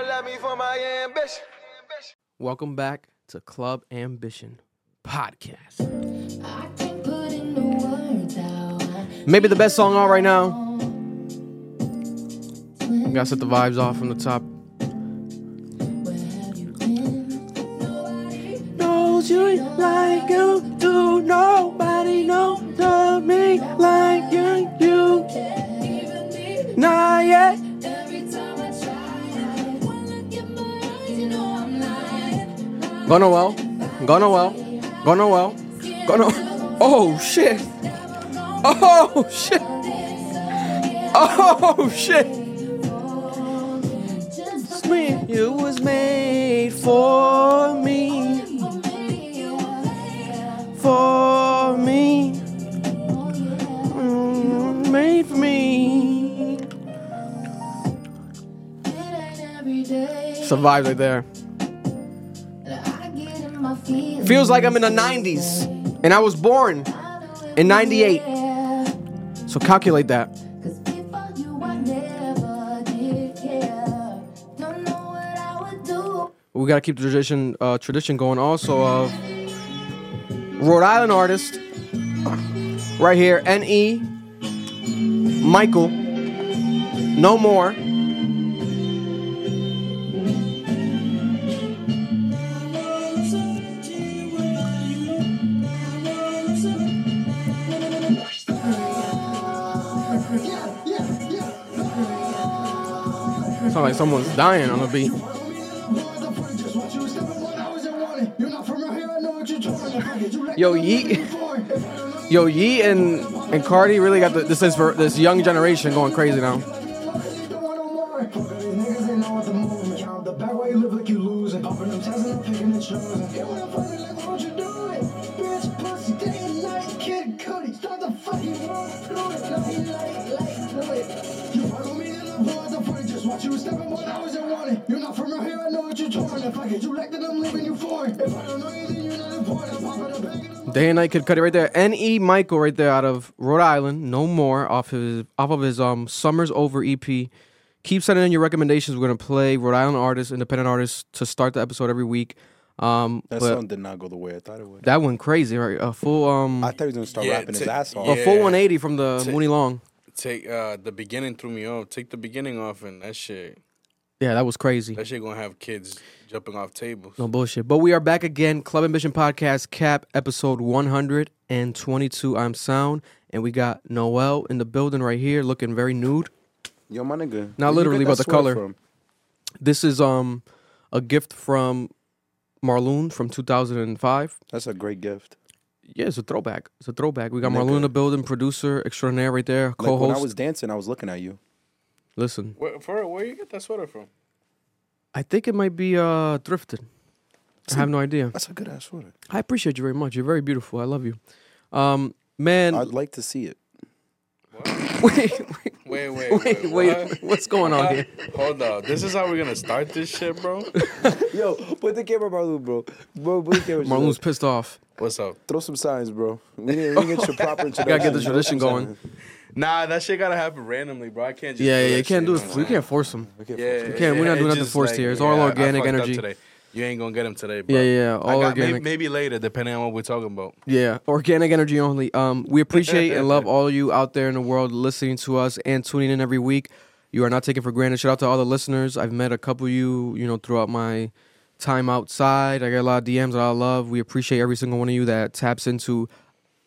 don't love me for my ambition. Welcome back to Club Ambition Podcast. I can't put into words how I Maybe the best song out right now. Gotta set the vibes off from the top. You? Nobody Knows you like you do. Nobody knows love me like you do. can even me. Not yet. Gonna well. Gonna well. Gonna well. Gonna. Oh shit. Oh shit. Oh shit. Me, you was made for me. For me. Mm, Made for me. Survive right there. Feels like I'm in the 90s. And I was born in 98. So calculate that. Cause before you, I never did care. Don't know what I would do. We gotta keep the tradition uh, tradition going also of Rhode Island artist right here, N.E. Michael. No more. Like someone's dying on the beat. Yo, Yeet, yo, Yeet and and Cardi really got the, this is for this young generation going crazy now. Day and night could cut it right there. N.E. Michael right there out of Rhode Island. No more off his off of his um Summers Over EP. Keep sending in your recommendations. We're gonna play Rhode Island artists, independent artists to start the episode every week. Um, That but song did not go the way I thought it would. that went crazy, right? A full um, I thought he was gonna start Yeah, rapping his ta- ass off. a full 180 from the Ta- Mooney Long. Take uh the beginning threw me off. Take the beginning off, and that shit, Yeah, that was crazy. that shit gonna have kids jumping off tables. No bullshit. But we are back again. Club Ambition Podcast Cap episode 122. I'm Sound. And we got Noel in the building right here looking very nude. Yo, my nigga. Not where literally, but the color. From? This is um a gift from Marloon from 2005. That's a great gift. Yeah, it's a throwback. It's a throwback. We got Nigga. Marloon in the building, producer extraordinaire right there, co-host. when I was dancing, I was looking at you. Listen, Where, for where you get that sweater from? I think it might be uh thrifted. I have no idea. That's a good ass sweater. I appreciate you very much. You're very beautiful. I love you. Um, man, I'd like to see it. wait, wait, Wait, wait, wait, wait. wait. what? What's going on here? Hold up. This is how we're gonna start this shit, bro. Yo, put the camera, Marlon, bro. Bro, put the camera. Marloon's pissed off. What's up? Throw some signs, bro. We need, we need to get your proper introduction. Gotta get the tradition going. Nah, that shit gotta happen randomly, bro. I can't just. Yeah, yeah, you can't do it. know We can't force him. We can't saying? force Yeah, it. can't- we're not doing nothing just forced here. It's all I- I organic up energy. Today. You ain't gonna get him today, bro. Yeah, yeah, I all got, maybe, organic. maybe later, depending on what we're talking about. Yeah, organic energy only. Um, we appreciate and love all of you out there in the world listening to us and tuning in every week. You are not taken for granted. Shout out to all the listeners. I've met a couple of you, you know, throughout my time outside. I get a lot of DMs, a lot of love. We appreciate every single one of you that taps into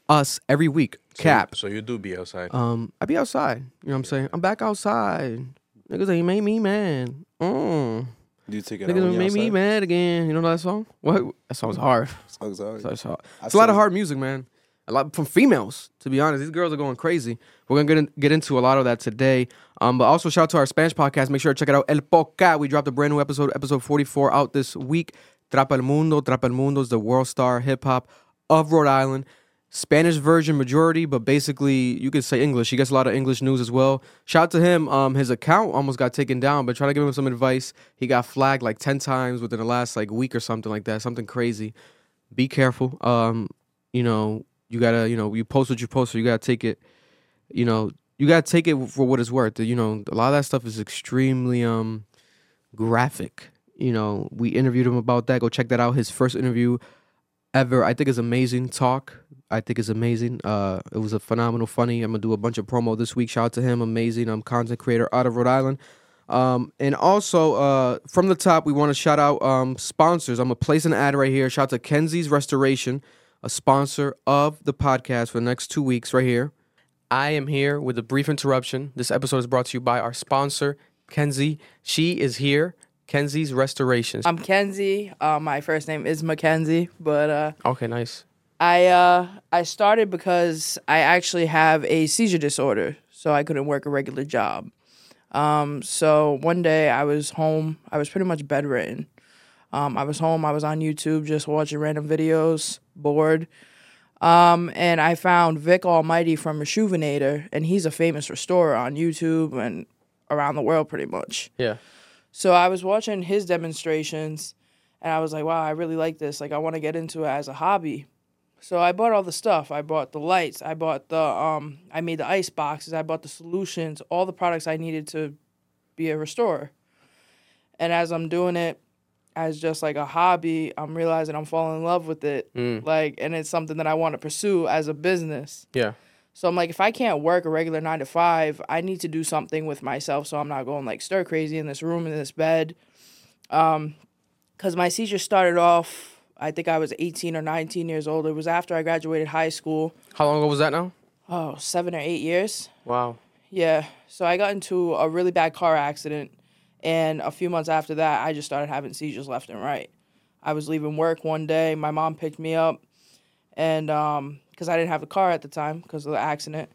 us every week. So- Cap. So, you do be outside. Um, I be outside. You know what I'm saying? I'm back outside. Niggas ain't made me mad. Mm. Do you take it out Niggas when you made me outside? mad again. You know that song? What? That song's hard. Songs are- So it's hard. I It's a lot of saw- hard music, man. A lot from females, to be honest. These girls are going crazy. We're gonna get, in, get into a lot of that today. Um, but also shout out to our Spanish podcast. Make sure to check it out. El Poca. We dropped a brand new episode, episode 44, out this week. Trapa el Mundo. Trapa el Mundo is the world star hip hop of Rhode Island. Spanish version majority, but basically you could say English. He gets a lot of English news as well. Shout out to him. Um, his account almost got taken down, but trying to give him some advice. He got flagged like ten times within the last like week or something like that. Something crazy. Be careful. Um, you know, you gotta, you know, you post what you post, so you gotta take it. You know, you gotta take it for what it's worth. You know, a lot of that stuff is extremely um graphic. You know, we interviewed him about that. Go check that out. His first interview ever. I think it's amazing. Talk. I think it's amazing. Uh, it was a phenomenal, funny. I'm gonna do a bunch of promo this week. Shout out to him. Amazing. I'm content creator out of Rhode Island. Um, and also uh, from the top, we want to shout out um, sponsors. I'm gonna place an ad right here. Shout out to Kenzie's Restoration, a sponsor of the podcast for the next two weeks, right here. I am here with a brief interruption. This episode is brought to you by our sponsor, Kenzie. She is here. Kenzie's Restorations. I'm Kenzie. Uh, my first name is Mackenzie, but uh, okay, nice. I uh, I started because I actually have a seizure disorder, so I couldn't work a regular job. Um, so one day I was home. I was pretty much bedridden. Um, I was home. I was on YouTube just watching random videos, bored. Um, and I found Vick Almighty from Reshoevn8r, and he's a famous restorer on YouTube and around the world, pretty much. Yeah. So I was watching his demonstrations and I was like, wow, I really like this. Like I want to get into it as a hobby. So I bought all the stuff. I bought the lights. I bought the um I made the ice boxes. I bought the solutions, all the products I needed to be a restorer. And as I'm doing it as just like a hobby, I'm realizing I'm falling in love with it. Like and it's something that I want to pursue as a business. Yeah. So I'm like, if I can't work a regular nine to five, I need to do something with myself so I'm not going like stir crazy in this room in this bed. Um, cause my seizure started off. I think I was 18 or 19 years old. It was after I graduated high school. How long ago was that now? Oh, seven or eight years. Wow. Yeah. So I got into a really bad car accident, and a few months after that, I just started having seizures left and right. I was leaving work one day. My mom picked me up, and um, because I didn't have a car at the time because of the accident,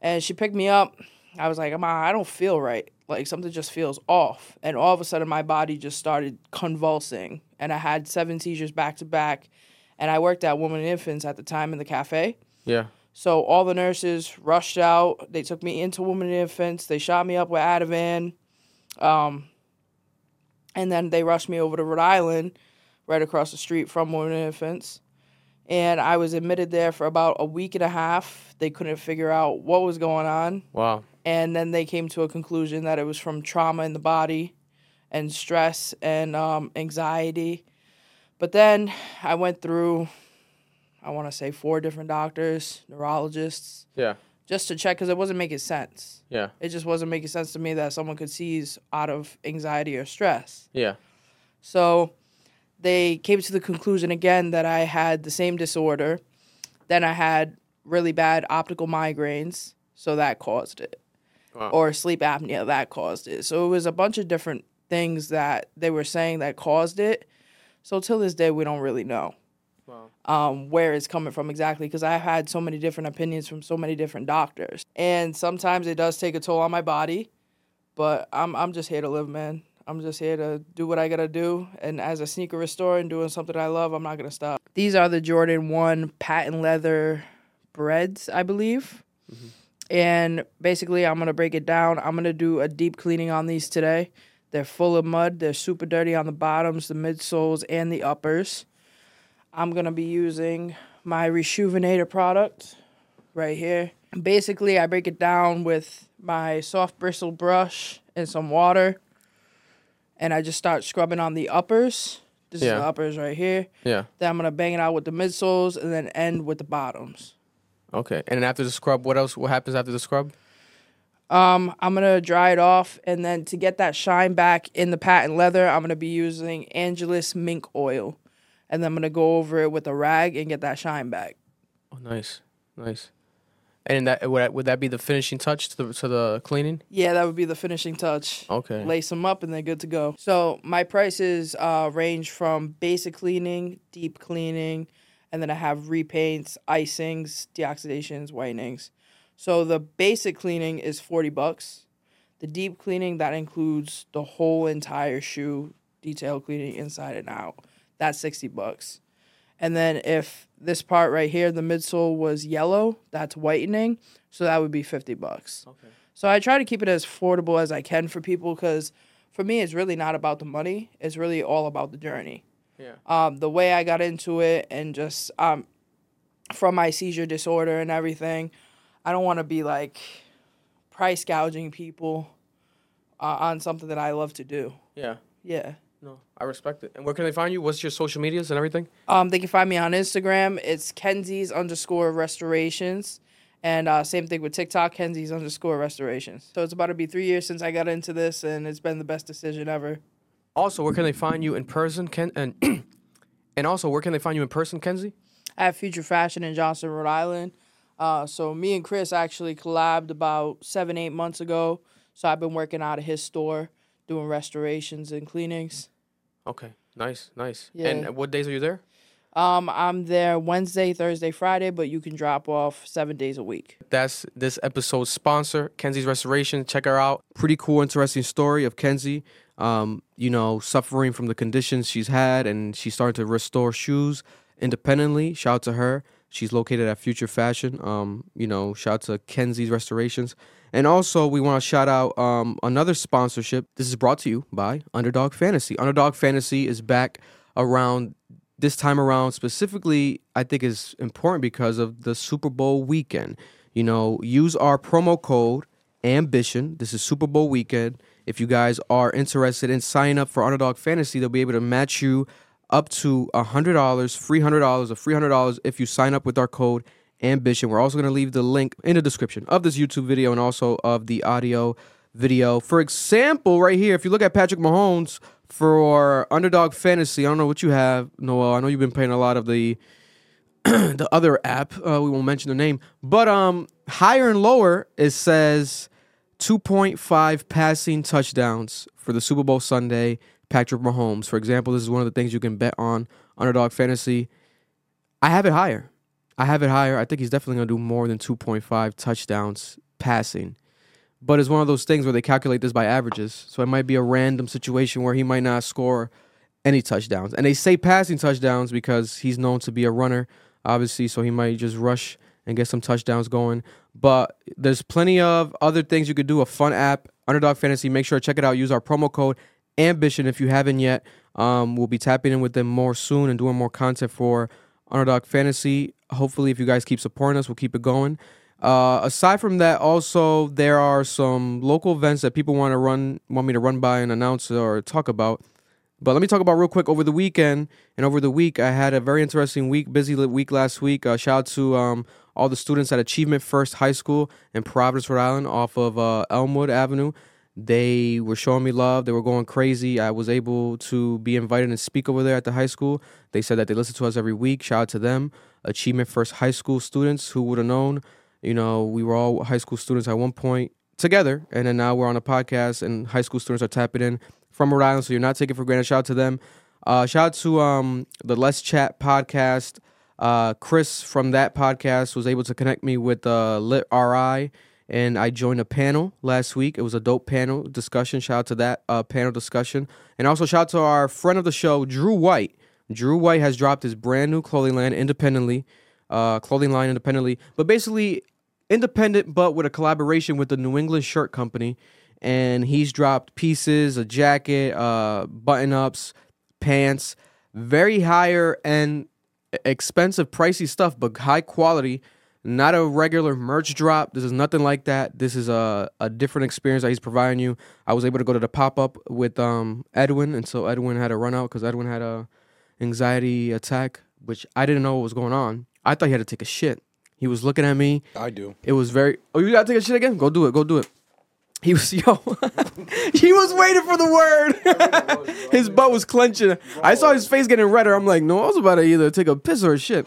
and she picked me up. I was like, "Ma, I don't feel right. Like something just feels off." And all of a sudden, my body just started convulsing, and I had seven seizures back to back. And I worked at Women and Infants at the time in the cafe. Yeah. So all the nurses rushed out. They took me into Women and Infants. They shot me up with Ativan. Um, and then they rushed me over to Rhode Island, right across the street from Women and Infants. And I was admitted there for about a week and a half. They couldn't figure out what was going on. Wow. And then they came to a conclusion that it was from trauma in the body and stress and um, anxiety. But then I went through, I want to say, four different doctors, neurologists, Yeah. just to check because it wasn't making sense. Yeah. It just wasn't making sense to me that someone could seize out of anxiety or stress. Yeah. So they came to the conclusion again that I had the same disorder. Then I had really bad optical migraines, so that caused it. Wow. Or sleep apnea, that caused it. So it was a bunch of different things that they were saying that caused it. So till this day, we don't really know um, where it's coming from exactly because I've had so many different opinions from so many different doctors. And sometimes it does take a toll on my body, but I'm, I'm just here to live, man. I'm just here to do what I gotta do. And as a sneaker restorer and doing something I love, I'm not gonna stop. These are the Jordan 1 patent leather breads, I believe. Mm-hmm. And basically, I'm gonna break it down. I'm gonna do a deep cleaning on these today. They're full of mud. They're super dirty on the bottoms, the midsoles, and the uppers. I'm gonna be using my Reshoevn8r product right here. Basically, I break it down with my soft bristle brush and some water, and I just start scrubbing on the uppers. This is Yeah. the uppers right here. Yeah. Then I'm gonna bang it out with the midsoles and then end with the bottoms. Okay. And then after the scrub, what else? What happens after the scrub? Um, I'm gonna dry it off, and then to get that shine back in the patent leather, I'm gonna be using Angelus mink oil, and then I'm gonna go over it with a rag and get that shine back. Oh, nice. Nice. And that would that, would that be the finishing touch to the to the cleaning? Yeah, that would be the finishing touch. Okay. Lace them up and they're good to go. So my prices uh, range from basic cleaning, deep cleaning, and then I have repaints, icings, deoxidations, whitenings. So the basic cleaning is forty bucks. The deep cleaning that includes the whole entire shoe, detail cleaning inside and out. That's sixty bucks. And then if this part right here, the midsole was yellow, that's whitening. So that would be fifty bucks. Okay. So I try to keep it as affordable as I can for people because for me, it's really not about the money. It's really all about the journey. Yeah. Um, the way I got into it and just um, from my seizure disorder and everything, I don't want to be like price gouging people uh, on something that I love to do. Yeah. Yeah. No, I respect it. And where can they find you? What's your social medias and everything? Um, they can find me on Instagram. It's Kenzie's underscore restorations. And uh, same thing with TikTok, Kenzie's underscore restorations. So it's about to be three years since I got into this, and it's been the best decision ever. Also, where can they find you in person, Ken? And and also, where can they find you in person, Kenzie? Have Future Fashion in Johnston, Rhode Island. Uh, so me and Chris actually collabed about seven, eight months ago. So I've been working out of his store, doing restorations and cleanings. Okay, nice, nice. Yeah. And what days are you there? Um, I'm there Wednesday, Thursday, Friday, but you can drop off seven days a week. That's this episode's sponsor, Kenzie's Restoration. Check her out. Pretty cool, interesting story of Kenzie. Um, you know, suffering from the conditions she's had, and she's starting to restore shoes independently. Shout out to her. She's located at Future Fashion. Um, you know, shout out to Kenzie's Restorations. And also, we want to shout out um, another sponsorship. This is brought to you by Underdog Fantasy. Underdog Fantasy is back around this time around. Specifically, I think is important because of the Super Bowl weekend. You know, use our promo code Ambition. This is Super Bowl weekend. If you guys are interested in signing up for Underdog Fantasy, they'll be able to match you up to $100, $300, or $300 if you sign up with our code ambition. We're also going to leave the link in the description of this YouTube video and also of the audio video. For example, right here, if you look at Patrick Mahomes for Underdog Fantasy, I don't know what you have, Noel. I know you've been playing a lot of the the other app. Uh, we won't mention the name, but um, higher and lower it says 2.5 passing touchdowns for the Super Bowl Sunday. Patrick Mahomes, for example, this is one of the things you can bet on Underdog Fantasy. I have it higher. I have it higher. I think he's definitely going to do more than 2.5 touchdowns passing. But it's one of those things where they calculate this by averages. So it might be a random situation where he might not score any touchdowns. And they say passing touchdowns because he's known to be a runner, obviously. So he might just rush and get some touchdowns going. But there's plenty of other things you could do. A fun app, Underdog Fantasy. Make sure to check it out. Use our promo code Ambition if you haven't yet. Um, we'll be tapping in with them more soon and doing more content for Underdog Fantasy. Hopefully, if you guys keep supporting us, we'll keep it going. Uh, aside from that, also there are some local events that people want to run, want me to run by and announce or talk about. But let me talk about real quick over the weekend and over the week. I had a very interesting week, busy week last week. Uh, shout out to um, all the students at Achievement First High School in Providence, Rhode Island, off of uh, Elmwood Avenue. They were showing me love. They were going crazy. I was able to be invited and speak over there at the high school. They said that they listen to us every week. Shout out to them. Achievement First High School students who would have known. You know, we were all high school students at one point together, and then now we're on a podcast, and high school students are tapping in from Rhode Island. So you're not taking for granted. Shout out to them. Uh, shout out to um, the Let's Chat podcast. Uh, Chris from that podcast was able to connect me with uh, Lit RI, and I joined a panel last week. It was a dope panel discussion. Shout out to that uh, panel discussion, and also shout out to our friend of the show, Drew White. Drew White has dropped his brand new clothing line independently, uh, clothing line independently, but basically independent, but with a collaboration with the New England Shirt Company. And he's dropped pieces, a jacket, uh, button ups, pants, very higher and expensive, pricey stuff, but high quality. Not a regular merch drop. This is nothing like that. This is a, a different experience that he's providing you. I was able to go to the pop up with um, Edwin, and so Edwin had to run out because Edwin had a anxiety attack, which I didn't know what was going on. I thought he had to take a shit. He was looking at me. I do. It was very. Oh, you gotta take a shit again? Go do it. Go do it. He was yo. he was waiting for the word. his butt was clenching. I saw his face getting redder. I'm like, no, I was about to either take a piss or a shit.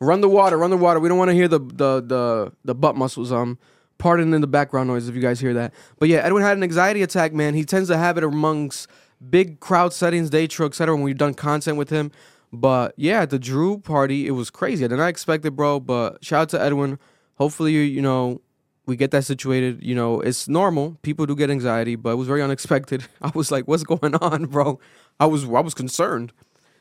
run the water. Run the water. We don't want to hear the the the the butt muscles. Um, pardon in the background noise if you guys hear that. But yeah, Edwin had an anxiety attack. Man, he tends to have it amongst big crowd settings, day true, etc. When we've done content with him. But yeah, the Drew party, it was crazy. I did not expect it, bro. But shout out to Edwin. Hopefully, you know we get that situated. You know, it's normal. People do get anxiety, but it was very unexpected. I was like, "What's going on, bro?" I was I was concerned.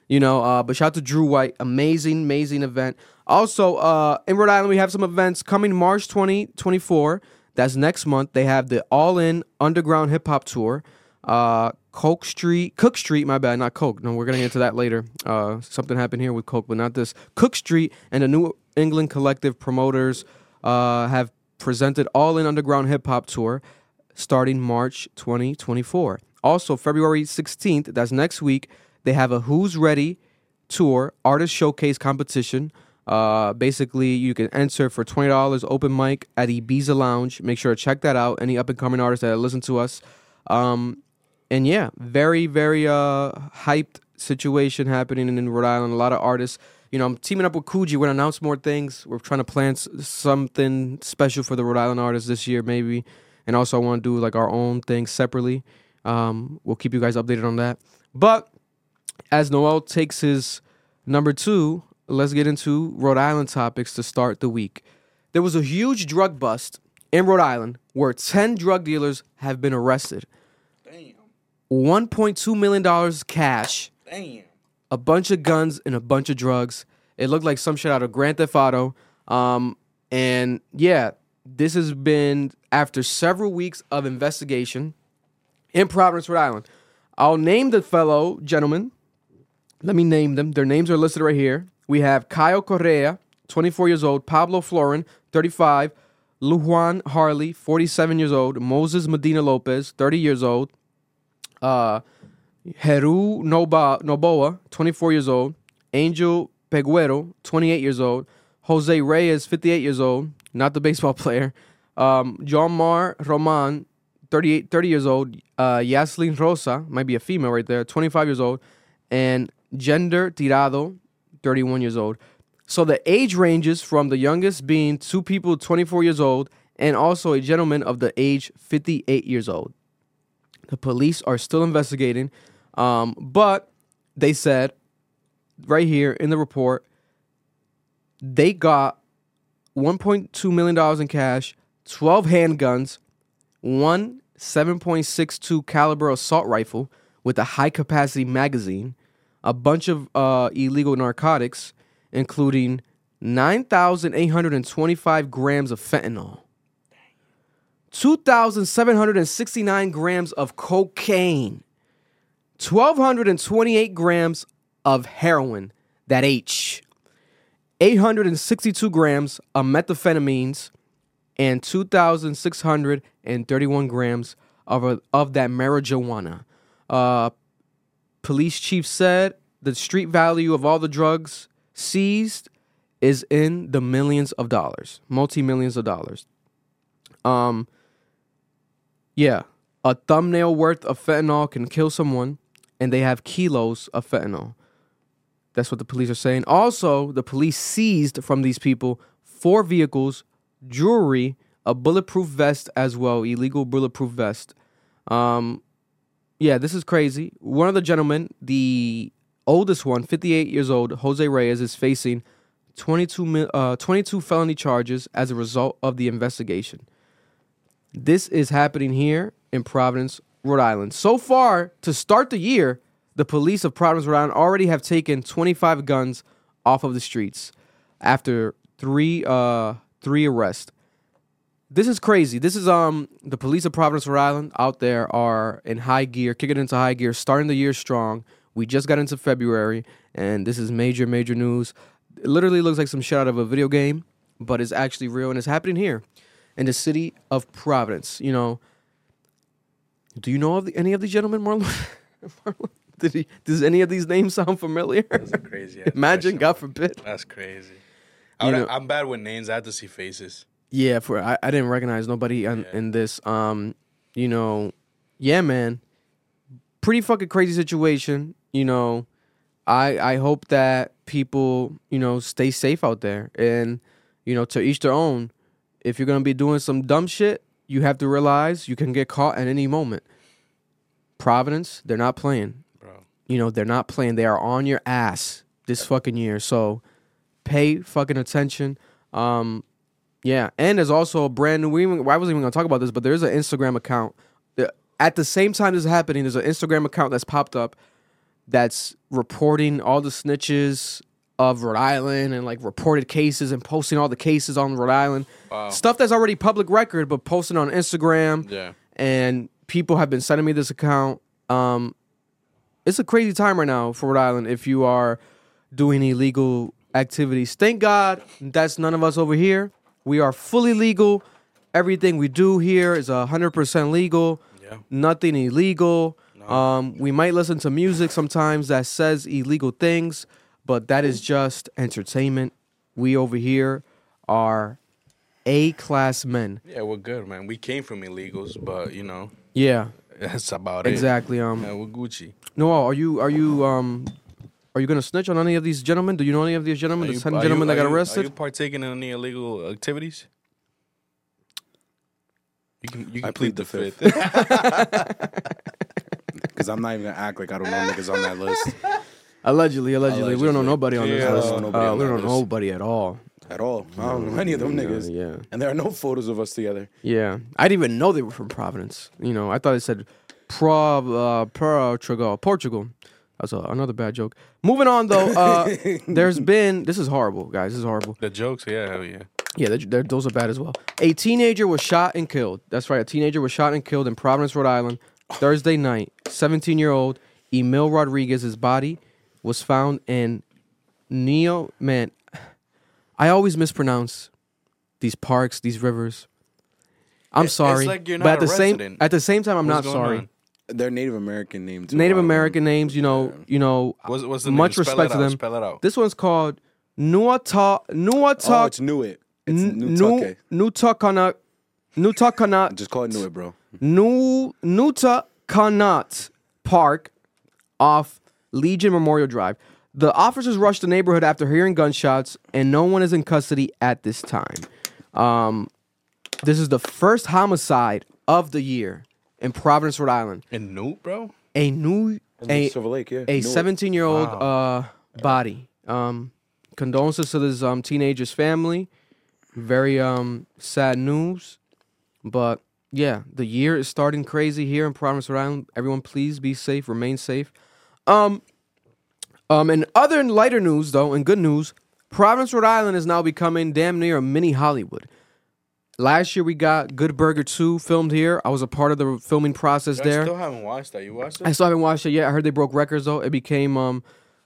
You know, uh, but shout out to Drew White. Amazing, amazing event. Also, uh, in Rhode Island, we have some events coming March 2024. That's next month. They have the All In Underground Hip Hop Tour. Uh, Coke Street, Cook Street, my bad, not Coke. No, we're gonna get into that later. Uh, something happened here with Coke, but not this. Cook Street and the New England Collective promoters uh, have presented All In Underground Hip Hop Tour starting March 2024. Also, February 16th, that's next week, they have a Who's Ready tour artist showcase competition. Uh, basically, you can enter for twenty dollars open mic at Ibiza Lounge. Make sure to check that out. Any up and coming artists that listen to us, um, and yeah, very very uh hyped situation happening in Rhode Island. A lot of artists. You know, I'm teaming up with Coogee. We're gonna announce more things. We're trying to plan s- something special for the Rhode Island artists this year, maybe. And also, I want to do like our own thing separately. Um, we'll keep you guys updated on that. But as Noel takes his number two, let's get into Rhode Island topics to start the week. There was a huge drug bust in Rhode Island where 10 drug dealers have been arrested. Damn. $1.2 million cash, Damn. a bunch of guns, and a bunch of drugs. It looked like some shit out of Grand Theft Auto. Um, and yeah, this has been after several weeks of investigation in Providence, Rhode Island. I'll name the fellow gentlemen. Let me name them. Their names are listed right here. We have Kyle Correa, 24 years old, Pablo Florin, 35, Lujuan Harley, 47 years old, Moses Medina Lopez, 30 years old, uh, Heru Noba, Noboa, 24 years old, Angel Peguero, 28 years old, Jose Reyes, 58 years old, not the baseball player, um, John Mar Roman, 38, 30 years old, uh, Yaslin Rosa, might be a female right there, 25 years old, and Gender Tirado, 31 years old. So the age ranges from the youngest being two people 24 years old and also a gentleman of the age 58 years old. The police are still investigating, um, but they said right here in the report they got 1.2 million dollars in cash, 12 handguns, one 7.62 caliber assault rifle with a high capacity magazine, a bunch of uh, illegal narcotics, including 9,825 grams of fentanyl. 2,769 grams of cocaine, 1,228 grams of heroin, that H, 862 grams of methamphetamines, and 2,631 grams of, of that marijuana. Uh, police chief said the street value of all the drugs seized is in the millions of dollars, multi millions of dollars. Um, yeah, a thumbnail worth of fentanyl can kill someone, and they have kilos of fentanyl. That's what the police are saying. Also, the police seized from these people four vehicles, jewelry, a bulletproof vest as well, illegal bulletproof vest. Um, yeah, this is crazy. One of the gentlemen, the oldest one, 58 years old, Jose Reyes, is facing 22, uh, 22 felony charges as a result of the investigation. This is happening here in Providence, Rhode Island. So far, to start the year, the police of Providence, Rhode Island already have taken 25 guns off of the streets after three uh, three arrests. This is crazy. This is um the police of Providence, Rhode Island out there are in high gear, kicking into high gear, starting the year strong. We just got into February, and this is major, major news. It literally looks like some shit out of a video game, but it's actually real and it's happening here in the city of Providence. You know, do you know of the, any of these gentlemen, Marlon? Marlon? Did he, does any of these names sound familiar? That's crazy. Imagine. God forbid. That's crazy. I I'm bad with names. I have to see faces. Yeah, for I, I didn't recognize nobody on, in this. Um, you know, yeah, man, pretty fucking crazy situation. You know, I I hope that people you know stay safe out there, and you know to each their own. If you're gonna be doing some dumb shit, you have to realize you can get caught at any moment. Providence, they're not playing. Bro. You know, they're not playing. They are on your ass this fucking year. So pay fucking attention. Um, yeah, and there's also a brand new. We even, I wasn't even gonna talk about this, but there is an Instagram account. At the same time this is happening, there's an Instagram account that's popped up that's reporting all the snitches of Rhode Island and like reported cases and posting all the cases on Rhode Island. Wow. Stuff that's already public record, but posting on Instagram. Yeah. And people have been sending me this account. Um, it's a crazy time right now for Rhode Island if you are doing illegal activities. Thank God that's none of us over here. We are fully legal. Everything we do here is 100% legal. Yeah. Nothing illegal. Um, we might listen to music sometimes that says illegal things, but that is just entertainment. We over here are A class men. Yeah, we're good, man. We came from illegals, but you know, Yeah, that's about it. exactly. Um, Yeah, we're Gucci. Noah, are you are you um are you gonna snitch on any of these gentlemen? Do you know any of these gentlemen? Are The you- ten are gentlemen you- that got are you- Are you partaking in any illegal activities? You can you can I plead, plead the the fifth. Because I'm not even gonna act like I don't know niggas on that list Allegedly, allegedly, we don't know nobody on this Yeah, list. I nobody Uh, on we that don't know list. nobody at all. at all. I don't know any of them niggas. Yeah, And there are no photos of us together. yeah. I didn't even know they were from Providence. You know, I thought it said Pro uh, Portugal. Portugal. That's a, another bad joke. Moving on though, uh, there's been this is horrible, guys. This is horrible. the jokes, yeah, hell yeah. Yeah, they're, they're, those are bad as well. A teenager was shot and killed. That's right. A teenager was shot and killed in Providence, Rhode Island, Thursday night. 17 year old Emil Rodriguez's body was found in Neo. Man, I always mispronounce these parks, these rivers. I'm It's sorry, like you're but not at the a same at the same time, I'm What's not sorry. on? They're Native American names. Native a lot of them. American names, you know, you know. What's, what's the much name? Spell respect it to out, them. Spell it out. This one's called Nuata Oh, Nuata it's Nuit. It's Nu Nutucket. Nutakana Nutakana Just call it Nuit, bro. Nu Nuta Kanat Park off Legion Memorial Drive. The officers rushed the neighborhood after hearing gunshots, and no one is in custody at this time. Um, this is the first homicide of the year in Providence, Rhode Island. In Newt, bro? A new a Silver Lake, yeah. a 17 year old uh, body. Um, condolences to this um, teenager's family. Very um, sad news. But yeah, the year is starting crazy here in Providence, Rhode Island. Everyone, please be safe, remain safe. Um, um, and other lighter news, though, and good news, Providence, Rhode Island is now becoming damn near a mini Hollywood. Last year we got Good Burger 2 filmed here. I was a part of the filming process I there. I still haven't watched that. You watched it? I still haven't watched it yet. I heard they broke records though. It became um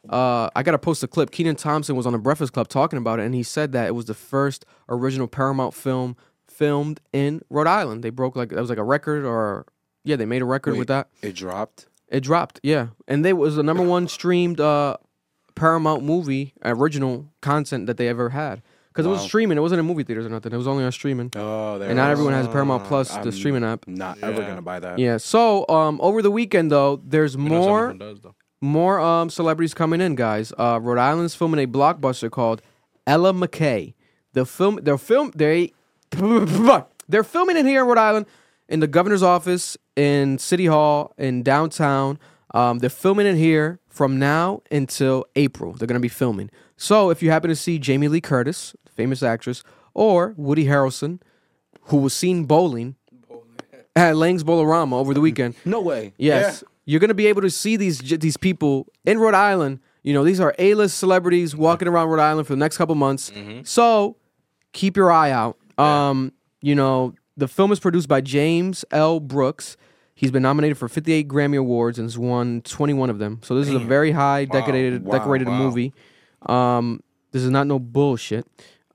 uh I gotta post a clip. Kenan Thompson was on the Breakfast Club talking about it, and he said that it was the first original Paramount film filmed in Rhode Island. They broke like that was like a record or yeah, they made a record Wait, with that. It dropped. It dropped, yeah. And they was the number one streamed uh Paramount movie original content that they ever had. Because it was Wow. streaming, it wasn't in movie theaters or nothing. It was only on streaming. Oh, there and not it is. everyone has Paramount Plus, the I'm streaming app. Not ever Yeah. gonna buy that. Yeah. So um over the weekend though, there's We know more who does, though. more um celebrities coming in, guys. Uh, Rhode Island's filming a blockbuster called Ella McKay. The film, they're film, they, they're filming it here in Rhode Island, in the governor's office, in City Hall, in downtown. Um, they're filming it here from now until April. They're gonna be filming. So if you happen to see Jamie Lee Curtis, famous actress, or Woody Harrelson, who was seen bowling at Lang's Bowlarama over the weekend. No way. Yes, you're gonna be able to see these these people in Rhode Island. You know, these are A-list celebrities walking around Rhode Island for the next couple months. So keep your eye out. Um, you know, the film is produced by James L. Brooks. He's been nominated for 58 Grammy Awards and has won 21 of them. So this is a very high decorated Wow, decorated wow. movie. Um, this is not no bullshit.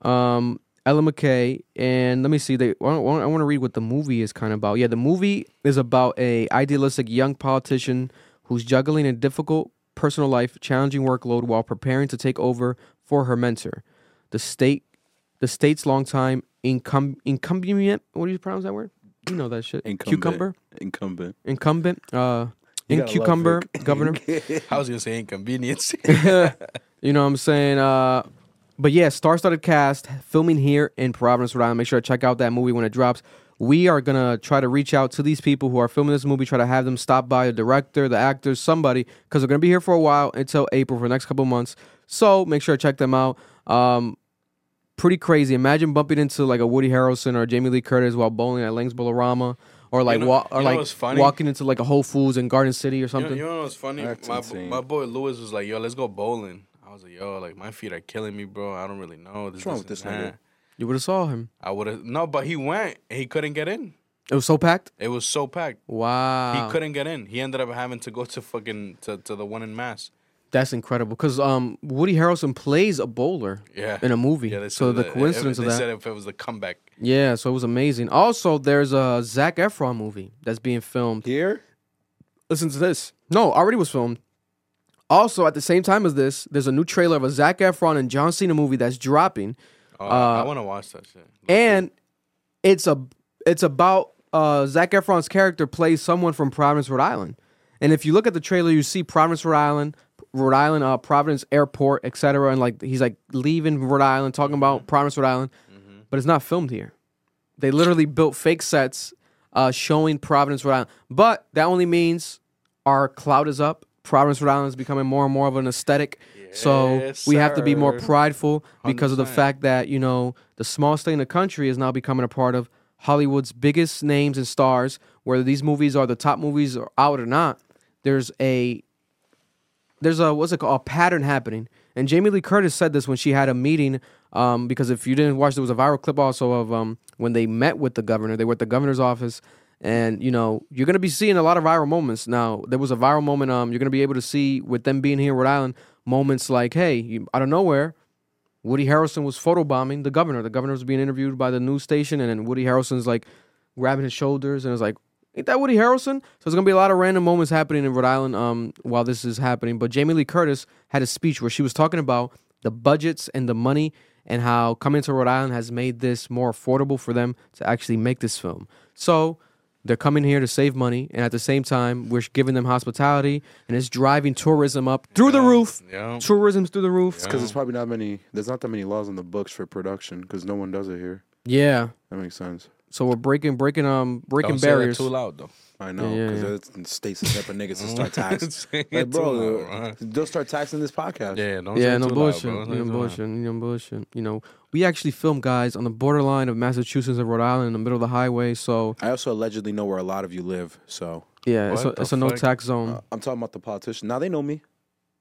Um, Ella McKay, and let me see. They, I want, I want to read what the movie is kind of about. Yeah, the movie is about a idealistic young politician who's juggling a difficult personal life, challenging workload while preparing to take over for her mentor, the state, the state's longtime incum, incumbent. What do you pronounce that word? You know that shit. Incumbent. Cucumber, Incumbent. incumbent. Uh, in cucumber governor. I was gonna say inconvenience. You know what I'm saying? Uh, but yeah, star-studded cast filming here in Providence, Rhode Island. Make sure to check out that movie when it drops. We are gonna try to reach out to these people who are filming this movie, try to have them stop by the director, the actors, somebody, because they're gonna be here for a while until April for the next couple months. So make sure to check them out. Um, pretty crazy. Imagine bumping into like a Woody Harrelson or Jamie Lee Curtis while bowling at Lang's Bowlarama, or like know- wa- or you know like funny? walking into like a Whole Foods in Garden City or You know, something. you know what's funny? That's my, insane. my boy Lewis was like, "Yo, let's go bowling." I was like, "Yo, like my feet are killing me, bro. I don't really know." This, wrong this, with this and nigga? You would have saw him. I would have no, but he went. He couldn't get in. It was so packed. It was so packed. Wow. He couldn't get in. He ended up having to go to fucking to, to the one in Mass. That's incredible because um, Woody Harrelson plays a bowler Yeah. in a movie. Yeah, so the that- coincidence they of that. said if it was the comeback. yeah, so it was amazing. Also, there's a Zac Efron movie that's being filmed Here? listen to this. No, already was filmed. Also, at the same time as this, there's a new trailer of a Zac Efron and John Cena movie that's dropping, Oh, I Uh, want to watch that shit. and it's a it's about uh, Zac Efron's character plays someone from Providence, Rhode Island. And if you look at the trailer, you see Providence, Rhode Island, Rhode Island, uh, Providence Airport, etc. And like he's like leaving Rhode Island, talking about Providence, Rhode Island, but it's not filmed here. They literally built fake sets uh, showing Providence, Rhode Island. But that only means our cloud is up. Providence, Rhode Island is becoming more and more of an aesthetic. so Yes, we have to be more prideful because of the fact that, you know, the small state in the country is now becoming a part of Hollywood's biggest names and stars. Whether these movies are the top movies or out or not, there's a there's a what's it called a pattern happening. And Jamie Lee Curtis said this when she had a meeting. Um, because if you didn't watch, there was a viral clip also of um when they met with the governor. They were at the governor's office, and you know you're gonna be seeing a lot of viral moments. Now there was a viral moment. Um, you're gonna be able to see with them being here in Rhode Island moments like, hey, you, out of nowhere, Woody Harrelson was photobombing the governor. The governor was being interviewed by the news station, and then Woody Harrelson's like grabbing his shoulders, and it's like, ain't that Woody Harrelson? So there's gonna be a lot of random moments happening in Rhode Island um, while this is happening. But Jamie Lee Curtis had a speech where she was talking about the budgets and the money and how coming to Rhode Island has made this more affordable for them to actually make this film. So they're coming here to save money, and at the same time, we're giving them hospitality, and it's driving tourism up through the roof. Yeah. Tourism's through the roof. Because there's probably not many. There's not that many laws on the books for production because no one does it here. Yeah. That makes sense. So we're breaking, breaking, um, breaking Don't say that barriers. too loud though. I know Yeah, because yeah. the states the type of niggas to start taxing. Like, bro, loud, right? they'll start taxing this podcast. Yeah, don't Yeah, say no bullshit. Loud, bro. Don't no bullshit. No bullshit. You know, we actually filmed guys on the borderline of Massachusetts and Rhode Island in the middle of the highway. So I also allegedly know where a lot of you live, so yeah, it's a, it's a no tax zone. uh, I'm talking about the politicians. Now they know me.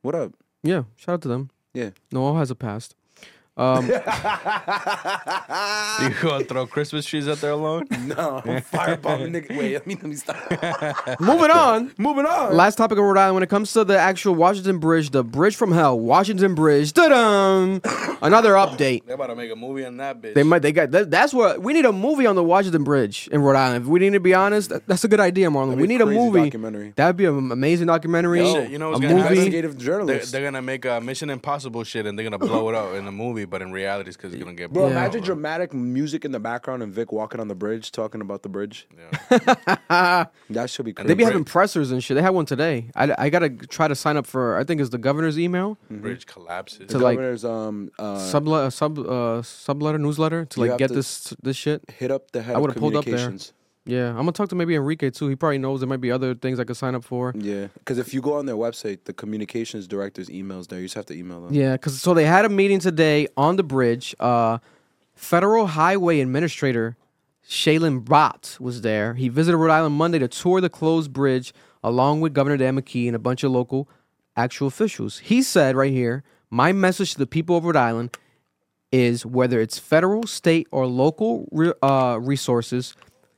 What up? yeah, shout out to them. Yeah. No all has a past. Um, You gonna throw Christmas trees out there alone? No, I'm firebombing nigga. Wait, let me let me stop. moving on. Moving on. Last topic of Rhode Island. When it comes to the actual Washington Bridge, the bridge from hell, Washington Bridge. Da-dum! Another update. They about to make a movie on that bitch. They might. They got. That, that's what we need a movie on the Washington Bridge in Rhode Island. If we need to be honest, that, that's a good idea, Marlon. We need a crazy movie. documentary. That'd be an amazing documentary. Yo, you know what's a gonna happen? movie. Investigative They're, journalist. they're gonna make a Mission Impossible shit and they're gonna blow it out in the movie, but in reality, it's because it's gonna get Bro, Yeah. imagine dramatic music in the background and Vic walking on the bridge talking about the bridge. Yeah. That should be crazy. They be having pressers and shit. They had one today. I, I gotta try to sign up for. I think it's the governor's email bridge collapses. To the like- governor's um uh sub uh, sub uh, subletter newsletter to You like have get to- this this shit. hit up the head I of would've pulled up there. communications. Yeah, I'm gonna talk to maybe Enrique too. He probably knows there might be other things I could sign up for. Yeah, because if you go on their website, the communications director's emails there. You just have to email them. Yeah, because so they had a meeting today on the bridge. Uh, Federal Highway Administrator Shailen Bhatt was there. He visited Rhode Island Monday to tour the closed bridge along with Governor Dan McKee and a bunch of local actual officials. He said right here, my message to the people of Rhode Island is whether it's federal, state, or local re- uh, resources,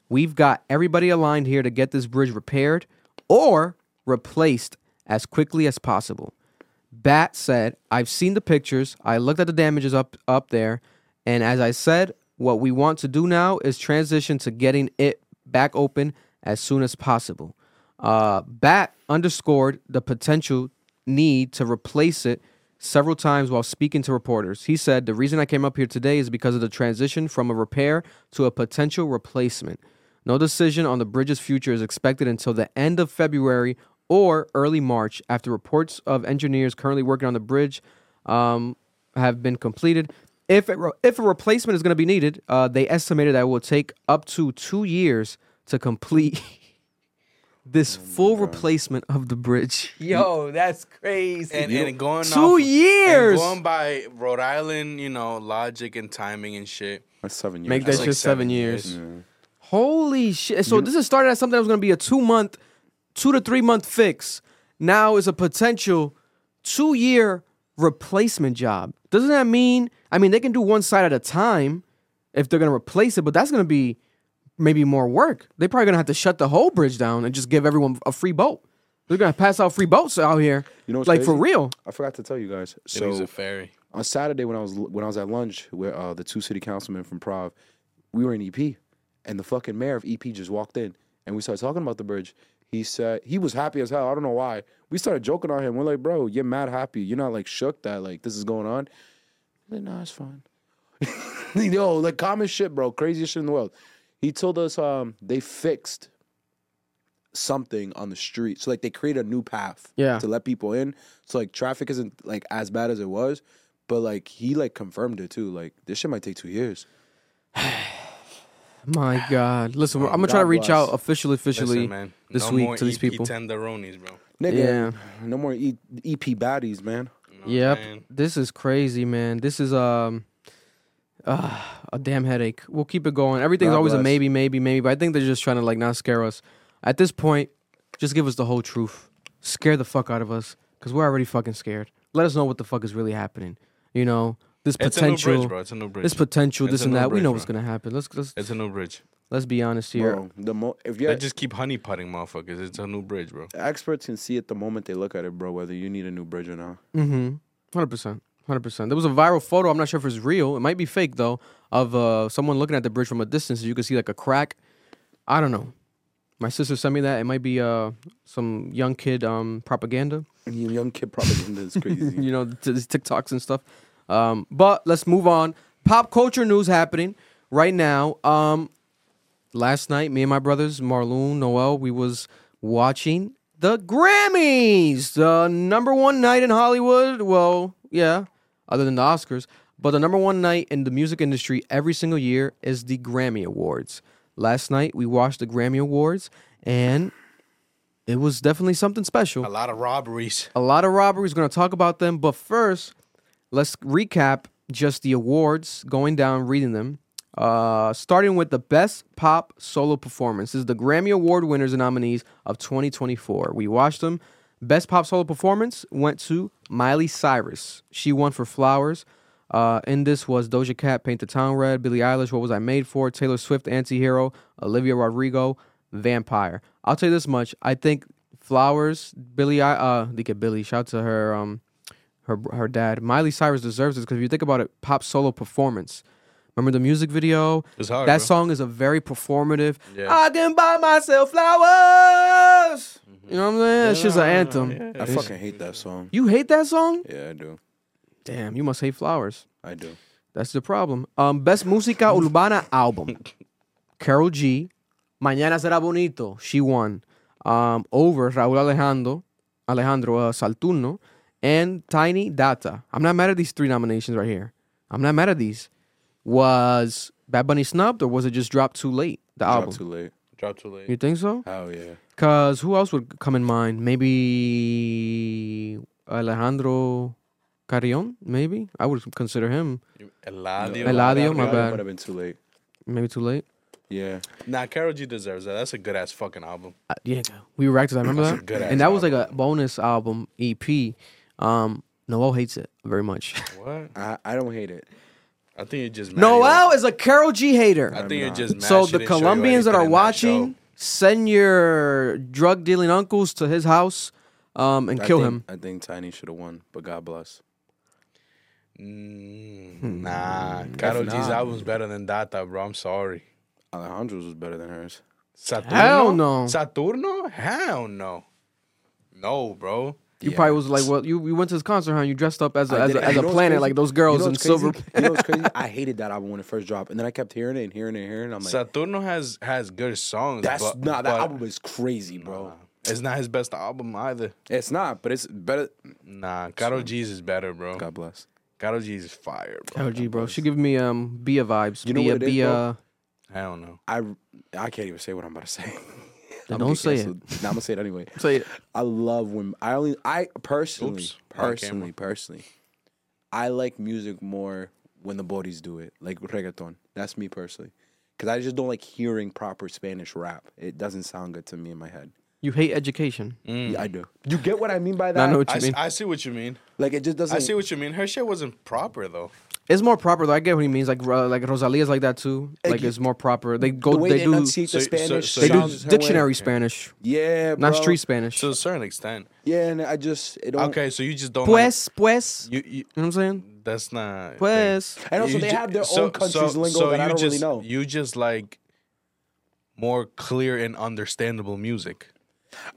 we've got everybody aligned here to get this bridge repaired or replaced as quickly as possible. Bhatt said, I've seen the pictures. I looked at the damages up up there, and as I said, what we want to do now is transition to getting it back open as soon as possible. Uh, Bhatt underscored the potential need to replace it several times while speaking to reporters. He said, The reason I came up here today is because of the transition from a repair to a potential replacement. No decision on the bridge's future is expected until the end of February or early March after reports of engineers currently working on the bridge um, have been completed. If, it re- if a replacement is going to be needed, uh, they estimated that it will take up to two years to complete this full replacement of the bridge. Yo, that's crazy. and, and going Two off- years! and going by Rhode Island, you know, logic and timing and shit. That's seven years. Make that That's shit like seven seven years. years. Holy shit. So this is started as something that was going to be a two month, two to three month fix. Now is a potential two year replacement job. Doesn't that mean, I mean, they can do one side at a time if they're going to replace it, but that's going to be maybe more work. They're probably going to have to shut the whole bridge down and just give everyone a free boat. They're going to pass out free boats out here. You know what's like for real. I forgot to tell you guys. So, It a ferry. on Saturday when I was when I was at lunch with uh, the two city councilmen from Prov, we were in EP, and the fucking mayor of EP just walked in, and we started talking about the bridge. he said he was happy as hell. I don't know why. We started joking on him. We're like, bro, you're mad happy. You're not like shook that like this is going on. He's like, nah, it's fine. Yo, like common shit, bro. Craziest shit in the world. He told us um they fixed something on the street. So like they created a new path Yeah. to let people in. So like traffic isn't like as bad as it was. But like he like confirmed it too. Like this shit might take two years. My God. Listen, I'm gonna try to reach bless. out officially, officially Listen, man. this no week more to these EP people. tenderonis, bro. Nigga, Yeah. no more e- EP baddies, man. You know what I'm Yep. saying? This is crazy, man. This is um uh, a damn headache. We'll keep it going. Everything's God always a bless. maybe, maybe, maybe. But I think they're just trying to like not scare us. At this point, just give us the whole truth. Scare the fuck out of us, cause we're already fucking scared. Let us know what the fuck is really happening. You know, this It's a new potential, bridge, bro. It's a new bridge. this potential, It's this and new that. we bridge, know bro. what's gonna happen. Let's let's It's a new bridge. let's be honest here. Bro, the mo- if you're just keep honey potting motherfuckers. It's a new bridge, bro. experts can see it the moment they look at it, bro, whether you need a new bridge or not. Mm-hmm. Hundred percent. Hundred percent. There was a viral photo. I'm not sure if it's real. It might be fake though. Of uh, someone looking at the bridge from a distance. You can see like a crack. I don't know. My sister sent me that. It might be uh some young kid um propaganda. Young kid propaganda is crazy. you know, t- these TikToks and stuff. Um, but let's move on. Pop culture news happening right now. Um, last night, me and my brothers, Marloon, Noel, we was watching the Grammys, the number one night in Hollywood. Well, yeah, other than the Oscars, but the number one night in the music industry every single year is the Grammy Awards. Last night, we watched the Grammy Awards, and it was definitely something special A lot of robberies. a lot of robberies. We're going to talk about them. But first, let's recap just the awards, going down, reading them. Uh, starting with the Best Pop Solo Performance. This is the Grammy Award winners and nominees of 2024. We watched them. Best Pop Solo Performance went to Miley Cyrus. She won for Flowers. Uh, in this was Doja Cat, Paint the Town Red, Billie Eilish, What Was I Made For, Taylor Swift, Antihero, Olivia Rodrigo, Vampire. I'll tell you this much. I think Flowers, Billie, I- uh, they get Billie. Shout out to her, um, her her dad. Miley Cyrus deserves this because if you think about it, pop solo performance. Remember the music video? It's hard, that bro. song is a very performative. Yeah. I can buy myself flowers. You know what I'm saying? It's just an anthem. I fucking hate that song. You hate that song? Yeah, I do. Damn, you must hate flowers. I do. That's the problem. Um, best música urbana album. Karol G. Mañana será bonito. She won. Um, over Rauw Alejandro, Alejandro uh, Saturno, and Tainy Data. I'm not mad at these three nominations right here. I'm not mad at these. Was Bad Bunny snubbed or was it just dropped too late? The Drop album. too late. Dropped too late. You think so? Oh yeah. Cause who else would come in mind? Maybe Alejandro Carrion. Maybe I would consider him. Eladio. Eladio, my bad. would have been too late. Maybe too late. Yeah. Nah, Karol G deserves that. That's a good ass fucking album. Uh, yeah, we reacted. to that. Remember That's a that? and that was like a bonus album EP. Um, Noel hates it very much. What? I, I don't hate it. I think you just. Noel is a Karol G hater. I think you're just. So the didn't show you Colombians that are watching, show. send your drug dealing uncles to his house, um, and I kill think- him. I think Tainy should have won, but God bless. Mm, nah, Karol G's not. album's better than Data, bro. I'm sorry. Alejandro's was better than hers. Saturno? Hell no. Saturno? Hell no. No, bro. You Yeah. probably was like, well, you, you went to this concert, huh? You dressed up as a, I as a, as a planet, crazy? like those girls you know in what's silver. you know what's crazy? I hated that album when it first dropped, and then I kept hearing it and hearing it and hearing it. I'm like, Saturno has has good songs. that's but, not that but album is crazy, bro. It's not his best album either. It's not, but it's better. Nah, Karol G's is better, bro. God bless. Karol G's is fire, bro. Karol G, bro. She give me um Bia vibes. You know Bia, what it is, Bia. bro? I don't know. I I can't even say what I'm about to say. Then I'ma don't get say it. canceled. Nah, I'm gonna say it anyway. Say it. I love when I only I personally Oops, personally personally I like music more when the bodies do it, like reggaeton. That's me personally, because I just don't like hearing proper Spanish rap. It doesn't sound good to me in my head. You hate education. Mm. Yeah, I do. You get what I mean by that? I know what you s- mean. I see what you mean. like it just doesn't. I see what you mean. Her shit wasn't proper though. It's more proper though. I get what he means. Like uh, like Rosalia's like that too. Like Like it's more proper. They the go. way They they do. enunciate the So- so- Spanish. so They do you- sounds a way. dictionary Spanish, Yeah, bro. not street Spanish. To a certain extent. Yeah, and I just it don't. Okay, so you just don't. like- Pues, pues. you, you You know what I'm saying? that's not. Pues. And also, You they ju- have their so- own country's so- lingo so that I you don't really just- know. You just like more clear and understandable music.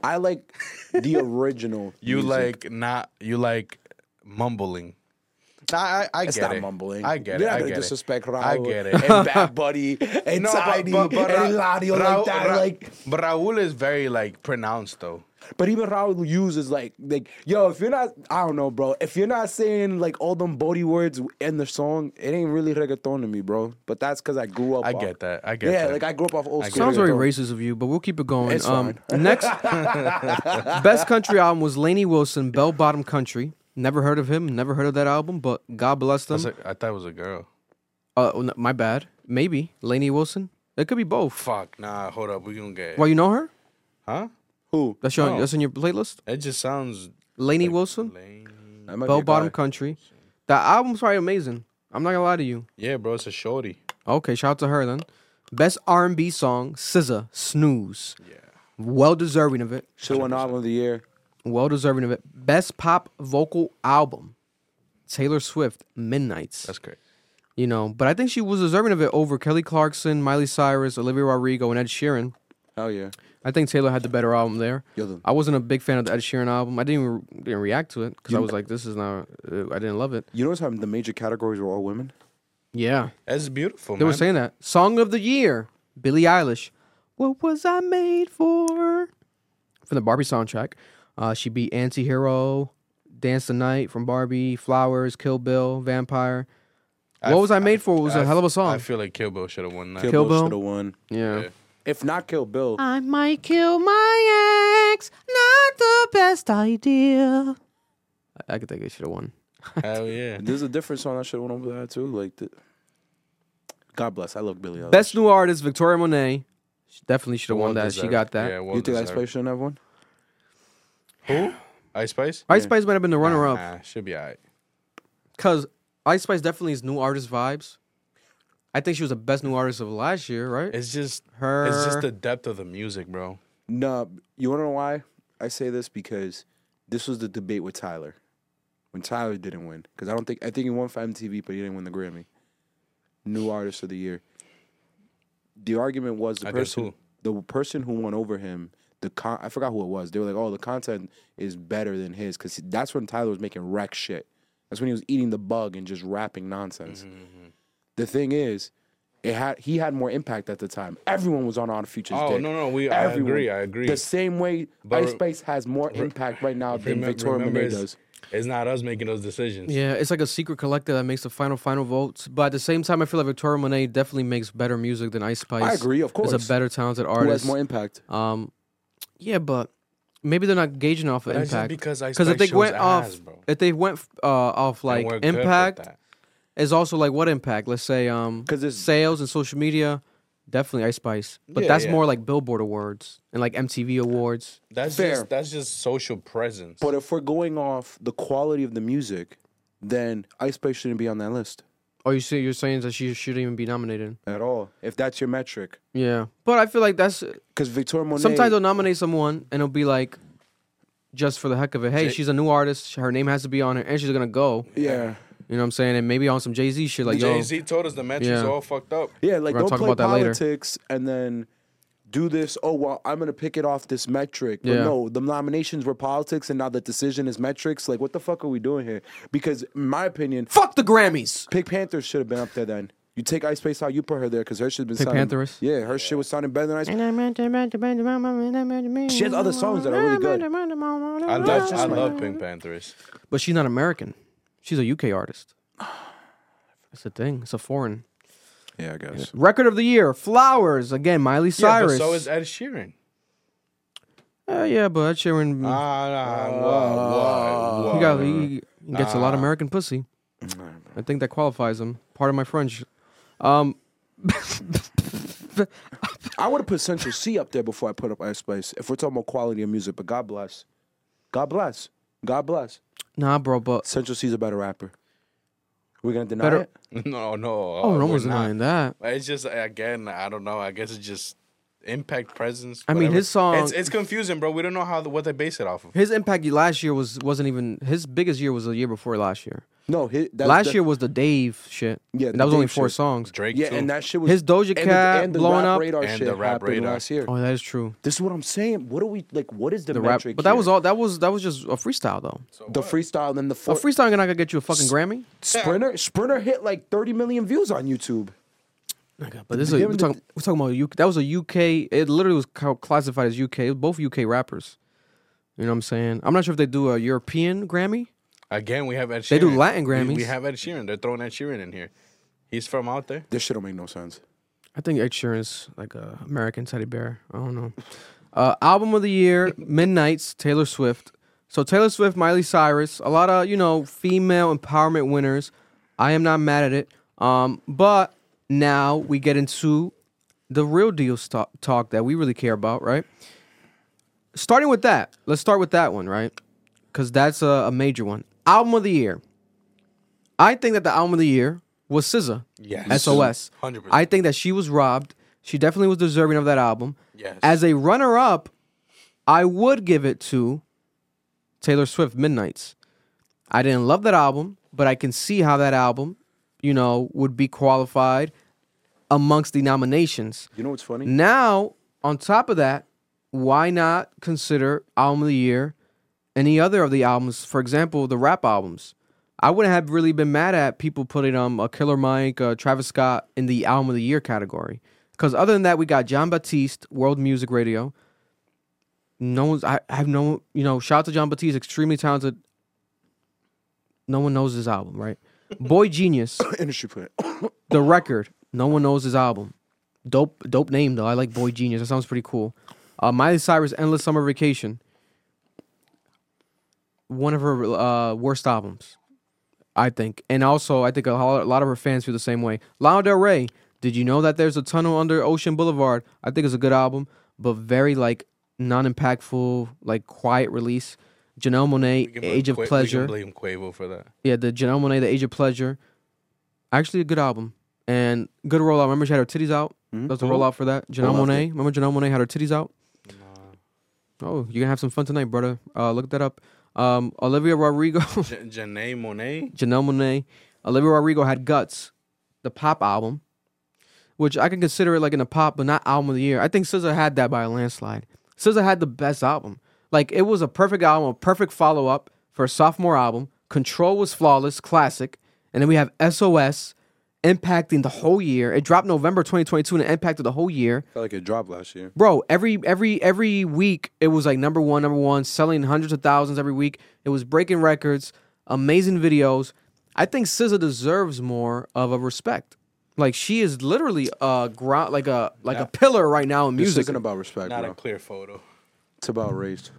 I like the original. You music. like not you like mumbling. Nah, I, I It's get not it. mumbling. I get You're it. not I gonna get disrespect it. Rauw I get it. and Bad Buddy and No, but- Tainy but- but and Eladio Ra- like that. Ra- like, but Rauw is very like pronounced though. but even Rauw uses like, like, yo, if you're not, I don't know, bro. If you're not saying like all them body words in the song, it ain't really reggaeton to me, bro. But that's because I grew up. I off- get that. I get yeah, that. like I grew up off old I school. Sounds very racist of you, but we'll keep it going. It's um, next, best country album was Lainey Wilson, Bell Bottom Country. Never heard of him. Never heard of that album, but God bless them. That's a- I thought it was a girl. Uh, oh, no, my bad. Maybe Lainey Wilson. It could be both. Fuck, nah, hold up. We gonna get Why you know her? Huh? Who? That's your No. that's in your playlist. It just sounds Lainey like Wilson, lame. That Bell a Bottom guy. Country. That album's probably amazing. I'm not gonna lie to you. Yeah, bro, it's a shorty. Okay, shout out to her then. Best R&B song, SZA, Snooze. Yeah. Well deserving of it. Should won album of the year. Well deserving of it. Best pop vocal album, Taylor Swift, Midnight's. That's great. you know, but I think she was deserving of it over Kelly Clarkson, Miley Cyrus, Olivia Rodrigo, and Ed Sheeran. Hell yeah. I think Taylor had the better album there. Yo, the- I wasn't a big fan of the Ed Sheeran album. I didn't even, didn't react to it because I was like, "This is not." Uh, I didn't love it. You notice how the major categories were all women? Yeah, That's beautiful, they man. were saying that. Song of the year, Billie Eilish. What was I made for? From the Barbie soundtrack, uh, she beat Anti-Hero, Dance the Night from Barbie, Flowers, Kill Bill, Vampire. What was I made for? was a I- hell of a song. I feel like Kill Bill should have won that. Kill, Kill Bill, Bill? should have won. yeah. Yeah. If not Kill Bill, I might kill my ex. Not the best idea. I, I could think it should have won. Hell yeah. there's a different song I should have won over that too. Like, the, God bless. I love Billie. Eilish. Best new artist, Victoria Monet. She definitely should have Well won that. She got that. Yeah, well you think Ice deserved. Spice shouldn't have won? Who? Ice Spice? Ice Spice might have been the runner up Nah, should be alright. because Ice Spice definitely is new artist vibes. I think she was the best new artist of last year, right? It's just Her. It's just the depth of the music, bro. No, you wanna know why I say this? Because this was the debate with Tyler when Tyler didn't win. Because I don't think I think he won for MTV, but he didn't win the Grammy. New Artist of the Year. The argument was the Against person, the person who won over him. The con- I forgot who it was. They were like, "Oh, the content is better than his," because that's when Tyler was making wreck shit. That's when he was eating the bug and just rapping nonsense. Mm-hmm, The thing is, it had he had more impact at the time. Everyone was on Odd Future's Oh, dick. no, no, we- I agree, I agree. The same way But Ice Spice has more impact right now than Victoria Monet does. It's not us making those decisions. yeah, it's like a secret collective that makes the final final votes. But at the same time, I feel like Victoria Monet definitely makes better music than Ice Spice. I agree, of Is course. a better talented artist. Who artist. has more impact? Um, yeah, but maybe they're not gauging off of But that's just impact. because Ice if they went ass, off, bro. if they went uh, off like And we're good with impact, is also like what impact? Let's say um 'Cause it's- sales and social media, definitely Ice Spice. But Yeah, that's yeah. more like Billboard awards and like MTV awards. That's Fair. just that's just social presence. But if we're going off the quality of the music, then Ice Spice shouldn't be on that list Oh, you see, you're saying that she shouldn't even be nominated. at all. If that's your metric, Yeah, but I feel like that's because Victoria Monet. sometimes they'll nominate someone and it'll be like just for the heck of it. Hey, Jay- she's a new artist. Her name has to be on it, and she's gonna go. yeah, You know what I'm saying? And maybe on some Jay Z shit, like Jay Z told us the metrics Yeah. are all fucked up. yeah, like We're gonna don't talk play about that later. politics and then do this. Oh well, I'm gonna pick it off this metric. But Yeah. no, the nominations were politics, and now the decision is metrics. Like, what the fuck are we doing here? Because in my opinion, fuck the Grammys. Pink Panthers should have been up there then. You take Ice Spice out, you put her there because her shit been Pink sounding. Panthers? Yeah, her shit was sounding better than Ice. She has other songs that are really good. I love I love Pink Panthers. But she's not American. She's a UK artist. That's the thing. It's a foreign. Yeah, I guess. Record of the year, Flowers. Again, Miley Yeah, Cyrus. but so is Ed Sheeran. Uh, yeah, but Ed Sheeran, Ah, nah, what, what, he, got, what? he he gets a lot of American pussy. I think that qualifies him. Part of my French. Um, I would have put Central Cee up there before I put up Ice Spice. If we're talking about quality of music, but God bless, God bless, God bless. nah, bro, but Central Cee's a better rapper. We're gonna deny Better- it. No, no. oh, no we're one's not. denying that. It's just again, I don't know. I guess it's just impact presence. I mean, whatever. his song- It's, it's confusing, bro. We don't know how the, what they base it off of. His impact last year was wasn't even his biggest year was the year before last year. No, his, that's last the- year was the Dave shit. Yeah, and that was only four shit. songs. Drake Yeah, too. and that shit was His Doja and the- Cat and the blowing rap up. radar And shit the rap happened radar. last year. Oh, that is true. This is what I'm saying. What are we like? What is the, The rap, metric? but that was all. That was that was just a freestyle though. the freestyle. Then the A four, freestyle not gonna get you a fucking Grammy. sprinter. Sprinter hit like 30 million views on YouTube. But this is a, we're him the- talking, we're talking about UK. That was a UK. It literally was classified as UK. It was both UK rappers. You know what I'm saying? I'm not sure if they do a European Grammy. Again, we have Ed Sheeran. They do Latin We- Grammys. We, have Ed Sheeran. They're throwing Ed Sheeran in here. He's from out there. This shit don't make no sense. I think Ed Sheeran's like a American teddy bear. I don't know. Uh, album of the year, Midnight's Taylor Swift. So Taylor Swift, Miley Cyrus, a lot of you know female empowerment winners. I am not mad at it. Um, but now we get into the real deal st- talk that we really care about, right? Starting with that, let's start with that one, right? Because that's a, a major one. Album of the year. I think that the album of the year was SZA. Yes. SOS. 100%. I think that she was robbed. She definitely was deserving of that album. Yes. As a runner up, I would give it to Taylor Swift Midnights. I didn't love that album, but I can see how that album, you know, would be qualified amongst the nominations. You know what's funny? Now, on top of that, why not consider album of the year any other of the albums? For example, the rap albums. I wouldn't have really been mad at people putting um a Killer Mike, uh, Travis Scott in the album of the year category. Because other than that, we got Jon Batiste, World Music Radio. No one's. I, I have no. You know, shout out to Jon Batiste, extremely talented. No one knows his album, right? Boy Genius, Industry put. the record. No one knows his album. Dope, dope name though. I like Boy Genius. That sounds pretty cool. Uh, Miley Cyrus, Endless Summer Vacation. One of her uh, worst albums, I think, and also I think a lot, a lot of her fans feel the same way. Lana Del Rey. Did you know that there's a tunnel under Ocean Boulevard? I think it's a good album, but very like non-impactful, like quiet release. Janelle Monáe, Age of Qua- Pleasure. We can blame Quavo for that. Yeah, the Janelle Monáe, The Age of Pleasure. Actually, a good album. And good rollout. Remember she had her titties out? That was the rollout for that. Janelle loved Monet. Remember Janelle Monáe had her titties out? Oh, you're going to have some fun tonight, brother. Uh, look that up. Um, Olivia Rodrigo, J- Janae Monet. Janelle Monáe. Olivia Rodrigo had Guts, the pop album, which I can consider it like in the pop, but not album of the year. I think SZA had that by a landslide. SZA had the best album. Like it was a perfect album, a perfect follow up for a sophomore album. Control was flawless, classic. And then we have SOS impacting the whole year. It dropped November 2022 and it impacted the whole year. felt like it dropped last year. Bro, every every every week it was like number one, number one, selling hundreds of thousands every week. It was breaking records, amazing videos. I think SZA deserves more of a respect. Like she is literally a ground, like a like a pillar right now in This music. isn't about respect, Not bro. a clear photo. It's about race.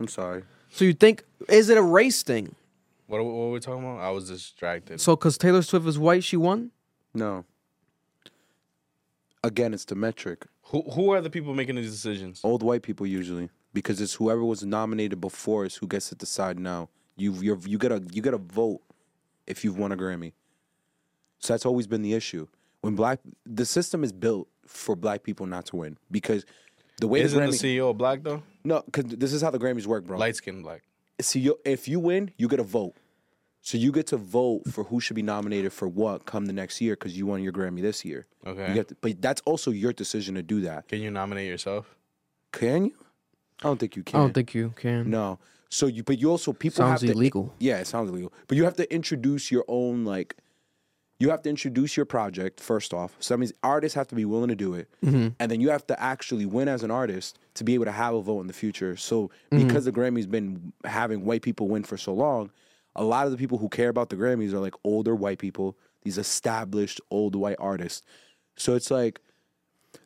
I'm sorry. So you think is it a race thing? What, what were we talking about? I was distracted. So because Taylor Swift is white, she won. No. Again, it's the metric. who who are the people making these decisions? Old white people usually, because it's whoever was nominated before is who gets to decide now. You you you get a you get a vote if you've won a Grammy. So that's always been the issue. When black the system is built for black people not to win because the way Isn't the the Grammy CEO black though? no because this is how the Grammys work, bro. Light skinned black. see you, if you win, you get a vote. So you get to vote for who should be nominated for what come the next year because you won your Grammy this year. Okay. You get to, but that's also your decision to do that. Can you nominate yourself? Can you? I don't think you can. I don't think you can. No. So you, but you also people Sounds have to. illegal. Yeah, it sounds illegal. But you have to introduce your own like. You have to introduce your project first off. So that means artists have to be willing to do it, Mm-hmm. and then you have to actually win as an artist to be able to have a vote in the future. So Mm-hmm. because the Grammys been having white people win for so long, a lot of the people who care about the Grammys are like older white people, these established old white artists. So it's like,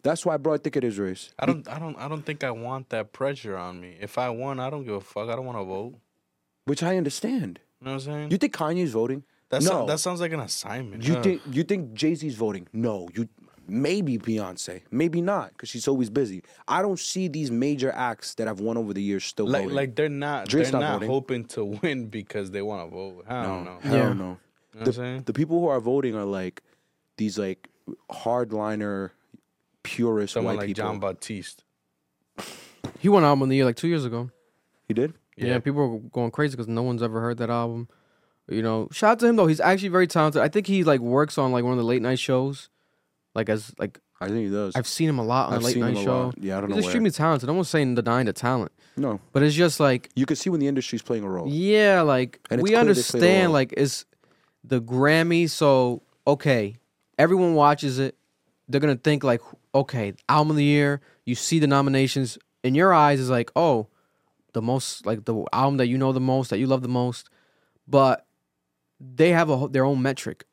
that's why, bro. I think it is race. I don't I don't I don't think I want that pressure on me. If I won, I don't give a fuck. I don't want to vote. Which I understand. You know what I'm saying? You think Kanye's voting? That, no. sound- that sounds like an assignment. You Ugh. think you think Jay Z's voting? No, you maybe Beyonce, maybe not, because she's always busy. I don't see these major acts that I've won over the years still like voting. like they're not Drake's they're not not voting. hoping to win because they want to vote. I don't know. I Yeah. don't know. You know what The, I'm saying? the people who are voting are like these like hardliner purest Someone white like people. Jon Batiste. He won album of the year like two years ago. he did. Yeah, people were going crazy because no one's ever heard that album. You know, shout out to him though. He's actually very talented. I think he like works on like one of the late night shows, like as like I think he does. I've seen him a lot on I've a late night show. lot. Yeah, I don't He's know where. extremely talented. I'm one's saying denying the talent, No, but it's just like you can see when the industry's playing a role. yeah, like we clear they played a understand like it's the Grammy. So okay, everyone watches it. They're gonna think like okay, album of the year. You see the nominations in your eyes is like oh, the most like the album that you know the most that you love the most, but they have a their own metric.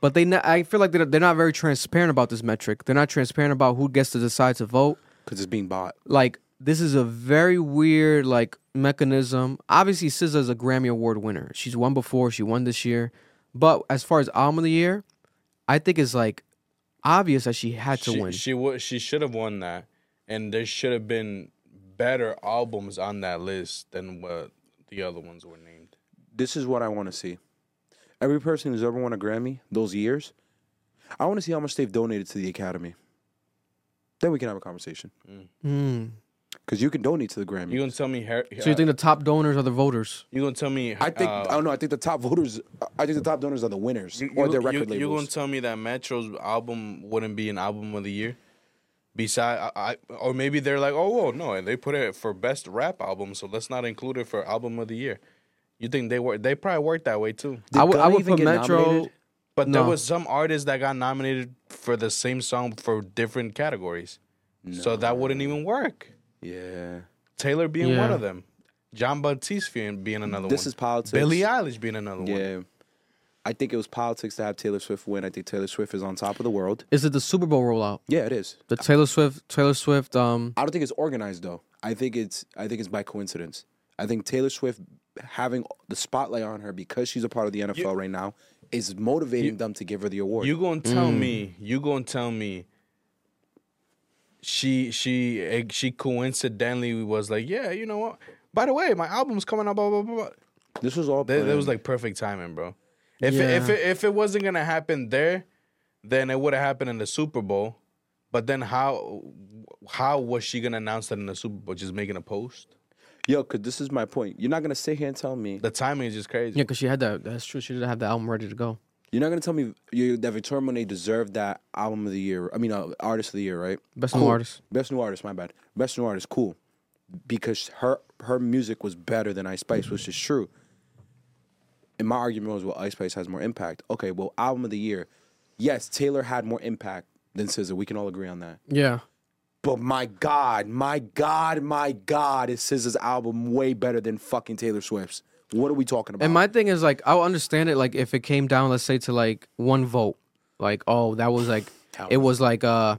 But they, not, I feel like they're, they're not very transparent about this metric. They're not transparent about who gets to decide to vote because it's being bought. like this is a very weird like mechanism. Obviously, SZA is a Grammy Award winner. She's won before. She won this year. But as far as album of the year, I think it's like obvious that she had to she, win. She would. She should have won that, and there should have been better albums on that list than what the other ones were named. This is what I want to see. Every person who's ever won a Grammy those years, I want to see how much they've donated to the Academy. Then we can have a conversation because you can donate to the Grammy. You gonna tell me? Har- So you think the top donors are the voters? you gonna tell me? I think uh, I don't know. I think the top voters. I think the top donors are the winners You, or you, their you, record you gonna labels. tell me that Metro's album wouldn't be an album of the year? Beside, I, I or maybe they're like, oh, well, no, and they put it for best rap album, so let's not include it for album of the year. You think they were? They probably worked that way too. Did I would I Gunna would even put get Metro. nominated? But there No. was some artists that got nominated for the same song for different categories, so that wouldn't even work. yeah, Taylor being one Yeah. of them, Jon Batiste being, being another this one. is politics. Billie Eilish being another one. Yeah, I think it was politics to have Taylor Swift win. I think Taylor Swift is on top of the world. Is it the Super Bowl rollout? Yeah, it is. The Taylor Swift Taylor Swift um I don't think it's organized though. I think it's I think it's by coincidence. I think Taylor Swift having the spotlight on her because she's a part of the NFL right now is motivating them to give her the award. You gonna tell me? You gonna tell me? She she eh, she coincidentally was like, yeah, you know what? By the way, my album's coming out. Blah blah blah. blah. this was all. That, that was like perfect timing, bro. If it, if it, if it wasn't gonna happen there, then it would have happened in the Super Bowl. But then how how was she gonna announce that in the Super Bowl? Just making a post? Yo, because this is my point. You're not gonna sit here and tell me. The timing is just crazy. yeah, because she had that. That's true. She didn't have the album ready to go. You're not gonna tell me you, that Victoria Monet deserved that album of the year. I mean, uh, artist of the year, right? Best new artist. Best new artist. My bad. Best new artist. Cool, because her her music was better than Ice Spice, which is true. And my argument was, well, Ice Spice has more impact. Okay, well, album of the year, yes, Taylor had more impact than SZA. We can all agree on that. Yeah. But my God, my God, my God, is SZA's album way better than fucking Taylor Swift's? What are we talking about? And my thing is like I'll understand it like if it came down, let's say to like one vote, like oh that was like it was like uh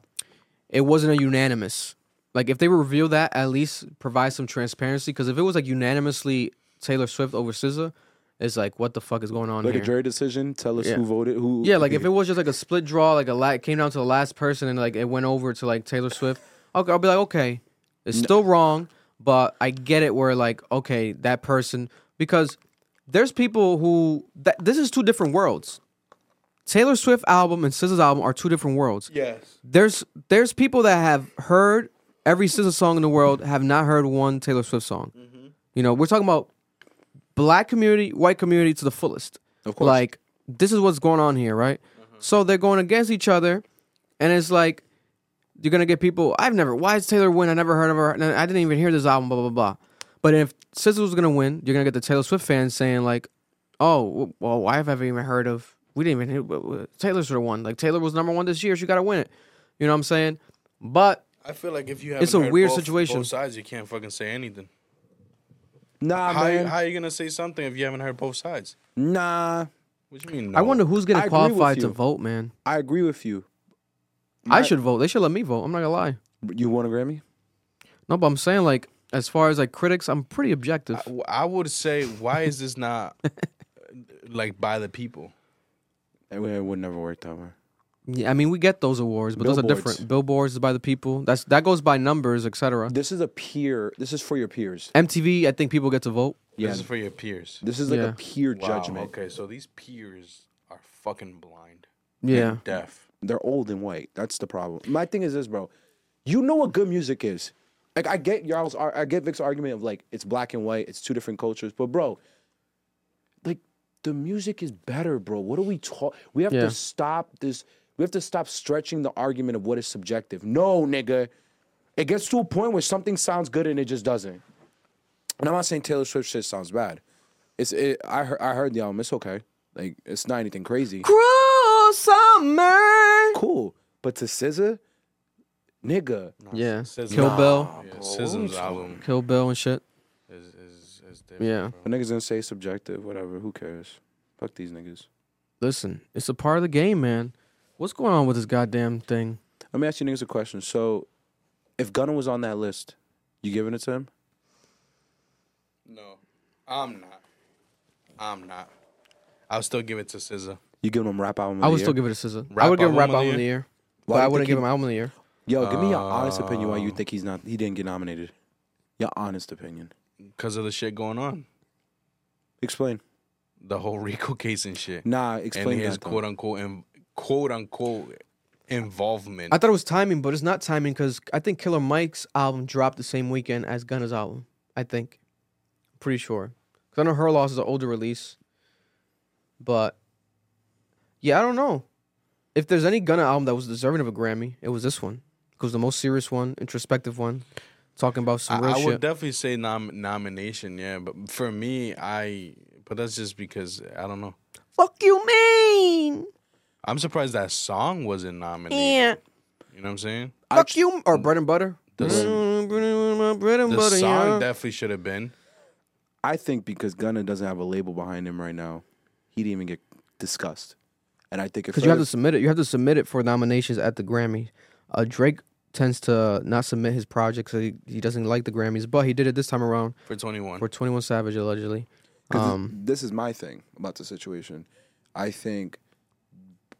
it wasn't a unanimous. Like if they reveal that, at least provide some transparency. Because if it was like unanimously Taylor Swift over SZA, it's like what the fuck is going on like here? a jury decision, tell us Yeah. who voted, who. yeah, like if it was just like a split draw, like a la- came down to the last person and like it went over to like Taylor Swift. Okay, I'll be like okay, it's still wrong, but I get it. Where like okay, that person because there's people who that this is two different worlds. Taylor Swift album and SZA's album are two different worlds. Yes. There's there's people that have heard every SZA song in the world, have not heard one Taylor Swift song. Mm-hmm. You know, we're talking about black community, white community to the fullest. Of course. Like this is what's going on here, right? Mm-hmm. So they're going against each other, and it's like you're gonna get people. I've never. Why is Taylor win? I never heard of her. I didn't even hear this album. Blah blah blah. But if SZA was gonna win, you're gonna get the Taylor Swift fans saying like, "Oh, well, why have I ever even heard of? We didn't even hear Taylor should have won. Like Taylor was number one this year. She got to win it. You know what I'm saying? But I feel like if you have It's a weird situation. both sides, you can't fucking say anything. nah, How you, man, how you gonna say something if you haven't heard both sides? nah. What do you mean? I wonder who's gonna qualify to vote, man. I agree with you. I should vote. They should let me vote. I'm not gonna lie. You won a Grammy? No, but I'm saying like as far as like critics, I'm pretty objective. I, I would say, why is this not like by the people? It would- it would never work that way. Yeah, I mean we get those awards, but those are different. Billboards is by the people. That's that goes by numbers, etc. This is a peer. This is for your peers. MTV, I think people get to vote. Yeah. This is for your peers. This is like Yeah. a peer Wow, judgment. Okay, so these peers are fucking blind. Yeah, Deaf. They're old and white. That's the problem. My thing is this, bro. You know what good music is. Like I get y'all's, I get Vic's argument of like it's black and white, it's two different cultures. But bro, like the music is better, bro. What are we talk? We have Yeah. to stop this. We have to stop stretching the argument of what is subjective. No, nigga. It gets to a point where something sounds good and it just doesn't. And I'm not saying Taylor Swift shit sounds bad. It's it, I heard I heard the album. It's okay. Like it's not anything crazy. Cruel summer. Cool. But to SZA, nigga, Yeah. SZA. Kill Bill. Yeah, SZA's album Kill Bill and shit. is, is, is different. Yeah. a niggas gonna say subjective, whatever. Who cares? Fuck these niggas. Listen, it's a part of the game, man. What's going on with this goddamn thing? Let me ask you niggas a question. So, if Gunna was on that list, you giving it to him? No, I'm not. I'm not. I'll still give it to SZA. You giving him rap album? Of I the would year? still give it a SZA. I would give him album rap of the album of the year? year. Why But I you wouldn't think give him he- album of the year. Yo, give me your honest opinion why you Uh, think he's not. He didn't get nominated. Your honest opinion. Because of the shit going on. Explain. The whole Rico case and shit. Nah, explain and his that. though. quote unquote in, quote unquote involvement. I thought it was timing, but it's not timing because I think Killer Mike's album dropped the same weekend as Gunna's album. I think. Pretty sure. Because I know Her Loss is an older release. But yeah, I don't know. If there's any Gunna album that was deserving of a Grammy, it was this one. It was the most serious one, introspective one, talking about I, some real I shit. would definitely say nom- nomination, yeah. But for me, I but that's just because I don't know. Fuck you mean? I'm surprised that song wasn't nominated. Yeah. You know what I'm saying? Fuck you or bread and butter. The, Mm, bread and- bread and the butter, song yeah. definitely should have been. I think because Gunna doesn't have a label behind him right now, he didn't even get discussed. And I think if Because you have to submit it. You have to submit it for nominations at the Grammy. Uh, Drake tends to not submit his projects. So he, he doesn't like the Grammys, but he did it this time around For 21. for Twenty One Savage allegedly. Um, this is my thing about the situation. I think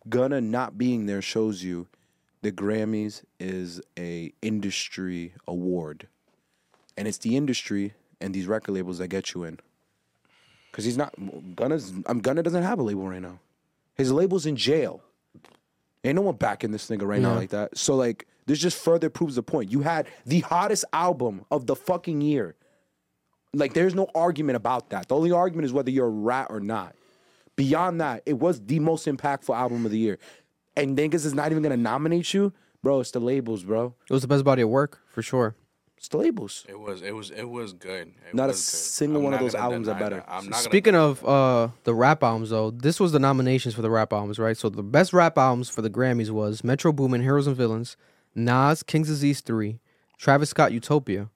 Gunna not being there shows you the Grammys is a industry award, and it's the industry and these record labels that get you in. Because he's not Gunna's. I'm Gunna doesn't have a label right now. His label's in jail. Ain't no one backing this nigga right now Yeah. like that. So like, this just further proves the point. You had the hottest album of the fucking year. Like, there's no argument about that. The only argument is whether you're a rat or not. Beyond that, it was the most impactful album of the year. And niggas is not even gonna nominate you, bro. It's the labels, bro. it was the best body of work for sure. It's the labels. It was. It was. It was good. It Not a was good. single I'm one of those albums are better. I'm not Speaking of uh, the rap albums, though, this was the nominations for the rap albums, right? So the best rap albums for the Grammys was Metro Boomin, Heroes and Villains, Nas, Kings of Disease 3, Travis Scott, Utopia,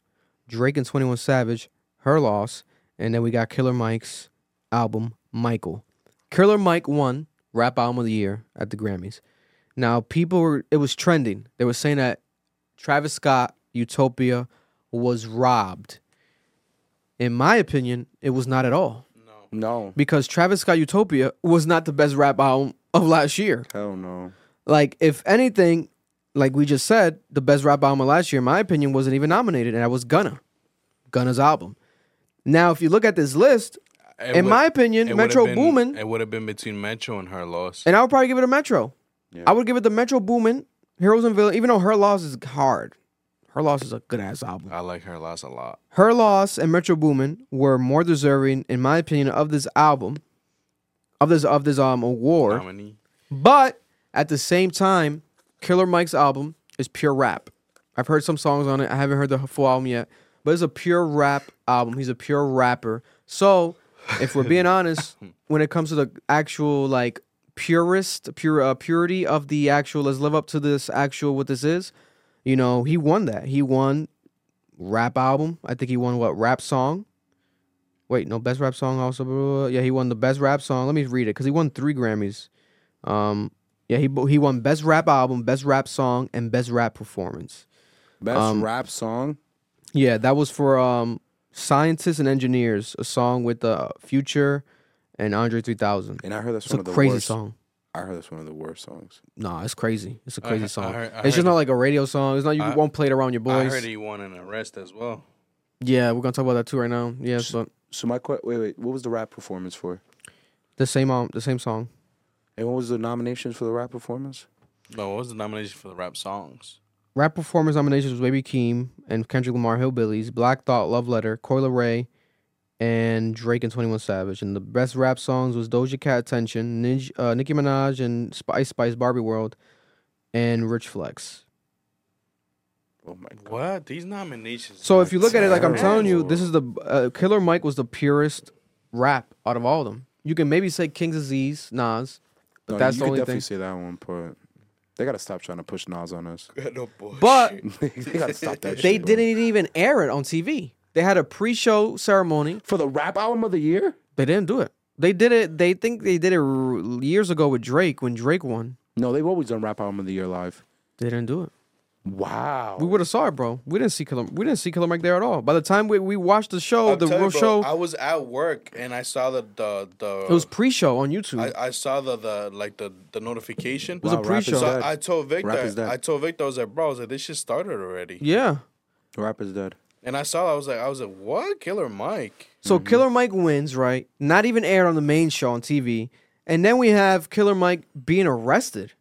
Drake and 21 Savage, Her Loss, and then we got Killer Mike's album, Michael. Killer Mike won Rap Album of the Year at the Grammys. Now, people were, it was trending. They were saying that Travis Scott, Utopia, was robbed. In my opinion, it was not at all No, because Travis Scott Utopia was not the best rap album of last year. hell no. Like, if anything, like we just said, the best rap album of last year, in my opinion, wasn't even nominated, and that was Gunna, Gunna's album. Now, if you look at this list, It in would- my opinion, Metro been- Boomin, It would have been between Metro and her loss. and I would probably give it a Metro. I would give it the Metro Boomin, Heroes and Villains, even though Her Loss is hard. Her Loss is a good ass album. I like her loss a lot. Her Loss and Metro Boomin were more deserving, in my opinion, of this album, of this of this um award. Nominee. But at the same time, Killer Mike's album is pure rap. I've heard some songs on it. I haven't heard the full album yet, but it's a pure rap album. He's a pure rapper. So, if we're being honest, when it comes to the actual like purist, pure uh, purity of the actual, let's live up to this actual what this is. You know, he won that. He won rap album. I think he won what rap song. Wait, no, best rap song also. blah, blah, blah. Yeah, he won the best rap song. Let me read it because he won three Grammys. Um, yeah, he he won best rap album, best rap song, and best rap performance. Best Um, rap song. Yeah, that was for um scientists and engineers, a song with uh, Future and Andre 3000. And I heard that's It's one a of the crazy worst. song. I heard that's one of the worst songs. Nah, it's crazy. It's a crazy I song. heard- I it's heard just not like a radio song. It's not you I- won't play it around your boys. I boys. heard he won an arrest as well. Yeah, we're gonna talk about that too right now. Yeah, so So my que- wait, wait, what was the rap performance for? the same um the same song. And what was the nominations for the rap performance? No, what was the nomination for the rap songs? Rap performance nominations was Baby Keem and Kendrick Lamar Hillbillies, Black Thought Love Letter, Coi Leray, and Drake and 21 Savage. And the best rap songs was Doja Cat Attention, Ninja, uh, Nicki Minaj and Ice Spice Barbie World, and Rich Flex. Oh my god. What? These nominations. So if you look at it, like I'm telling you, this is the uh, Killer Mike was the purest rap out of all of them. You can maybe say King's Disease, Nas, but No, that's you the could only definitely thing. say that one, but they gotta stop trying to push Nas on us. no. But they gotta stop that. they shit, didn't even air it on TV. They had a pre-show ceremony. for the rap album of the year. They didn't do it. They did it. They think they did it r- years ago with Drake when Drake won. No, they've always done rap album of the year live. They didn't do it. Wow. We would have saw it, bro. We didn't see Killer. We didn't see Killer Mike there at all. By the time we, we watched the show, I'll the tell you, real bro, show, I was at work and I saw the the the. it was pre-show on YouTube. I, I saw the the like the the notification. it was a Wow, rap is pre-show. So dead. I told Rap is Victor, dead. I told Victor, I was like, bro, I was like, this shit started already. yeah. The rap is dead. And I saw, I was like, I was like, what? Killer Mike. So mm-hmm. Killer Mike wins, right? Not even aired on the main show on TV. And then we have Killer Mike being arrested.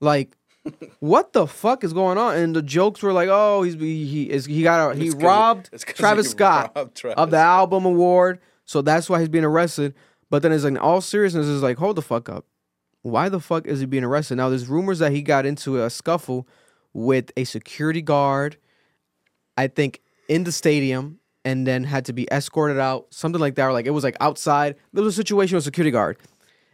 Like, what the fuck is going on? And the jokes were like, oh, he's he, he is he got a, he It's 'cause- robbed it's 'cause Travis he Scott robbed Travis of the album award, so that's why he's being arrested. But then it's like, in all seriousness, is like, hold the fuck up. Why the fuck is he being arrested? Now there's rumors that he got into a scuffle with a security guard, I think, in the stadium, and then had to be escorted out, something like that. Or like it was like outside. There was a situation with a security guard,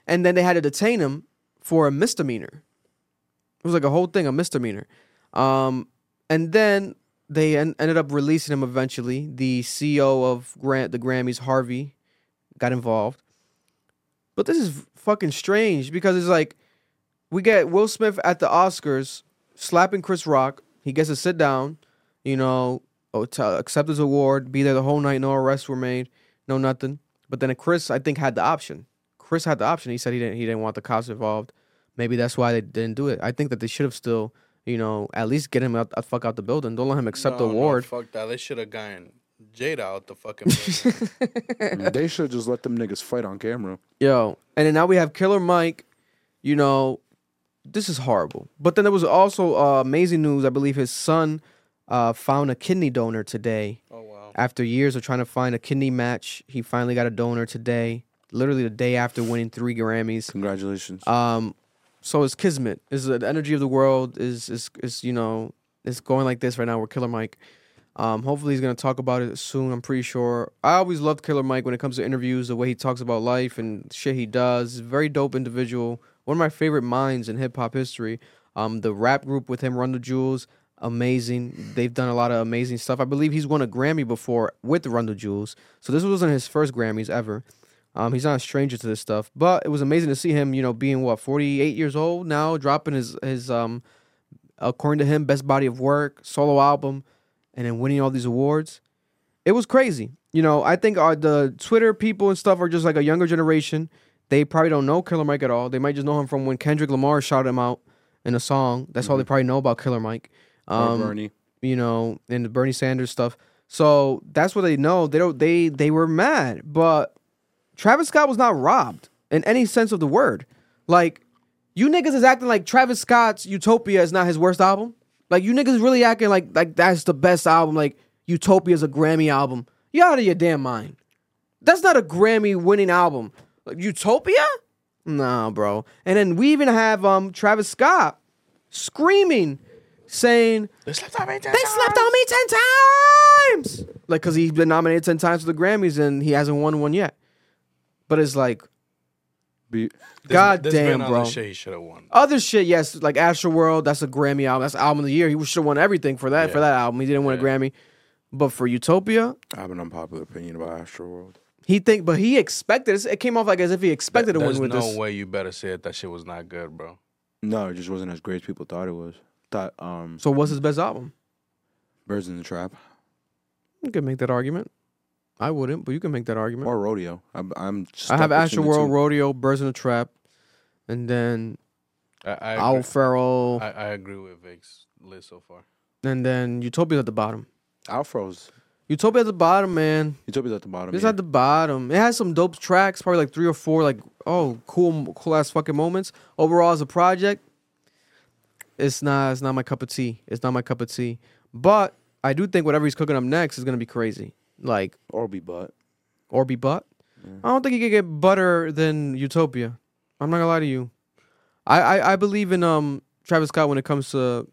and then they had to detain him for a misdemeanor. It was like a whole thing, a misdemeanor. Um, and then they en- ended up releasing him eventually. The CEO of Grant, the Grammys, Harvey, got involved. But this is fucking strange because it's like we get Will Smith at the Oscars slapping Chris Rock. He gets to sit down, you know, accept his award, be there the whole night. No arrests were made, no nothing. But then Chris, I think, had the option. Chris had the option. He said he didn't. He didn't want the cops involved. Maybe that's why they didn't do it. I think that they should have still, you know, at least get him out, uh, fuck out the building. Don't let him accept the No, no, award. fuck that. They should have gotten Jada out the fucking. building. they should just let them niggas fight on camera. Yo, and then now we have Killer Mike. You know, this is horrible. But then there was also uh, amazing news. I believe his son uh, found a kidney donor today. oh wow. After years of trying to find a kidney match, he finally got a donor today. Literally the day after winning three Grammys. Congratulations. Um, so it's kismet. Is the energy of the world is is is you know it's going like this right now with Killer Mike. Um, hopefully he's gonna talk about it soon. I'm pretty sure. I always loved Killer Mike when it comes to interviews, the way he talks about life and shit he does. Very dope individual. One of my favorite minds in hip hop history. Um, the rap group with him, Run the Jewels, amazing. They've done a lot of amazing stuff. I believe he's won a Grammy before with Run the Jewels. So this wasn't his first Grammys ever. Um, he's not a stranger to this stuff, but it was amazing to see him. You know, being what 48 years old now, dropping his his um, according to him, best body of work, solo album, and then winning all these awards. It was crazy. You know, I think our, the Twitter people and stuff are just like a younger generation. They probably don't know Killer Mike at all. They might just know him from when Kendrick Lamar shouted him out in a song. That's all they probably know about Killer Mike. Or Um, Bernie. you know, and the Bernie Sanders stuff. So that's what they know. They don't. They they were mad, but Travis Scott was not robbed in any sense of the word. Like you niggas is acting like Travis Scott's Utopia is not his worst album. Like you niggas really acting like like that's the best album. Like Utopia is a Grammy album. You out of your damn mind. That's not a Grammy winning album. Like Utopia? Nah, bro. And then we even have um Travis Scott screaming, saying They slept on me. they slept on me ten times. Like, cause he's been nominated ten times for the Grammys and he hasn't won one yet. But it's like Be- God There's damn, been other bro. Shit he should have won. Other shit, yes, like Astro World, that's a Grammy album. That's album of the year. He should have won everything for that for that album. He didn't win a Grammy. But for Utopia, I have an unpopular opinion about Astro World. he think, but he expected it. It came off like as if he expected to There's win with no this. way you better say it. That shit was not good, bro. No, it just wasn't as great as people thought it was. Thought um So what's his best album? Birds in the Trap You can make that argument. I wouldn't, but you can make that argument. or Rodeo. I'm, I'm just I have stuck Astro the World, two. Rodeo, Birds in the Trap, and then I I, Owl agree. Farrell, I, I agree with Vic's list so far. and then Utopia at the bottom. Alfro's. Utopia at the bottom, man. Utopia's at the bottom. It's yeah. at the bottom. It has some dope tracks, probably like three or four, like oh, cool, cool ass fucking moments. Overall, as a project, it's not it's not my cup of tea. It's not my cup of tea. But I do think whatever he's cooking up next is gonna be crazy. Like Or be butt. or be butt. I don't think he could get butter than Utopia. I'm not gonna lie to you. I, I, I believe in um Travis Scott when it comes to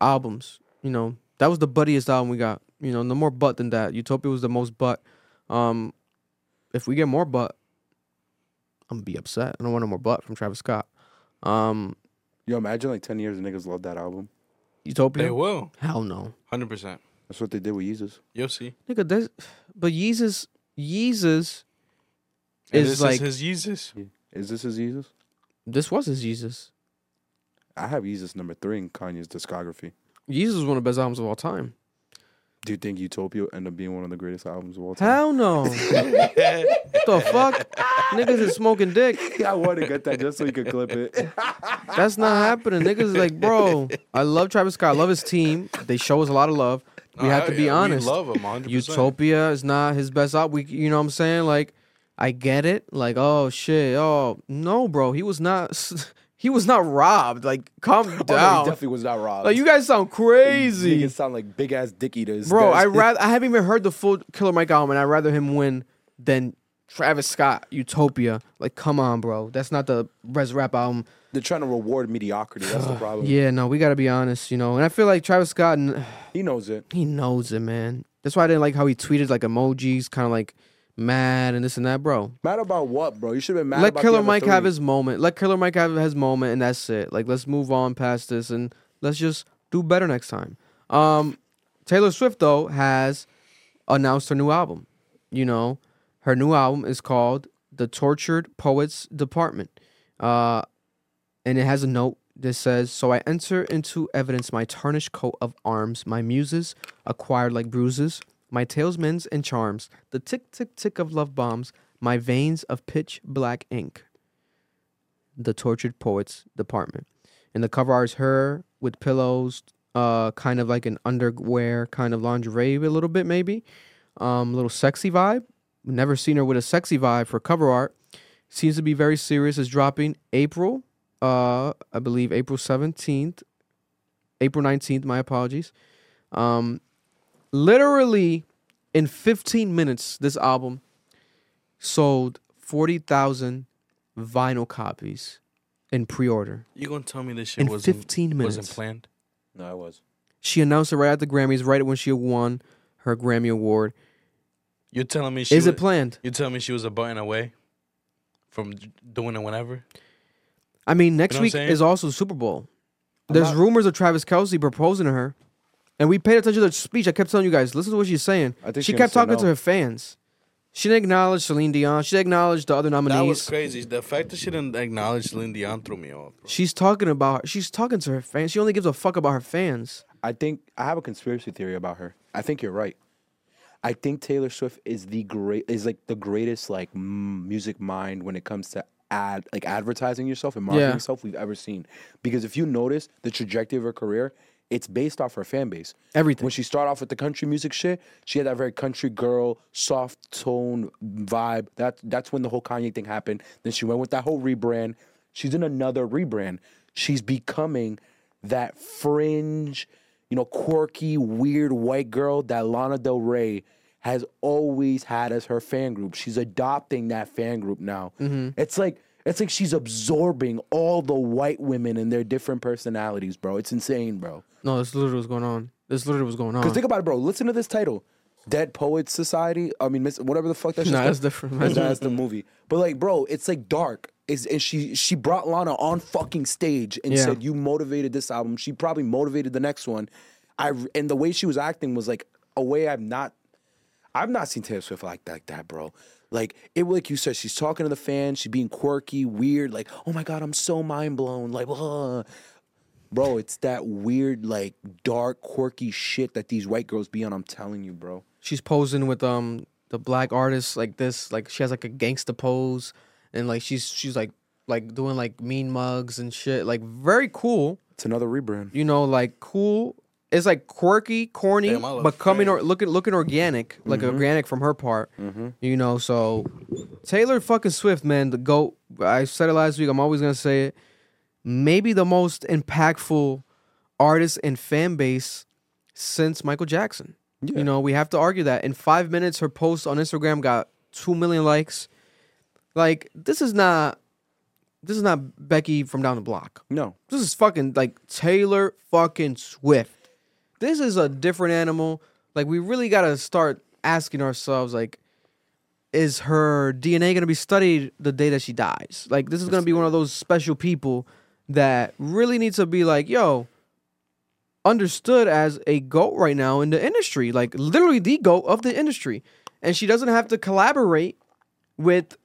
albums. You know, that was the buttiest album we got. You know, no more butt than that. Utopia was the most butt. Um if we get more butt, I'm gonna be upset. I don't want no more butt from Travis Scott. Um Yo, imagine like ten years of niggas love that album. Utopia? They will. Hell no. Hundred percent. That's what they did with Yeezus. You'll see. Nigga, there's but Yeezus Yeezus And is this like is his Jesus. Is this his Yeezus? this was his Yeezus. I have Yeezus number three in Kanye's discography. Yeezus is one of the best albums of all time. Do you think Utopia will end up being one of the greatest albums of all time? Hell no. what the fuck? Niggas is smoking dick. I want to get that just so you could clip it. That's not happening. Niggas is like, bro, I love Travis Scott. I love his team. They show us a lot of love. We have to be uh, Yeah, honest. We love him. 100%. Utopia is not his best album. We, you know what I'm saying? Like, I get it. Like, oh shit. Oh no, bro. He was not. He was not robbed. Like, calm Oh, no, down. he definitely was not robbed. like, you guys sound crazy. Niggas sound like big ass dick eaters. Bro, I rather I haven't even heard the full Killer Mike album, and I'd rather him win than Travis Scott Utopia. Like, come on, bro, that's not the Res Rap album. They're trying to reward mediocrity. That's the problem. Yeah, no, we gotta be honest, you know. And I feel like Travis Scott, He knows it. he knows it, man. That's why I didn't like how he tweeted like emojis, kind of like mad and this and that, bro. Mad about what, bro? You should have been mad Let Killer Mike three. have his moment. Let Killer Mike have his moment, and that's it. Like, let's move on past this, and let's just do better next time. Um, Taylor Swift though has announced her new album. You know, her new album is called "The Tortured Poets Department," uh, and it has a note that says, "So I enter into evidence my tarnished coat of arms, my muses acquired like bruises, my talismans and charms, the tick tick tick of love bombs, my veins of pitch black ink." The Tortured Poets Department, and the cover art is her with pillows, uh, kind of like an underwear, kind of lingerie, a little bit maybe, um, little sexy vibe. Never seen her with a sexy vibe for cover art. Seems to be very serious. Is dropping April, uh, I believe April seventeenth, April nineteenth. My apologies. Um, literally in fifteen minutes, this album sold forty thousand vinyl copies in pre-order. You gonna tell me this shit In wasn't 15 minutes? wasn't planned? No, I was. She announced it right at the Grammys, right when she won her Grammy award. You're telling me she Is was, it planned? You're telling me she was a button away from doing it whenever? I mean, next You know week is also Super Bowl. There's not- rumors of Travis Kelce proposing to her, and we paid attention to the speech. I kept telling you guys, listen to what she's saying. I think she she kept gonna say talking to her fans. She didn't acknowledge Celine Dion. She didn't acknowledge the other nominees. That was crazy. The fact that she didn't acknowledge Celine Dion threw me off. Bro. She's talking about. She's talking to her fans. She only gives a fuck about her fans. I think I have a conspiracy theory about her. I think you're right. I think Taylor Swift is the great is like the greatest like m- music mind when it comes to ad like advertising yourself and marketing Yeah. yourself we've ever seen. Because if you notice the trajectory of her career, it's based off her fan base. Everything. When she started off with the country music shit, she had that very country girl, soft tone vibe. That that's when the whole Kanye thing happened. Then she went with that whole rebrand. She's in another rebrand. She's becoming that fringe, you know, quirky, weird white girl that Lana Del Rey has always had as her fan group. She's adopting that fan group now. Mm-hmm. It's like it's like she's absorbing all the white women and their different personalities, bro. It's insane, bro. No, this literally what's going on. This literally what's going on. Because think about it, bro. Listen to this title. Dead Poets Society. I mean, miss- whatever the fuck that Nah, that's different, That's, man. that's the movie. But like, bro, it's like dark. Is and she she brought Lana on fucking stage and Yeah. said, "You motivated this album." She probably motivated the next one. I and the way she was acting was like a way I've not I've not seen Taylor Swift like that, like that, bro. Like it, like you said, she's talking to the fans. She's being quirky, weird. Like, oh my god, I'm so mind blown. Like, uh. bro, it's that weird, like dark, quirky shit that these white girls be on. I'm telling you, bro. she's posing with um the black artists like this like she has like a gangsta pose and like she's she's like like doing like mean mugs and shit like very cool It's another rebrand. you know like cool it's like quirky corny Damn, but coming or looking looking organic like mm-hmm. organic from her part mm-hmm. you know so taylor fucking swift man the goat i said it last week i'm always gonna say it maybe the most impactful artist and fan base since Michael Jackson. Yeah. You know, we have to argue that. In five minutes, her post on Instagram got two million likes. Like, this is not this is not Becky from down the block. No. This is fucking like Taylor fucking Swift. This is a different animal. Like we really gotta start asking ourselves, like, is her DNA gonna be studied the day that she dies? Like this is gonna be one of those special people that really needs to be like, yo, understood as a goat right now in the industry, like literally the goat of the industry. And she doesn't have to collaborate with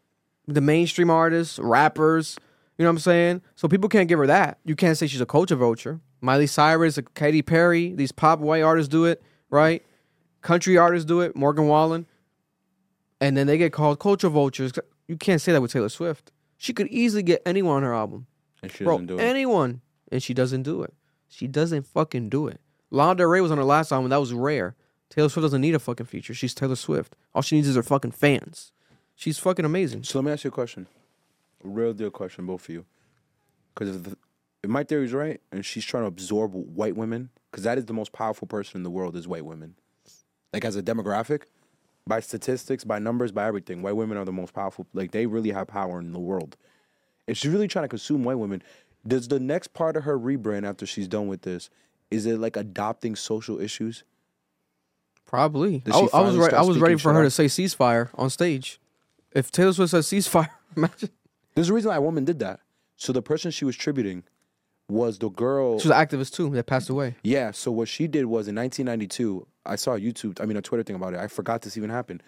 the mainstream artists, rappers. You know what I'm saying? So people can't give her that. You can't say she's a culture vulture. Miley Cyrus, Katy Perry, these pop white artists do it, right? Country artists do it, Morgan Wallen. And then they get called culture vultures. You can't say that with Taylor Swift. She could easily get anyone on her album. And she Bro, doesn't do it. anyone. And she doesn't do it. She doesn't fucking do it. Lana Del Rey was on her last album. That was rare. Taylor Swift doesn't need a fucking feature. She's Taylor Swift. All she needs is her fucking fans. She's fucking amazing. So let me ask you a question. A real deal question, both of you. Because if, the- if my theory is right, and she's trying to absorb white women, because that is the most powerful person in the world is white women. Like as a demographic, by statistics, by numbers, by everything, white women are the most powerful. Like they really have power in the world. If she's really trying to consume white women, does the next part of her rebrand after she's done with this, is it like adopting social issues? Probably. I, I was right. I was ready for her shit to say ceasefire on stage. If Taylor Swift says ceasefire, imagine There's a reason why a woman did that. So the person she was tributing was the girl. she was an activist too that passed away. Yeah. So what she did was in 1992, I saw a YouTube, I mean a Twitter thing about it. I forgot this even happened.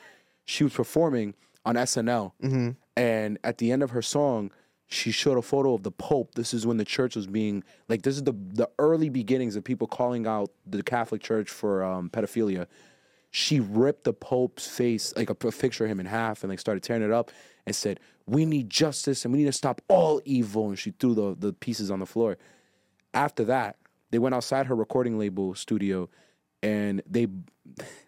She was performing on SNL, and at the end of her song, she showed a photo of the Pope. This is when the church was being like, this is the the early beginnings of people calling out the Catholic Church for um, pedophilia. She ripped the Pope's face, like a, picture of him in half, and like started tearing it up, and said, "We need justice, and we need to stop all evil." And she threw the the pieces on the floor after that, they went outside her recording label studio and they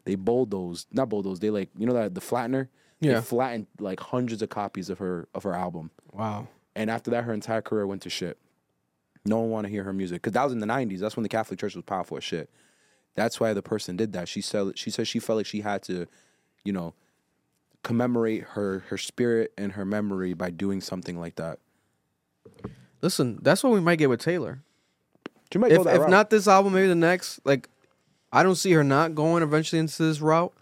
they bulldozed, not bulldozed, they like you know that the flattener? Yeah. They flattened like hundreds of copies of her of her album. Wow. And after that her entire career went to shit. No one wanted to hear her music. Cause that was in the nineties. That's when the Catholic Church was powerful as shit. That's why the person did that. She said she said she felt like she had to, you know, commemorate her her spirit and her memory by doing something like that. Listen, that's what we might get with Taylor. She might go If that if route. not this album, maybe the next. Like, I don't see her not going eventually into this route.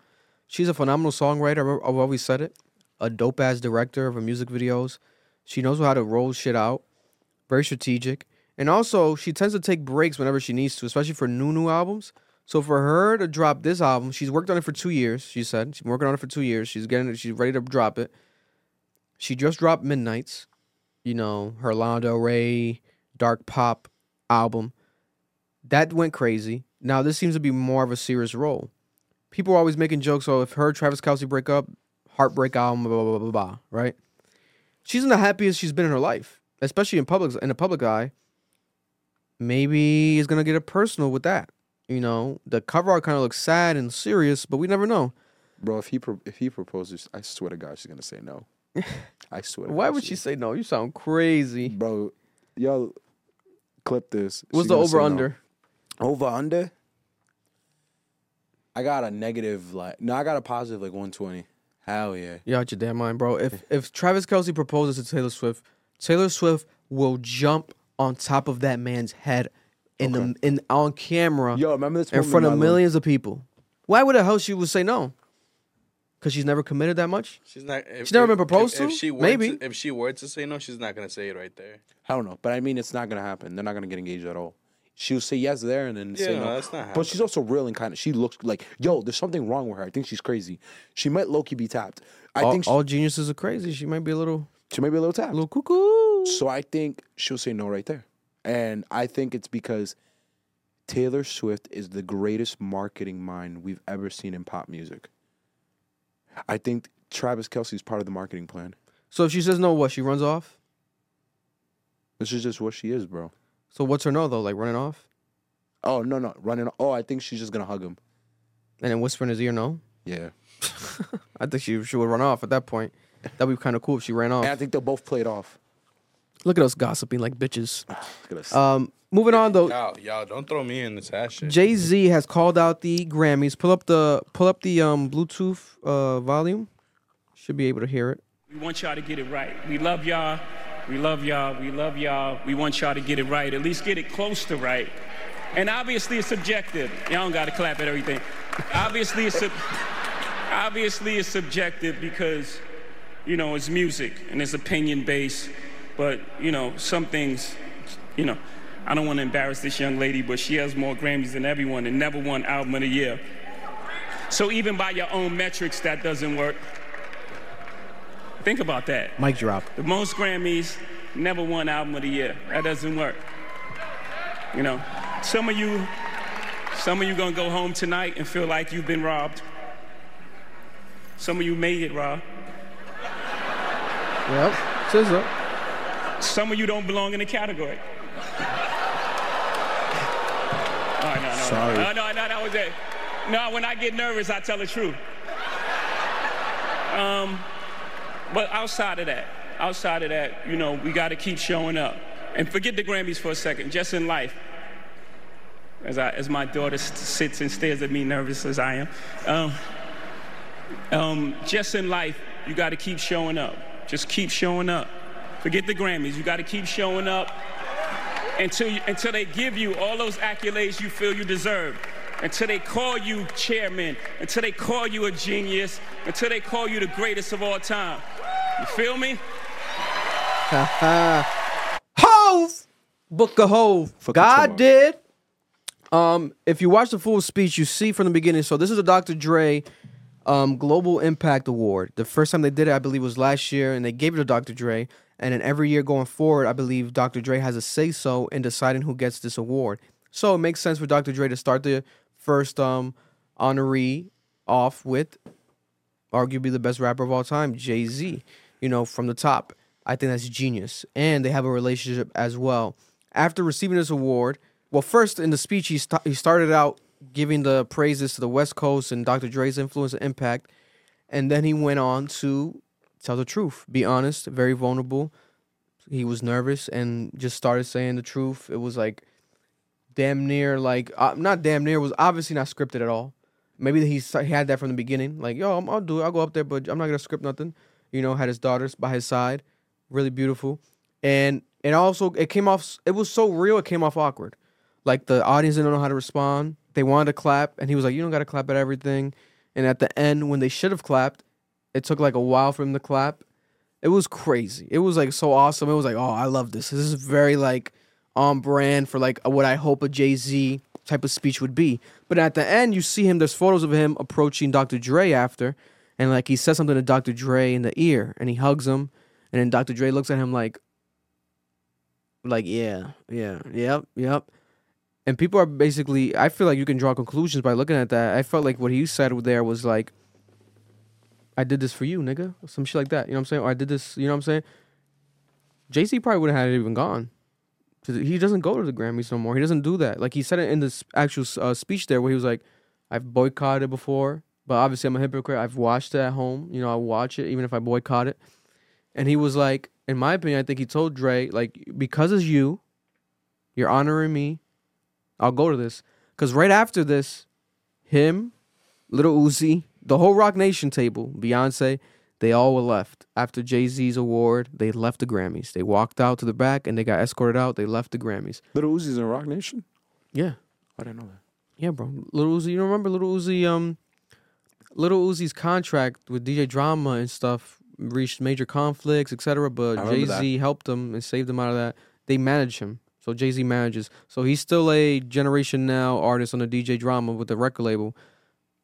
She's a phenomenal songwriter. I've always said it. A dope ass director of her music videos. She knows how to roll shit out. Very strategic. And also, she tends to take breaks whenever she needs to, especially for new new albums. So for her to drop this album, she's worked on it for two years. She said she's been working on it for two years. She's getting it. She's ready to drop it. She just dropped Midnights, you know, her Lana Ray dark pop album. That went crazy. Now this seems to be more of a serious role. People are always making jokes. Oh, if her Travis Kelce break up, heartbreak album, blah blah blah blah blah. Right? She's in the happiest she's been in her life, especially in public in the public eye. Maybe he's gonna get it personal with that. You know, the cover art kind of looks sad and serious, but we never know. Bro, if he pro- if he proposes, I swear to God, she's gonna say no. I swear. Why God, would she say no? You sound crazy. Bro, y'all clip this. What's She's the over no. under? Over under. I got a negative like no, I got a positive like one twenty. Hell yeah. You out your damn mind, bro. If if Travis Kelce proposes to Taylor Swift, Taylor Swift will jump on top of that man's head in the in on camera Yo, remember this in front of my- millions of people. Why would the hell she would say no? Because she's never committed that much. She's not. If, She's never if- been proposed if, If to? she were Maybe. To, if she were to say no, she's not gonna say it right there. I don't know, but I mean, it's not gonna happen. They're not gonna get engaged at all. She'll say yes there and then say no. no, that's not but she's also real and kind of. She looks like yo. There's something wrong with her. I think she's crazy. She might low key be tapped. I all, think she, all geniuses are crazy. She might be a little she might be a little tapped. little cuckoo. So I think she'll say no right there. And I think it's because Taylor Swift is the greatest marketing mind we've ever seen in pop music. I think Travis Kelce is part of the marketing plan. So if she says no, what? She runs off. This is just what she is, bro. So what's her no though? Like running off Oh no, no, running. Oh, I think she's just gonna hug him. and then whisper in his ear no. Yeah, I think she she would run off at that point. That'd be kind of cool if she ran off. and I think they'll both play it off. Look at us gossiping like bitches. Look at us. Um, moving on though. Y'all, y'all, don't throw me in this ass shit. Jay Z has called out the Grammys. Pull up the pull up the um Bluetooth uh volume. Should be able to hear it. We want y'all to get it right. We love y'all. We love y'all. We love y'all. We want y'all to get it right. At least get it close to right. And obviously it's subjective. Y'all don't gotta clap at everything. Obviously it's sub- obviously it's subjective because you know it's music and it's opinion based. But you know some things, you know, I don't want to embarrass this young lady, but she has more Grammys than everyone and never won Album of the Year. So even by your own metrics, that doesn't work. Think about that. Mic drop. The most Grammys, never won album of the year. That doesn't work. You know, some of you, some of you gonna go home tonight and feel like you've been robbed. Some of you may get robbed. Yep. Scissor. Some of you don't belong in the category. Oh, no, no, Sorry. No, no, no, that was it. No, when I get nervous, I tell the truth. Um, but outside of that, outside of that, you know, we got to keep showing up. And forget the Grammys for a second, just in life. As, I, as my daughter sits and stares at me nervous as I am. Um, um, just in life, you got to keep showing up. Just keep showing up. Forget the Grammys. You got to keep showing up until you, until they give you all those accolades you feel you deserve. Until they call you chairman. Until they call you a genius. Until they call you the greatest of all time. You feel me? Hove! Book of Hove. Fuck you God did. Um, if you watch the full speech, you see from the beginning. So this is a Dr. Dre um, Global Impact Award. The first time they did it, I believe, was last year, and they gave it to Dr. Dre. And then every year going forward, I believe Dr. Dre has a say so in deciding who gets this award. So it makes sense for Dr. Dre to start the first um honoree off with arguably the best rapper of all time, Jay Z. You know, from the top. I think that's genius. And they have a relationship as well. After receiving this award, well, first in the speech, he, sta- he started out giving the praises to the West Coast and Dr. Dre's influence and impact. And then he went on to tell the truth, be honest, very vulnerable. He was nervous and just started saying the truth. It was like damn near, like, uh, not damn near, was obviously not scripted at all. Maybe he, he had that from the beginning. Like, yo, I'm, I'll do it. I'll go up there, but I'm not to script nothing. You know, had his daughters by his side. Really beautiful. And and also, it came off, it was so real, it came off awkward. Like the audience didn't know how to respond. They wanted to clap, and he was like, "You don't got to clap at everything." And at the end, when they should have clapped, it took like a while for him to clap. It was crazy. It was like so awesome. It was like, "Oh, I love this. This is very like on brand for like what I hope a Jay Z type of speech would be." But at the end, you see him. There's photos of him approaching Dr. Dre after, and like he says something to Dr. Dre in the ear, and he hugs him, and then Dr. Dre looks at him like, like yeah, yeah, yep, yep and people are basically i feel like you can draw conclusions by looking at that i felt like what he said there was like i did this for you nigga. Some shit like that. You know what i'm saying? Or i did this you know what i'm saying? Jay-z probably wouldn't have even gone. He doesn't go to the grammys no more. He doesn't do that. Like he said it in this actual uh, speech there where he was like i've boycotted before but obviously i'm a hypocrite. I've watched it at home. You know i watch it even if i boycott it. And he was like in my opinion i think he told dre like because it's you you're honoring me I'll go to this. Because right after this, him, Little Uzi, the whole Roc Nation table, Beyonce, they all were left. After Jay Z's award, they left the Grammys. They walked out to the back and they got escorted out. They left the Grammys. Little Uzi's in Roc Nation? Yeah. I didn't know that. Yeah, bro. Little Uzi, you remember Little Uzi, um, Little Uzi's contract with DJ Drama and stuff reached major conflicts, etc. But Jay Z helped him and saved him out of that. They manage him. So Jay Z manages. So he's still a Generation Now artist on the DJ Drama with the record label,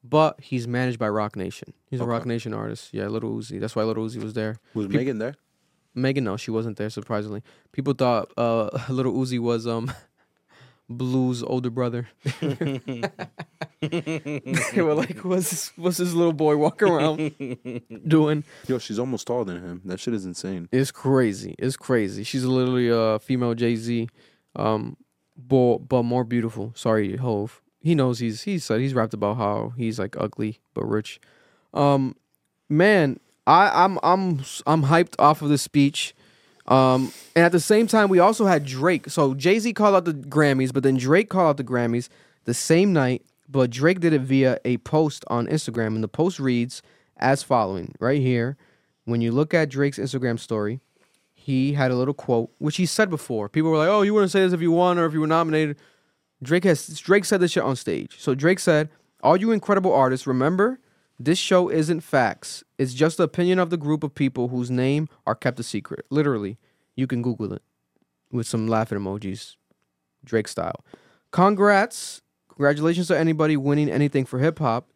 but he's managed by Roc Nation. He's a Okay. Roc Nation artist. Yeah, Little Uzi. That's why Little Uzi was there. Was Peop- Megan there? Megan, no, she wasn't there. Surprisingly, people thought uh, Little Uzi was um Blue's older brother. they were like, "What's this, what's this little boy walking around doing?" Yo, she's almost taller than him. That shit is insane. It's crazy. It's crazy. She's literally a female Jay Z, um, but but more beautiful. Sorry, Hove. He knows he's he said he's rapped about how he's like ugly but rich. Um, man, I I'm I'm I'm hyped off of this speech. Um, and at the same time, we also had Drake. So Jay Z called out the Grammys, but then Drake called out the Grammys the same night. But Drake did it via a post on Instagram, and the post reads as following right here. When you look at Drake's Instagram story, he had a little quote, which he said before. People were like, "Oh, you wouldn't say this if you won or if you were nominated." Drake has Drake said this shit on stage. So Drake said, "All you incredible artists, remember, this show isn't facts. It's just the opinion of the group of people whose name are kept a secret. Literally, you can Google it with some laughing emojis, Drake style. Congrats, congratulations to anybody winning anything for hip hop.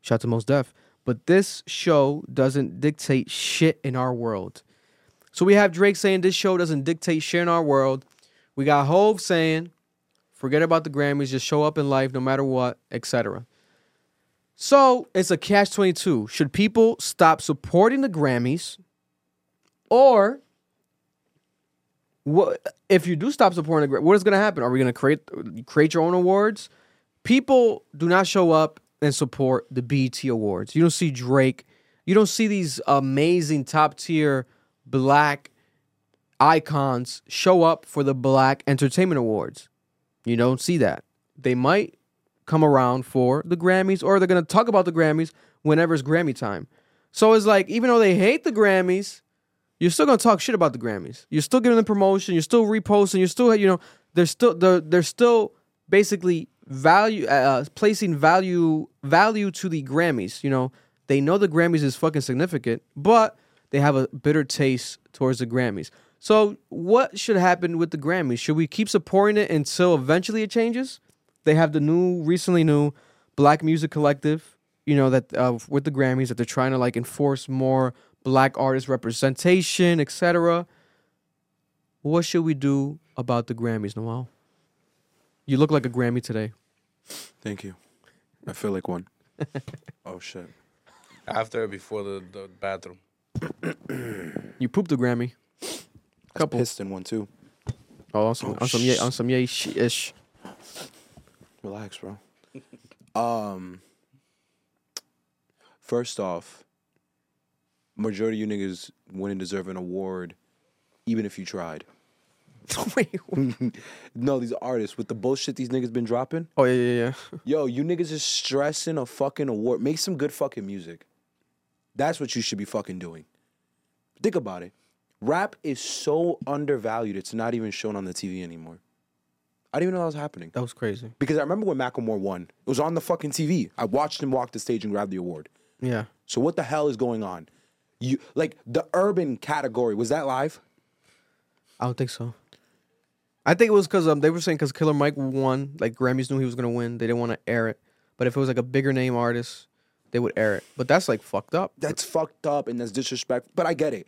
Shout to Mos Def. But this show doesn't dictate shit in our world. So we have Drake saying this show doesn't dictate shit in our world. We got Hove saying, forget about the Grammys, just show up in life no matter what, etc. So it's a catch 22. Should people stop supporting the Grammys? Or what if you do stop supporting the Grammys, what is going to happen? Are we going to create create your own awards? People do not show up and support the BET awards. You don't see Drake. You don't see these amazing top tier black icons show up for the Black Entertainment Awards. You don't see that. They might come around for the Grammys or they're going to talk about the Grammys whenever it's Grammy time. So it's like, even though they hate the Grammys, you're still going to talk shit about the Grammys. You're still giving them promotion. You're still reposting. You're still, you know, they're still, they're, they're still basically value, uh, placing value, value to the Grammys. You know, they know the Grammys is fucking significant, but they have a bitter taste towards the Grammys. So, what should happen with the Grammys? Should we keep supporting it until eventually it changes? They have the new, recently new Black Music Collective, you know, that uh, with the Grammys that they're trying to like enforce more black artist representation, etc. What should we do about the Grammys, Noel? You look like a Grammy today. Thank you. I feel like one. oh shit. After or before the, the bathroom? You pooped a Grammy. Couple. Pissed in one too. Oh, on some, Oh, on some, yeah, sh- on some, yeah, ish. Relax, bro. um. First off, majority of you niggas wouldn't deserve an award, even if you tried. Wait, No, these artists with the bullshit these niggas been dropping. oh yeah, yeah, yeah. Yo, you niggas is stressing a fucking award. Make some good fucking music. That's what you should be fucking doing. Think about it. Rap is so undervalued, it's not even shown on the TV anymore. I didn't even know that was happening. That was crazy. Because I remember when Macklemore won, it was on the fucking TV. I watched him walk the stage and grab the award. Yeah. So what the hell is going on? You like the urban category, was that live? I don't think so. I think it was because um, they were saying because Killer Mike won, like Grammys knew he was gonna win. They didn't want to air it. But if it was like a bigger name artist, they would air it. But that's like fucked up. That's fucked up and that's disrespectful. But I get it.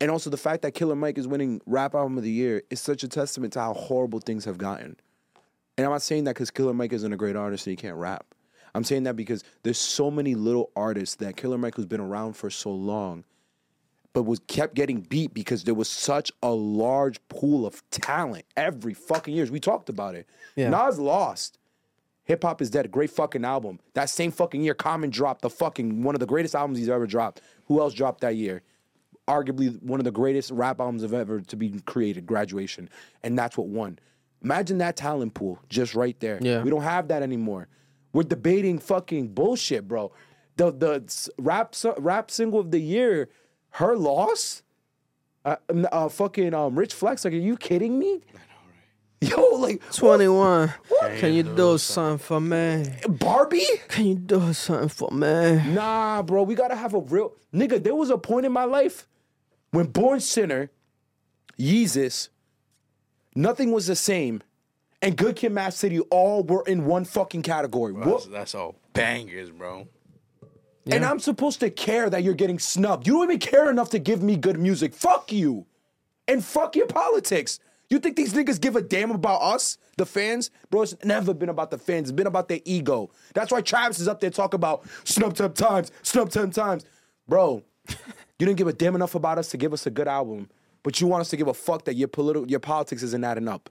And also the fact that Killer Mike is winning Rap Album of the Year is such a testament to how horrible things have gotten. And I'm not saying that because Killer Mike isn't a great artist and he can't rap. I'm saying that because there's so many little artists that Killer Mike who's been around for so long, but was kept getting beat because there was such a large pool of talent every fucking years. We talked about it. Yeah. Nas lost. Hip Hop is Dead, great fucking album. That same fucking year, Common dropped the fucking one of the greatest albums he's ever dropped. Who else dropped that year? Arguably one of the greatest rap albums of ever to be created, Graduation. And that's what won. Imagine that talent pool just right there. Yeah. We don't have that anymore. We're debating fucking bullshit, bro. The the rap rap single of the year, her loss. Uh, uh fucking um, Rich Flex. Like, are you kidding me? Yo, like? Twenty one. Can you do something for me? Barbie? Can you do something for me? Nah, bro, we gotta have a real nigga. There was a point in my life when Born Sinner, Yeezus, nothing was the same, and Good Kid, Mad City all were in one fucking category. That's, that's all bangers, bro. And I'm supposed to care that you're getting snubbed. You don't even care enough to give me good music. Fuck you, and fuck your politics. You think these niggas give a damn about us, the fans? Bro, it's never been about the fans. It's been about their ego. That's why Travis is up there talking about snub 10 times, snub 10 times. Bro, you didn't give a damn enough about us to give us a good album, but you want us to give a fuck that your political, your politics isn't adding up.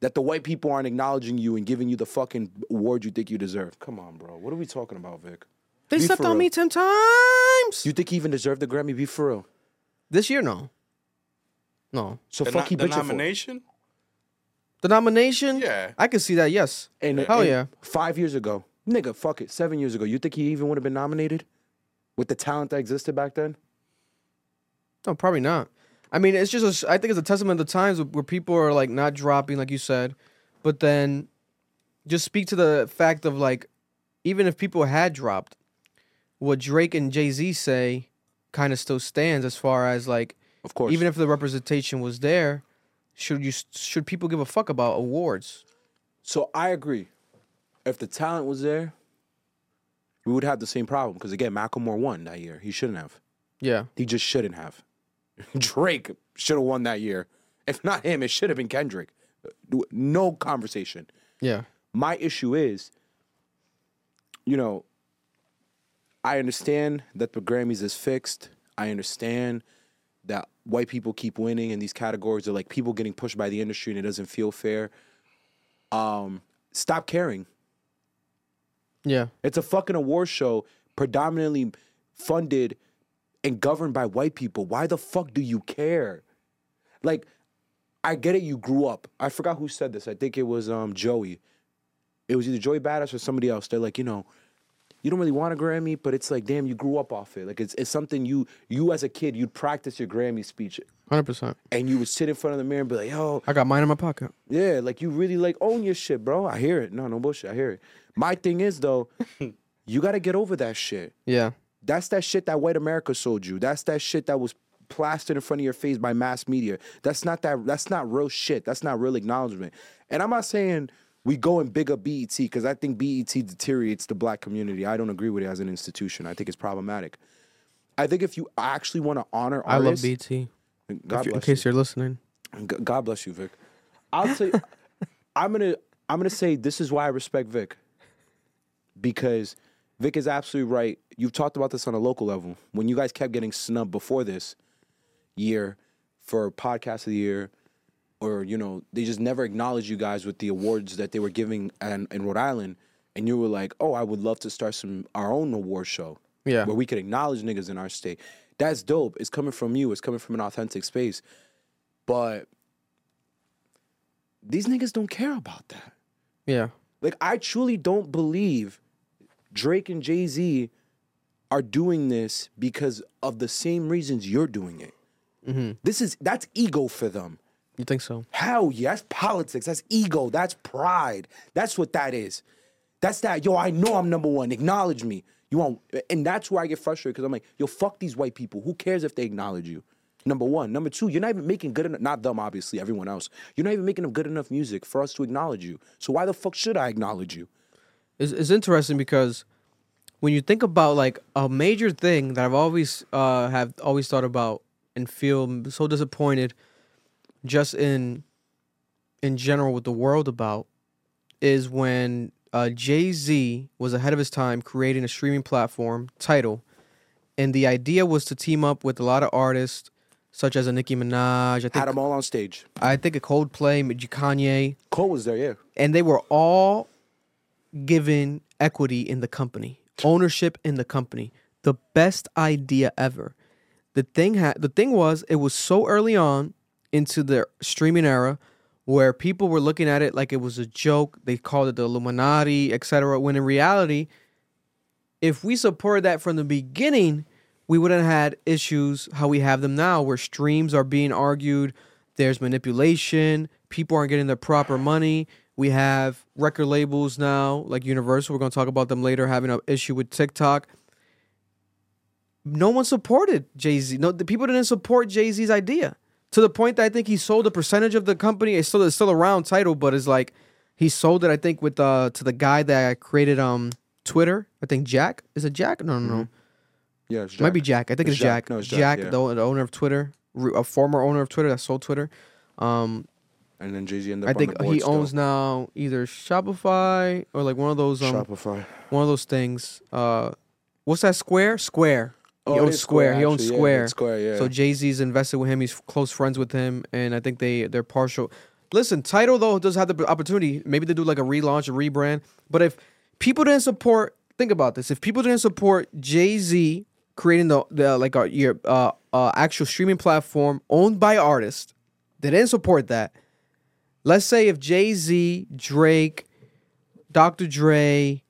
That the white people aren't acknowledging you and giving you the fucking award you think you deserve. Come on, bro. What are we talking about, Vick? They Be slept on real. me ten times. You think he even deserved the Grammy? Be for real. This year, no. No. So The, fuck no- he the bitching for. nomination? The nomination? Yeah. I can see that, yes. And, Hell and yeah. Five years ago, nigga, fuck it. Seven years ago, you think he even would have been nominated with the talent that existed back then? No, probably not. I mean, it's just, a I think it's a testament of the times where people are like not dropping, like you said, but then just speak to the fact of like, even if people had dropped, what Drake and Jay Z say kind of still stands as far as like, Of course. even if the representation was there, should you should people give a fuck about awards? So I agree. If the talent was there, we would have the same problem. Because again, Macklemore won that year. He shouldn't have. Yeah, He just shouldn't have. Drake should have won that year. If not him, it should have been Kendrick. No conversation. yeah, My issue is, you know, I understand that the Grammys is fixed. I understand that white people keep winning in these categories. They're like people getting pushed by the industry and it doesn't feel fair. Um, stop caring. yeah, It's a fucking award show predominantly funded and governed by white people. Why the fuck do you care? Like, I get it, you grew up. I forgot who said this. I think it was um Joey. It was either Joey Badass or somebody else. They're like, you know, you don't really want a Grammy, but it's like, damn, you grew up off it. Like it's it's something you you as a kid, you'd practice your Grammy speech hundred percent. and you would sit in front of the mirror and be like, yo, I got mine in my pocket. yeah, like you really like own your shit, bro. I hear it. No, no bullshit. I hear it. My thing is though, you gotta get over that shit. Yeah, That's that shit that white America sold you. That's that shit that was plastered in front of your face by mass media. That's not that that's not real shit. That's not real acknowledgement. And I'm not saying we go and big up BET because I think BET deteriorates the black community. I don't agree with it as an institution. I think it's problematic. I think if you actually want to honor I love artists, BT. God you- in bless you. case you're listening. God bless you, Vick. I'll say I'm gonna I'm gonna say this is why I respect Vick. Because Vick is absolutely right. You've talked about this on a local level. When you guys kept getting snubbed before this year for podcast of the year, or you know, they just never acknowledged you guys with the awards that they were giving in, in Rhode Island, and you were like, "Oh, I would love to start some our own award show." Yeah. where we could acknowledge niggas in our state. That's dope. It's coming from you. It's coming from an authentic space. But these niggas don't care about that. Yeah, Like I truly don't believe Drake and Jay Z are doing this because of the same reasons you're doing it. Mm-hmm. This is that's ego for them. you think so? Hell yeah, that's politics. That's ego. That's pride. That's what that is. That's that. Yo, I know I'm number one. Acknowledge me. You want, and that's where I get frustrated because I'm like, yo, fuck these white people. Who cares if they acknowledge you? Number one. Number two, you're not even making good enough. Not them, obviously. Everyone else. You're not even making good enough music for us to acknowledge you. So why the fuck should I acknowledge you? It's, it's interesting because when you think about like a major thing that I've always uh have always thought about and feel so disappointed just in in general with the world about is when uh, Jay Z was ahead of his time creating a streaming platform Tidal, and the idea was to team up with a lot of artists such as a Nicki Minaj, I think, Had them all on stage. I think a Coldplay, Kanye, Cole was there, yeah. and they were all given equity in the company, ownership in the company. The best idea ever. The thing ha- the thing was it was so early on into the streaming era where people were looking at it like it was a joke. They called it the Illuminati, etc. When in reality, if we supported that from the beginning, we wouldn't have had issues how we have them now, where streams are being argued, there's manipulation, people aren't getting their proper money. We have record labels now, like Universal. We're going to talk about them later, having an issue with TikTok. No one supported Jay Z. No, the people didn't support Jay Z's idea to the point that I think he sold a percentage of the company. It's still it's still around Tidal, but it's like he sold it. I think with uh to the guy that created um Twitter. I think Jack is it Jack? No, no, no. Yeah, it's Might be Jack. Jack. I think It's it's, Jack. Jack. No, it's Jack, Jack, yeah. the, the owner of Twitter, a former owner of Twitter that sold Twitter. Um, And then Jay Z ended up I think on the board he still. owns now either Shopify or like one of those um Shopify. one of those things. Uh, what's that? Square. Square. Oh, he it owns Square. Square, He owns actually, yeah, Square. Square, yeah. So Jay Z's invested with him. He's close friends with him, and I think they they're partial. Listen, Tidal though does have the opportunity. Maybe they do like a relaunch, a rebrand. But if people didn't support, think about this: if people didn't support Jay Z creating the, the like your uh, uh, actual streaming platform owned by artists. They didn't support that. Let's say if Jay Z, Drake, Dr. Dre,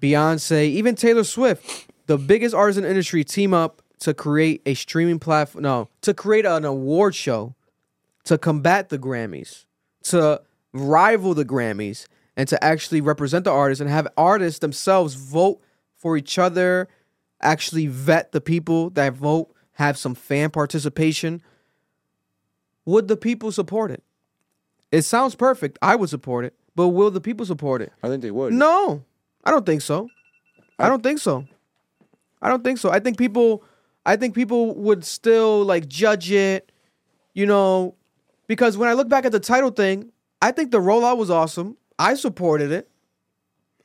Beyonce, even Taylor Swift, the biggest artists in the industry, team up to create a streaming platform. No, to create an award show to combat the Grammys, to rival the Grammys, and to actually represent the artists and have artists themselves vote for each other, actually vet the people that vote, have some fan participation. Would the people support it? It sounds perfect. I would support it, but will the people support it? I think they would. No, I don't think so. I don't think so. I don't think so. I think people, I think people would still like judge it, you know, because when I look back at the Tidal thing, I think the rollout was awesome. I supported it.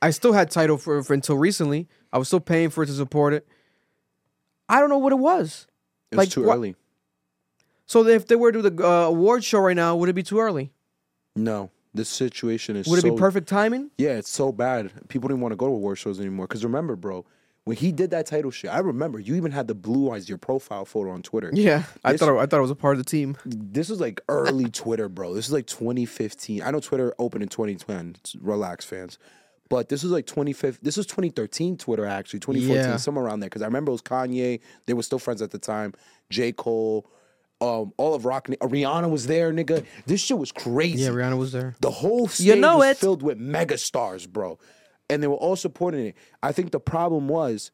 I still had Tidal for, for until recently. I was still paying for it to support it. I don't know what it was. It's like, too wha- early. So if they were to do the uh, award show right now, would it be too early? No, this situation is. Would it so, be perfect timing? Yeah, it's so bad. People didn't want to go to award shows anymore. Because remember, bro, when he did that Tidal shit, I remember you even had the blue eyes your profile photo on Twitter. Yeah, I thought I thought it was a part of the team. This was like early Twitter, bro. This is like 2015. I know Twitter opened in 2010. Relax, fans. But this was like 2015. This was 2013 Twitter, actually. 2014, Yeah. somewhere around there. Because I remember it was Kanye. They were still friends at the time. J. Cole. Um, all of Rock. Rihanna was there, nigga. This shit was crazy. Yeah, Rihanna was there. The whole stage You know was it. filled with mega stars, bro. And they were all supporting it. I think the problem was,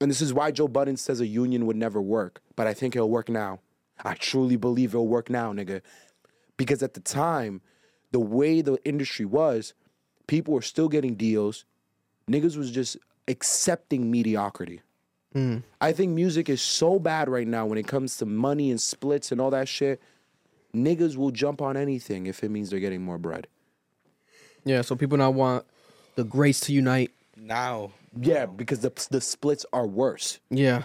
and this is why Joe Budden says a union would never work, but I think it'll work now. I truly believe it'll work now, nigga. Because at the time, the way the industry was, people were still getting deals. Niggas was just accepting mediocrity. I think music is so bad right now when it comes to money and splits and all that shit. Niggas will jump on anything if it means they're getting more bread. Yeah, so people now want the greats to unite. Now, Yeah, because the the splits are worse. Yeah.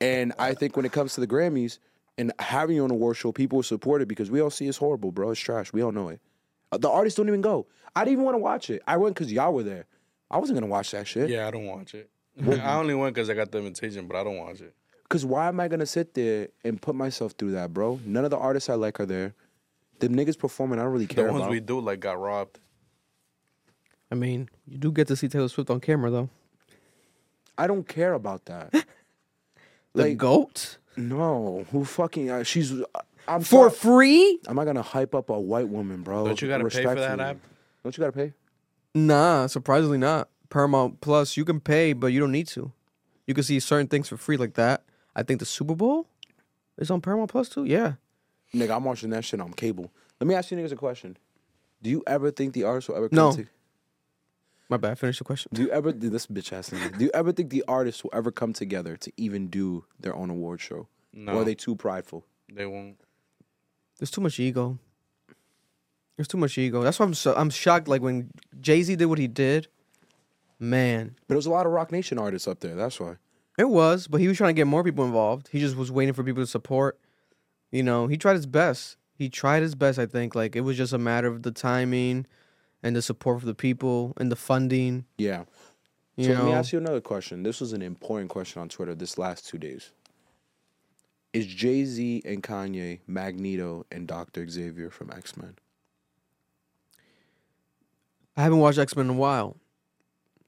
And I think when it comes to the Grammys and having you on a award show, people will support it because we all see it's horrible, bro. It's trash. We all know it. Uh, The artists don't even go. I didn't even want to watch it. I went because y'all were there. I wasn't gonna watch that shit. yeah, I don't watch it. I only went because I got the invitation, but I don't watch it. Cause why am I gonna sit there and put myself through that, bro? None of the artists I like are there. The niggas performing, I don't really care. The care ones about. we do like got robbed. I mean, you do get to see Taylor Swift on camera though. I don't care about that. The Like- goat no, who fucking? Uh, she's. Uh, I'm for sorry. free? I'm not gonna hype up a white woman, bro. Don't you gotta pay for that app? Don't you gotta pay? Nah, surprisingly not. Paramount Plus, you can pay, but you don't need to. You can see certain things for free like that. I think the Super Bowl is on Paramount Plus too. Yeah. Nigga, I'm watching that shit on cable. Let me ask you niggas a question. Do you ever think the artist will ever come No. to My bad. Finish the question. Do you ever do this bitch ass nigga, Do you ever think the artists will ever come together to even do their own award show? No, Or are they too prideful? they won't. There's too much ego. There's too much ego. That's why I'm so I'm shocked. Like when Jay Z did what he did, man, But there was a lot of Roc Nation artists up there, that's why. it was. But he was trying to get more people involved. He just was waiting for people to support. You know, he tried his best. He tried his best. I think like it was just a matter of the timing, and the support for the people and the funding. Yeah. You so know, let me ask you another question. This was an important question on Twitter this last two days. Is Jay Z and Kanye Magneto and Dr. Xavier from X Men? I haven't watched X Men in a while,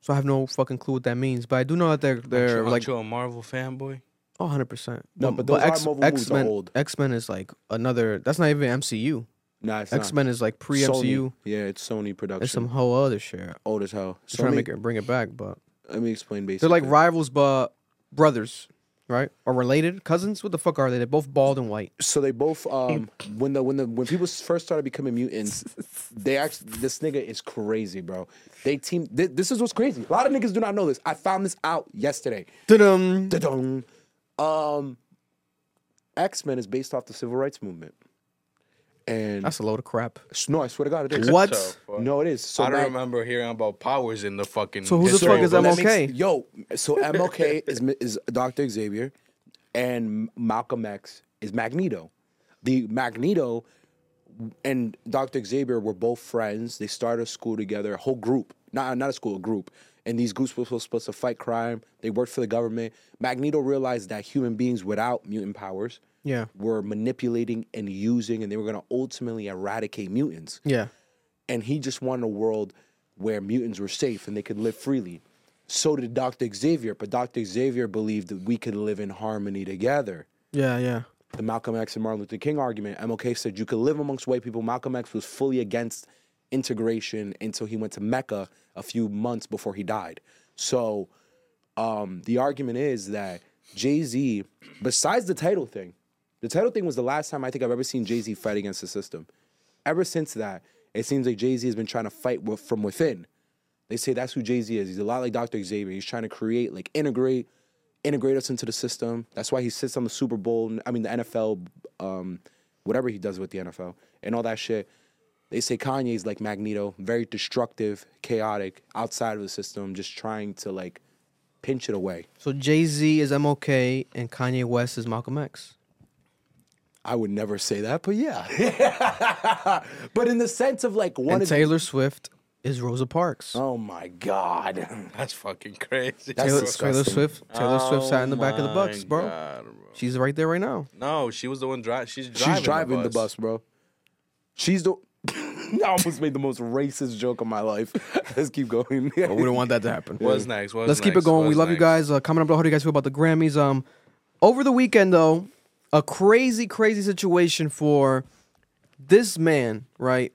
so I have no fucking clue what that means. But I do know that they're they're Aren't like you a Marvel fanboy? oh, 100 percent. No, but those X, Marvel X Men. X Men is like another. That's not even MCU. Nah, it's X Men is like pre Sony. MCU. Yeah, it's Sony production. It's some whole other shit. old as hell. Just trying to make it bring it back, but Let me explain basically. they're like rivals, but brothers, right? Or related cousins. What the fuck are they? They're both bald and white. So they both um when the when the when people first started becoming mutants, they actually this nigga is crazy, bro. They team thi- this is what's crazy. A lot of niggas do not know this. I found this out yesterday. Da-dum. Da-dum. Um X Men is based off the civil rights movement. And That's a load of crap. no, I swear to God, it is. What? The fuck? No, it is. So I don't Mag- remember hearing about powers in the fucking. So who the history fuck is books. That MLK? makes- yo, so MLK is is Dr. Xavier, and Malcolm X is Magneto. The Magneto and Dr. Xavier were both friends. They started a school together, a whole group, not not a school, a group. and these groups were supposed to fight crime. They worked for the government. Magneto realized that human beings without mutant powers Yeah. were manipulating and using, and they were going to ultimately eradicate mutants. Yeah. And he just wanted a world where mutants were safe and they could live freely. So did Dr. Xavier, but Dr. Xavier believed that we could live in harmony together. Yeah. Yeah. The Malcolm X and Martin Luther King argument, MLK said you could live amongst white people. Malcolm X was fully against integration until he went to Mecca a few months before he died. So um, the argument is that Jay Z, besides the Tidal thing, the title thing was the last time I think I've ever seen Jay Z fight against the system. Ever since that, it seems like Jay Z has been trying to fight with, from within. They say that's who Jay Z is. He's a lot like Dr. Xavier. He's trying to create, like, integrate, integrate us into the system. That's why he sits on the Super Bowl. I mean, the NFL, um, whatever he does with the NFL and all that shit. They say Kanye's like Magneto, very destructive, chaotic, outside of the system, just trying to like pinch it away. So Jay Z is MLK and Kanye West is Malcolm X. I would never say that, but yeah. but in the sense of like one And of Taylor Swift is Rosa Parks. Oh my god. That's fucking crazy. That's Taylor. Taylor Swift. Taylor Swift sat in the back of the bus, bro. God, bro. She's right there right now. No, she was the one driving. She's driving. She's driving the bus. bro. She's the I almost made the most racist joke of my life. Let's keep going. But we don't want that to happen. What's next? What's Let's keep it next? going. we What's love you guys. Uh, comment up below. How do you guys feel about the Grammys? Um, over the weekend though, a crazy, crazy situation for this man. Right,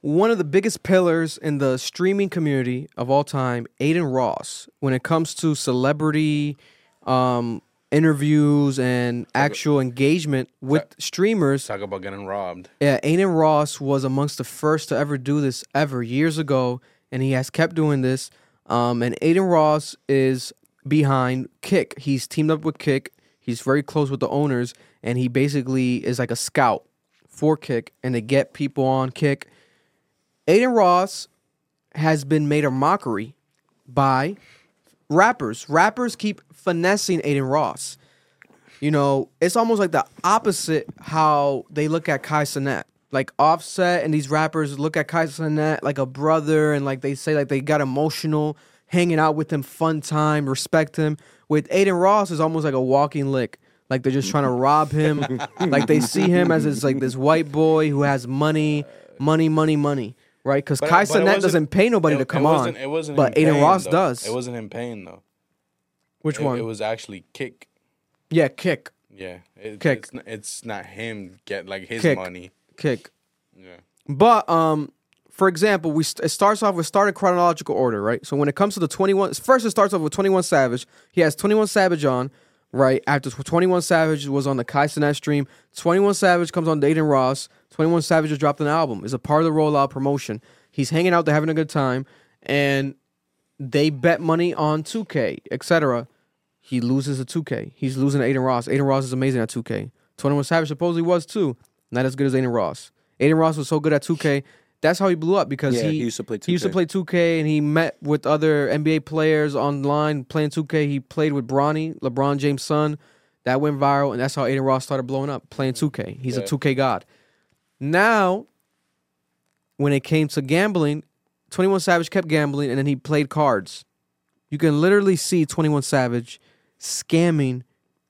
one of the biggest pillars in the streaming community of all time, Adin Ross. When it comes to celebrity um, interviews and actual engagement with streamers, Talk about getting robbed. yeah, Adin Ross was amongst the first to ever do this ever years ago, and he has kept doing this. Um, and Adin Ross is behind Kick. He's teamed up with Kick. He's very close with the owners, and he basically is like a scout for Kick, and they get people on Kick. Adin Ross has been made a mockery by rappers. Rappers keep finessing Adin Ross. You know, it's almost like the opposite how they look at Kai Cenat. Like Offset and these rappers look at Kai Cenat like a brother, and like they say like they got emotional, hanging out with him, fun time, respect him. With Adin Ross, is almost like a walking lick. Like they're just trying to rob him. like they see him as this like this white boy who has money, money, money, money. Right? Because But- Kai it wasn't- doesn't pay nobody it- to it come on. wasn't- It wasn't. but Adin paying, Ross though. does. It wasn't him paying though. Which It- one? It was actually kick. yeah, kick, Yeah. It, Kick. It's, it's not him get like his Kick. money. kick. Yeah. But um, for example, we it starts off with started chronological order, right? So when it comes to the twenty one, first it starts off with Twenty One Savage. He has Twenty One Savage on, right? After Twenty One Savage was on the Kai Cenat stream, Twenty One Savage comes on Dayton Ross. Twenty One Savage just dropped an album. Is a part of the rollout promotion. He's hanging out, they're having a good time, and they bet money on 2K, etc. He loses a 2K. He's losing to Adin Ross. Adin Ross is amazing at 2K. 21 Savage supposedly was too. Not as good as Adin Ross. Adin Ross was so good at 2K. That's how he blew up because Yeah, he, he used to play 2K. He used to 2K. play 2K and he met with other NBA players online playing 2K. He played with Bronny, LeBron James' son. That went viral, and that's how Adin Ross started blowing up playing 2K. He's a 2K god. Now, when it came to gambling, 21 Savage kept gambling and then he played cards. You can literally see 21 Savage scamming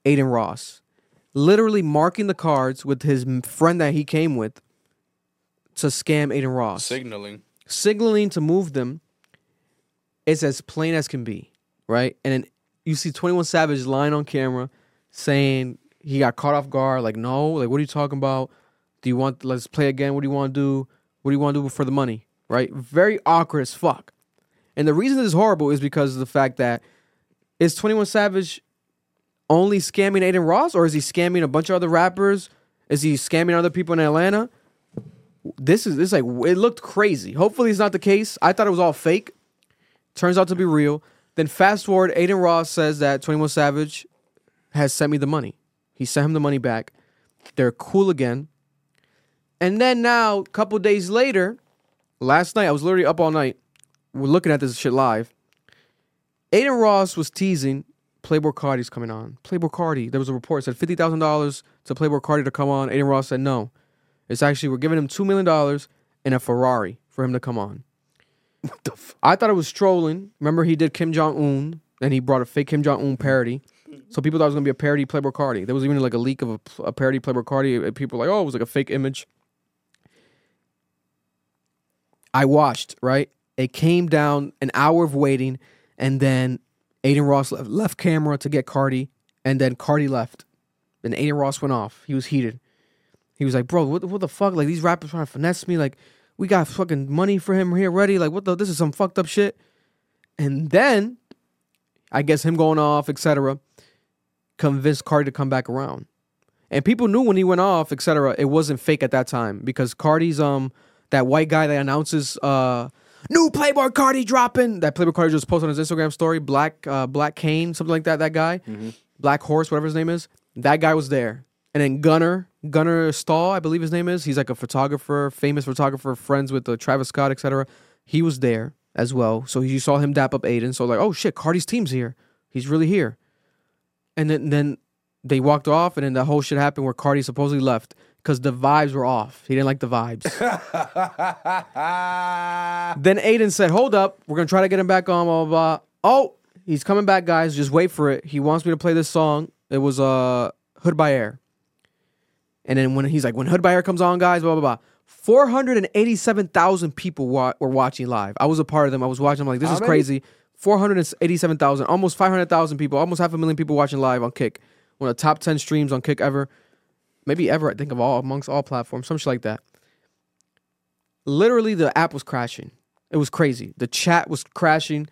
Adin Ross, literally marking the cards with his friend that he came with to scam Adin Ross, Signaling. signaling to move them. It's as plain as can be, right? And then you see 21 Savage lying on camera saying he got caught off guard, like, no, like, what are you talking about? Do you want, let's play again. What do you want to do? What do you want to do for the money, right? Very awkward as fuck. And the reason this is horrible is because of the fact that is 21 Savage only scamming Adin Ross or is he scamming a bunch of other rappers? Is he scamming other people in Atlanta? This is this is like it looked crazy. Hopefully it's not the case. I thought it was all fake. Turns out to be real. Then fast forward, Adin Ross says that 21 Savage has sent me the money. He sent him the money back. They're cool again. And then now, a couple days later, last night, I was literally up all night. Looking at this shit live. Adin Ross was teasing Playboi Carti's coming on. Playboi Carti. There was a report said fifty thousand dollars to Playboi Carti to come on. Adin Ross said no. It's actually we're giving him two million dollars and a Ferrari for him to come on. What the I thought it was trolling. Remember, he did Kim Jong Un, and he brought a fake Kim Jong Un parody. So people thought it was gonna be a parody Playboi Carti. There was even like a leak of a, a parody Playboi Carti. and uh, People were like, oh, it was like a fake image. I watched right. It came down an hour of waiting, and then Adin Ross left, left camera to get Carti, and then Carti left. Then Adin Ross went off. He was heated. He was like, "Bro, what, what the fuck? Like these rappers trying to finesse me. Like we got fucking money for him here ready. Like what the? This is some fucked up shit." And then, I guess him going off, etc., convinced Carti to come back around. And people knew when he went off, etc., it wasn't fake at that time because Carti's um that white guy that announces uh new Playboi Carti dropping. That Playboi Carti just posted on his Instagram story. Black uh Black Kane, something like that. That guy, Black Horse, whatever his name is. That guy was there. And then Gunner, Gunner Stahl, I believe his name is. He's like a photographer, famous photographer, friends with uh, Travis Scott, etc. He was there as well. So you saw him dap up Adin. So like, oh shit, Carti's team's here. He's really here. And then then they walked off, and then the whole shit happened where Carti supposedly left because the vibes were off. He didn't like the vibes. then Adin said, "Hold up, we're gonna try to get him back on." Blah blah. blah. Oh, he's coming back, guys. Just wait for it. He wants me to play this song. It was uh Hood by Air. And then when he's like, when Hood by Air comes on, guys, blah blah blah. Four hundred and eighty-seven thousand people wa- were watching live. I was a part of them. I was watching. I'm like, this How is many? crazy. Four hundred and eighty-seven thousand, almost five hundred thousand people, almost half a million people watching live on Kick. One of the top ten streams on Kick ever, maybe ever. I think of all amongst all platforms, some shit like that. Literally, the app was crashing. It was crazy. The chat was crashing,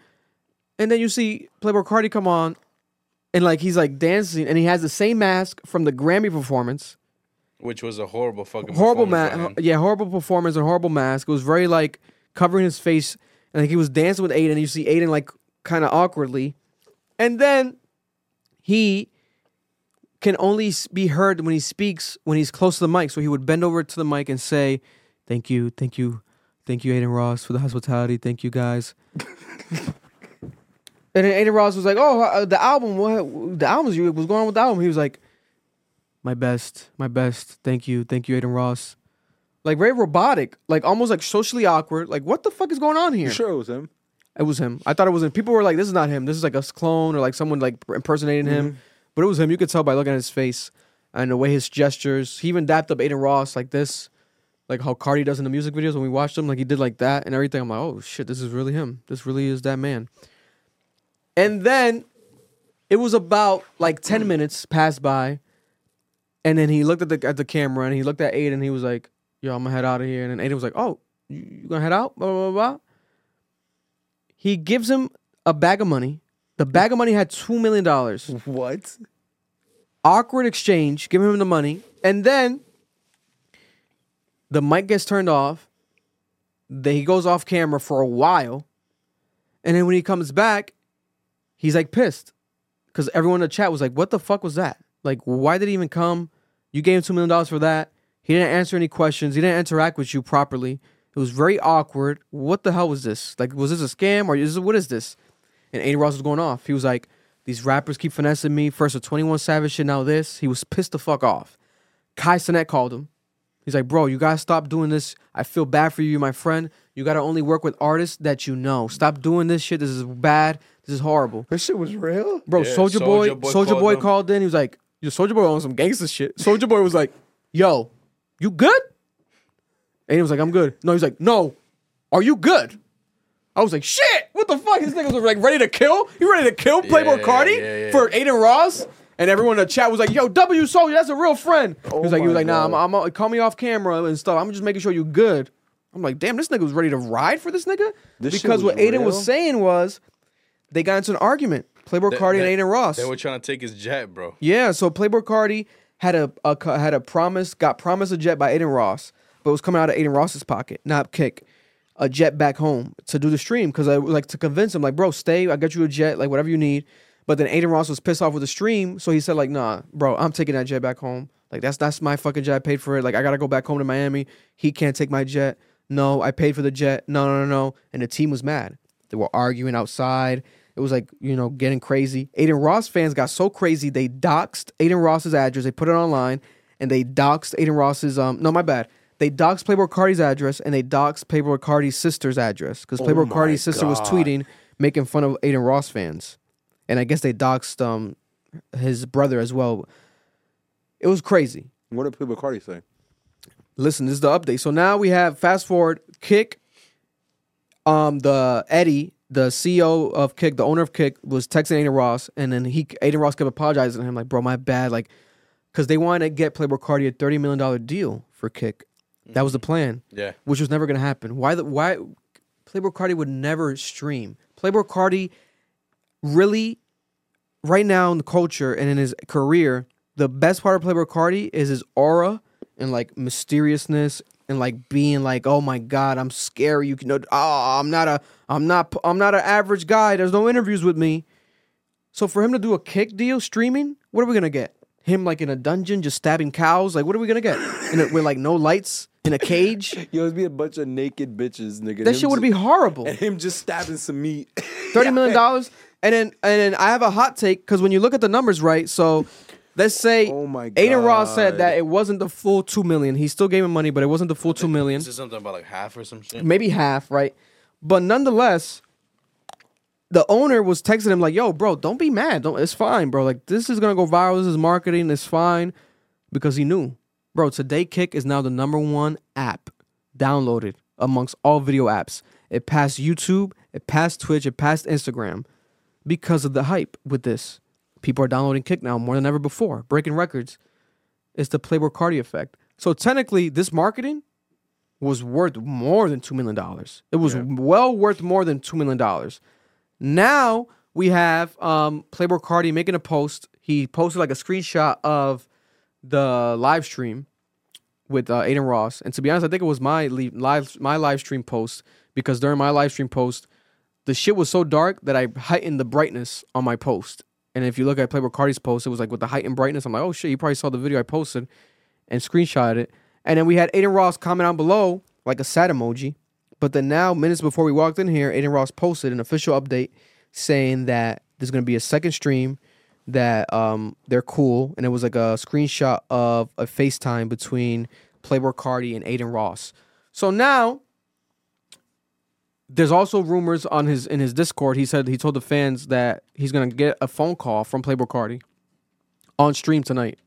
and then you see Playboi Carti come on, and like he's like dancing, and he has the same mask from the Grammy performance Which was a horrible fucking horrible mask. Yeah, horrible performance and horrible mask. It was very like covering his face, and like he was dancing with Adin. You see Adin like kind of awkwardly, and then he can only be heard when he speaks when he's close to the mic. So he would bend over to the mic and say, "Thank you, thank you, thank you, Adin Ross for the hospitality. Thank you, guys." And then Adin Ross was like, "Oh, uh, the album. What the album's you? What's going on with the album?" He was like, "My best, my best. Thank you, thank you, Adin Ross." Like very robotic, like almost like socially awkward. Like what the fuck is going on here? You sure it was him? It was him. I thought it was him. People were like, "This is not him. This is like a clone or like someone like impersonating him." Mm-hmm. But it was him. You could tell by looking at his face and the way his gestures. He even dapped up Adin Ross like this, like how Carti does in the music videos when we watched them. Like he did like that and everything. I'm like, "Oh shit, this is really him. This really is that man." And then it was about like ten minutes passed by, and then he looked at the at the camera and he looked at Adin. And he was like, "Yo, I'm gonna head out of here." And then Adin was like, "Oh, you, you gonna head out?" Blah blah blah. blah. He gives him a bag of money. The bag of money had two million dollars. What? Awkward exchange, give him the money, and then the mic gets turned off. Then he goes off camera for a while, and then when he comes back, he's like pissed because everyone in the chat was like, "What the fuck was that? Like, why did he even come? You gave him two million dollars for that. He didn't answer any questions. He didn't interact with you properly. It was very awkward. What the hell was this? Like, was this a scam or is this, what is this?" And Adin Ross was going off. He was like, "These rappers keep finessing me. First a Twenty One Savage shit, now this." He was pissed the fuck off. Kai Cenat called him. He's like, "Bro, you gotta stop doing this. I feel bad for you, my friend. You gotta only work with artists that you know. Stop doing this shit. This is bad. This is horrible." This shit was real. Bro, Yeah, Soldier Soulja Boy, Boy Soulja called Boy him. called in. He was like, "Yo, Soulja Boy on some gangster shit." Soulja Boy was like, "Yo, you good?" And he was like, "I'm good." No, he's like, "No, are you good?" I was like, "Shit, what the fuck?" His niggas were like ready to kill. You ready to kill Playboi Yeah, Carti yeah, yeah. for Adin Ross? And everyone in the chat was like, "Yo, W Soulja, that's a real friend." he was oh like, "He was like, nah, I'm, I'm, uh, call me off camera and stuff. I'm just making sure you good." I'm like, "Damn, this nigga was ready to ride for this nigga." This because what Adin real? was saying was, they got into an argument. Playboi Carti and Adin Ross. They were trying to take his jet, bro. Yeah, so Playboi Carti had a, a had a promise, got promised a jet by Adin Ross, but it was coming out of Adin Ross's pocket, not Kick. A jet back home to do the stream because I like to convince him, like, bro, stay. I got you a jet, like whatever you need. But then Adin Ross was pissed off with the stream, so he said, like, nah, bro, I'm taking that jet back home. Like that's that's my fucking jet. I paid for it. Like I gotta go back home to Miami. He can't take my jet. No, I paid for the jet. No, no, no, no. And the team was mad. They were arguing outside. It was like, you know, getting crazy. Adin Ross fans got so crazy they doxed Adin Ross's address. They put it online and they doxed Adin Ross's um no, my bad. they doxed Playboi Carti's address and they doxed Playboi Carti's sister's address because Oh Playboi my Carti's sister was tweeting making fun of Adin Ross fans, and I guess they doxed um his brother as well. It was crazy. What did Playboi Carti say? Listen, this is the update. So now we have fast forward Kick. Um, the Eddie, the CEO of Kick, the owner of Kick, was texting Adin Ross, and then he Adin Ross kept apologizing to him, like, "Bro, my bad," like, because they wanted to get Playboi Carti a thirty million dollar deal for Kick. That was the mm-hmm. plan, Yeah. which was never gonna happen. Why? The why? Playboi Carti would never stream. Playboi Carti really, right now in the culture and in his career, the best part of Playboi Carti is his aura and like mysteriousness and like being like, oh my god, I'm scary. You can know, oh, I'm not a, I'm not, I'm not an average guy. There's no interviews with me. So for him to do a kick deal streaming, what are we gonna get? Him like in a dungeon just stabbing cows? Like what are we gonna get? In a, with like no lights in a cage? Yo, it'd be a bunch of naked bitches, nigga. That shit would be horrible. And him just stabbing some meat. thirty million dollars. And then and then I have a hot take because when you look at the numbers, right? So let's say Oh my God. Adin Ross said that it wasn't the full two million. He still gave him money, but it wasn't the full two million. Is this something about like half or some shit? Maybe half, right? But nonetheless, the owner was texting him like, "Yo, bro, don't be mad. Don't. It's fine, bro. Like this is gonna go viral. This is marketing. It's fine." Because he knew, bro. Today, Kick is now the number one app downloaded amongst all video apps. It passed YouTube. It passed Twitch. It passed Instagram because of the hype with this. People are downloading Kick now more than ever before, breaking records. It's the Playboi Carti effect. So technically, this marketing was worth more than two million dollars. It was well worth more than two million dollars. Now we have um, Playboi Carti making a post. He posted like a screenshot of the live stream with uh, Adin Ross. And to be honest, I think it was my le- live my live stream post because during my live stream post, the shit was so dark that I heightened the brightness on my post. And if you look at Playboi Carti's post, it was like with the height and brightness. I'm like, oh shit, you probably saw the video I posted and screenshot it. And then we had Adin Ross comment down below, like a sad emoji. But then now, minutes before we walked in here, Adin Ross posted an official update saying that there's gonna be a second stream, that um they're cool, and it was like a screenshot of a FaceTime between Playboi Carti and Adin Ross. So now there's also rumors on his in his Discord. He said he told the fans that he's gonna get a phone call from Playboi Carti on stream tonight,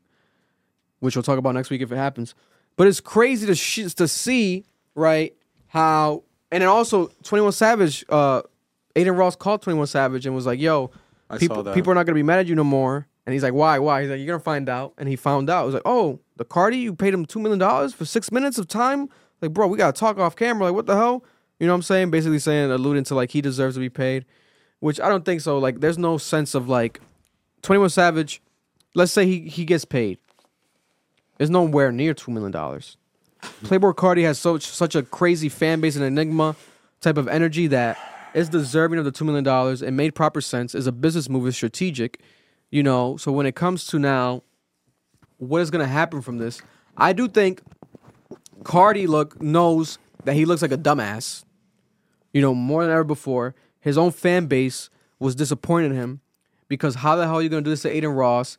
which we'll talk about next week if it happens. But it's crazy to sh- to see right how and then also Twenty One Savage, uh, Adin Ross called Twenty One Savage and was like, "Yo, people people are not gonna be mad at you no more." And he's like, "Why? Why?" He's like, "You're gonna find out." And he found out. It was like, "Oh, the Carti, you paid him two million dollars for six minutes of time." Like, bro, we gotta talk off camera. Like, what the hell? You know what I'm saying? Basically saying, alluding to like he deserves to be paid, which I don't think so. Like, there's no sense of like Twenty One Savage. Let's say he he gets paid. There's nowhere near two million dollars. Playboi Carti has so such a crazy fan base and enigma type of energy that is deserving of the two million dollars. It made proper sense. Is a business move. Is strategic. You know. So when it comes to now, what is gonna happen from this? I do think Carti look knows that he looks like a dumbass. You know, more than ever before. His own fan base was disappointed in him because how the hell are you gonna do this to Adin Ross?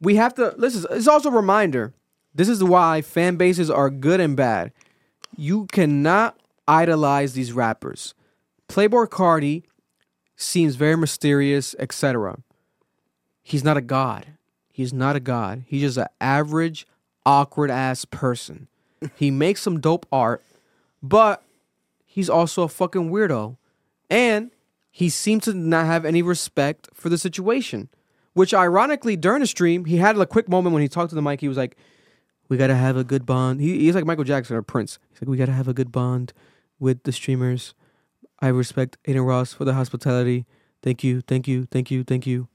We have to listen. It's also a reminder. This is why fan bases are good and bad. You cannot idolize these rappers. Playboi Carti seems very mysterious, etc. He's not a god. He's not a god. He's just an average, awkward ass person. he makes some dope art, but he's also a fucking weirdo. And he seemed to not have any respect for the situation. Which ironically, during the stream, he had a quick moment when he talked to the mic. He was like, We gotta have a good bond. He, he's like Michael Jackson or Prince. He's like, We gotta have a good bond with the streamers. I respect Adin Ross for the hospitality. Thank you, thank you, thank you, thank you.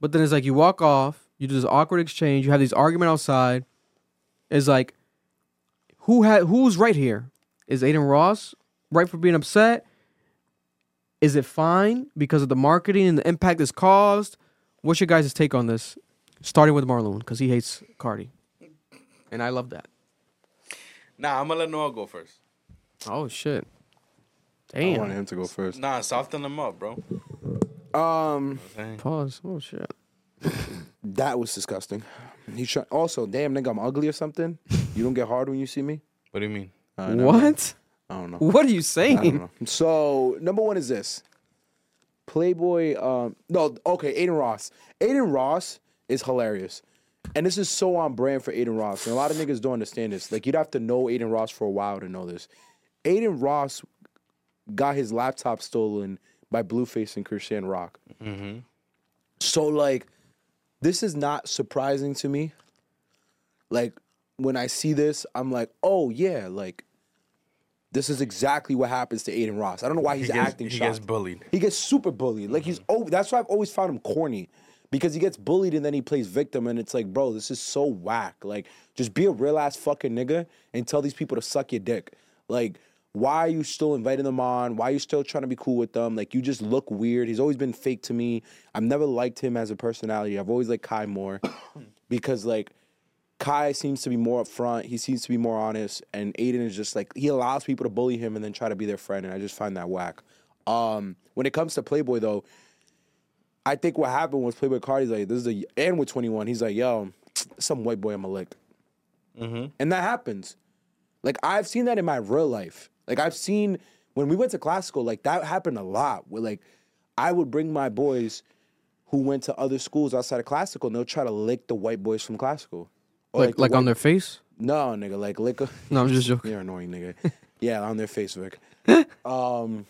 But then it's like you walk off, you do this awkward exchange, you have these argument outside. It's like, who had who's right here? Is Adin Ross right for being upset? Is it fine because of the marketing and the impact it's caused? What's your guys' take on this? Starting with Marloon, because he hates Carti. And I love that. Nah, I'm gonna let Noah go first. Oh shit. I want him to go first. Nah, soften them up, bro. Um, Pause. Oh shit. that was disgusting. He's trying. Also, damn nigga, I'm ugly or something. You don't get hard when you see me. What do you mean? Uh, never mind. What? I don't know. What are you I don't saying? know. So number one is this. Playboi. Um, no, okay. Adin Ross. Adin Ross is hilarious, and this is so on brand for Adin Ross. And a lot of niggas don't understand this. Like you'd have to know Adin Ross for a while to know this. Adin Ross got his laptop stolen by Blueface and Chrisean Rock. So like, this is not surprising to me. Like when I see this, I'm like, oh yeah, like this is exactly what happens to Adin Ross. I don't know why he's he gets, acting he shocked. gets bullied. He gets super bullied. Like he's oh, that's why I've always found him corny. Because he gets bullied and then he plays victim and it's like, bro, this is so whack. Like, just be a real ass fucking nigga and tell these people to suck your dick. Like, why are you still inviting them on? Why are you still trying to be cool with them? Like, you just look weird. He's always been fake to me. I've never liked him as a personality. I've always liked Kai more because like Kai seems to be more upfront. He seems to be more honest, and Adin is just like he allows people to bully him and then try to be their friend, and I just find that whack. Um, when it comes to Playboi, though, I think what happened was Playboi Carti's like this is a and with Twenty One, he's like, yo, some white boy I'ma lick, and that happens. Like I've seen that in my real life. Like I've seen when we went to classical, like that happened a lot. Where like I would bring my boys who went to other schools outside of classical, and they'll try to lick the white boys from classical. Or, Like the like on their face? no, nigga, like lick. A, No, I'm just joking. You're annoying, nigga. yeah, on their face, Vick. Um,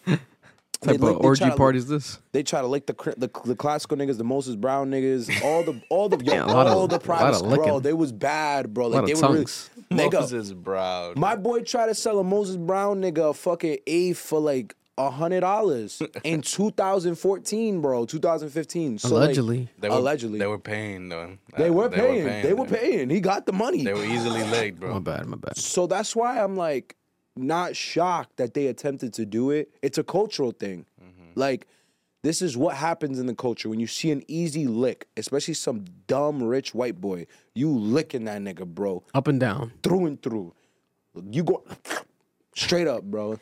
type they lick- of they orgy party is this? They try to lick the, the the classical niggas, the Moses Brown niggas, all the all the yo, Yeah, a lot of- all the a lot private bro. They was bad, bro. Like lot of they were tongues. really nigga. Moses Brown. My boy tried to sell a Moses Brown nigga a fucking A for like a hundred dollars in 2014, bro, 2015. So, like, Allegedly. They were, allegedly, They were paying though. they Uh, were paying. They were paying. He got the money. They were easily licked, bro. My bad, my bad. So that's why I'm like not shocked that they attempted to do it. It's a cultural thing. Mm-hmm. Like this is what happens in the culture when you see an easy lick, especially some dumb rich white boy. You licking that nigga, bro, Up and down. through and through. You go straight up, bro. Mm.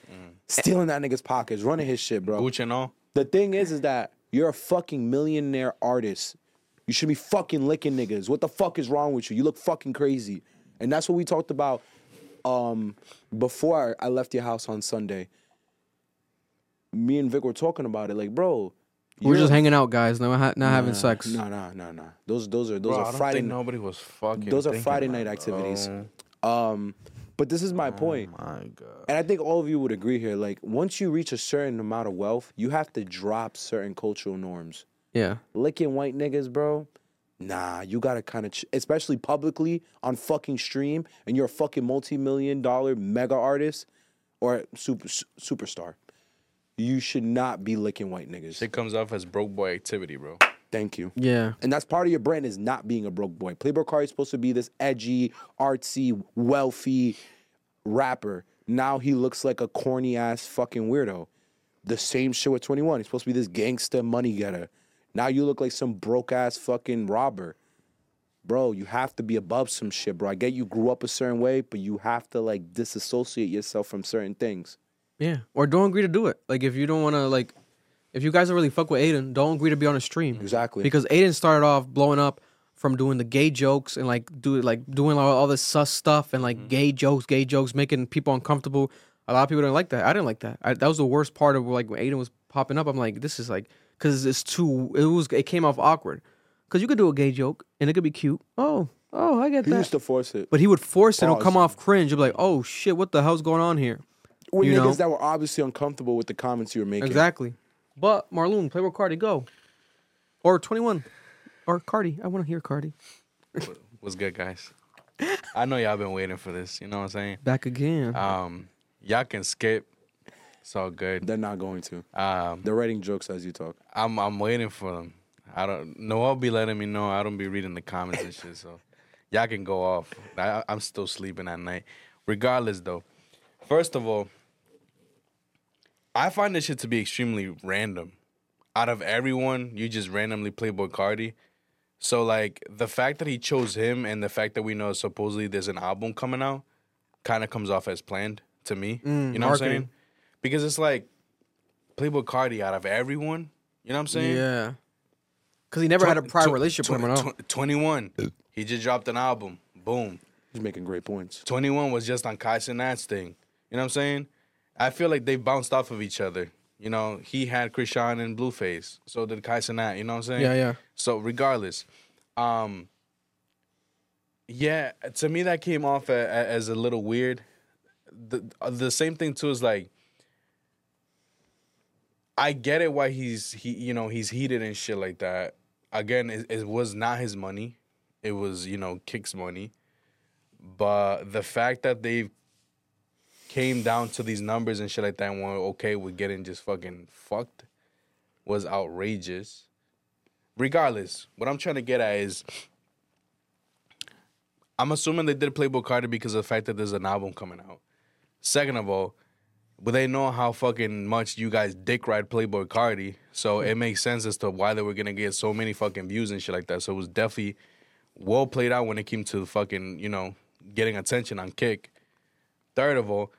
Stealing that nigga's pockets, running his shit, bro. Gucci and all. The thing is, is that you're a fucking millionaire artist. You should be fucking licking niggas. What the fuck is wrong with you? You look fucking crazy. And that's what we talked about um, before I left your house on Sunday. Me and Vick were talking about it. Like, bro, We're just hanging out, guys. Not, ha- not having sex. No, no, no, no. Those, those are those Bro, I are don't Friday. think nobody was fucking. those are Friday night it. activities. Oh, Um, but this is my point. my God. And I think all of you would agree here. Like, once you reach a certain amount of wealth, you have to drop certain cultural norms. Yeah. licking white niggas, bro. Nah, you gotta kind of, ch- especially publicly on fucking stream, and you're a fucking multi-million dollar mega artist or super su- superstar. You should not be licking white niggas. It comes off as broke boy activity, bro. Thank you. Yeah. And that's part of your brand is not being a broke boy. Playboi Carti is supposed to be this edgy, artsy, wealthy rapper. Now he looks like a corny ass fucking weirdo. The same shit with 21. He's supposed to be this gangster money getter. Now you look like some broke ass fucking robber. Bro, you have to be above some shit, bro. I get you grew up a certain way, but you have to like disassociate yourself from certain things. Yeah. Or don't agree to do it. Like if you don't want to like, if you guys don't really fuck with Adin, don't agree to be on a stream. Exactly. Because Adin started off blowing up from doing the gay jokes and like do like doing all, all this sus stuff and like mm-hmm. gay jokes, gay jokes, making people uncomfortable. A lot of people didn't like that. I didn't like that. I, that was the worst part of like when Adin was popping up. I'm like, this is like, because it's too. It was. It came off awkward. Because you could do a gay joke and it could be cute. Oh, oh, I get He that. He used to force it. but he would force it. And it'll come off cringe. You'll be like, oh shit, what the hell's going on here? With you niggas know? that were obviously uncomfortable with the comments you were making. Exactly. But Marloon, play with Carti, go. Or 21. Or Carti. I want to hear Carti. What's good, guys? I know y'all been waiting for this. You know what I'm saying? Back again. Um, y'all can skip. It's all good. They're not going to. Um, They're writing jokes as you talk. I'm I'm waiting for them. I don't. Noel be letting me know. I don't be reading the comments and shit. So y'all can go off. I, I'm still sleeping at night. Regardless, though. First of all, I find this shit to be extremely random. Out of everyone, you just randomly Playboi Carti. So like the fact that he chose him and the fact that we know supposedly there's an album coming out, kind of comes off as planned to me. you know what I'm saying? Because it's like Playboi Carti out of everyone. You know what I'm saying? yeah. Because he never had a prior relationship with him. I know. 21. He He just dropped an album. Boom. He's making great points. 21 was just on Kai Cenat's thing. You know what I'm saying? I feel like they bounced off of each other. You know, he had Chrisean and Blueface. So did Kai Cenat. You know what I'm saying? Yeah, yeah. So regardless, um, yeah, to me that came off a, a- as a little weird. The uh, the same thing too is like, I get it why he's he you know he's heated and shit like that. Again, it, it was not his money, it was you know Kick's money, but the fact that they came down to these numbers and shit like that and were okay with getting just fucking fucked was outrageous regardless, what I'm trying to get at is I'm assuming they did Playboi Carti because of the fact that there's an album coming out. Second of all, but they know how fucking much you guys dick ride Playboi Carti, so it makes sense as to why they were gonna get so many fucking views and shit like that. So it was definitely well played out when it came to fucking, you know, getting attention on Kick. Third of all,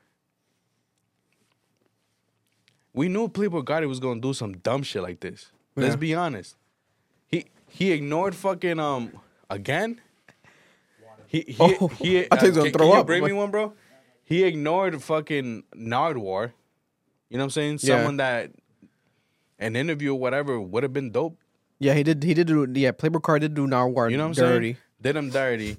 we knew Playboi Carti was gonna do some dumb shit like this. Let's be honest. He he ignored fucking um again. He he Oh, he. I thought he was gonna can- throw can you up. Bring me one, bro. He ignored fucking Nardwuar. You know what I'm saying? Yeah. Someone that an interview or whatever would have been dope. Yeah, he did. He did do. Yeah, Playboi Card did do Nardwuar You know what I'm dirty. saying? Did him dirty.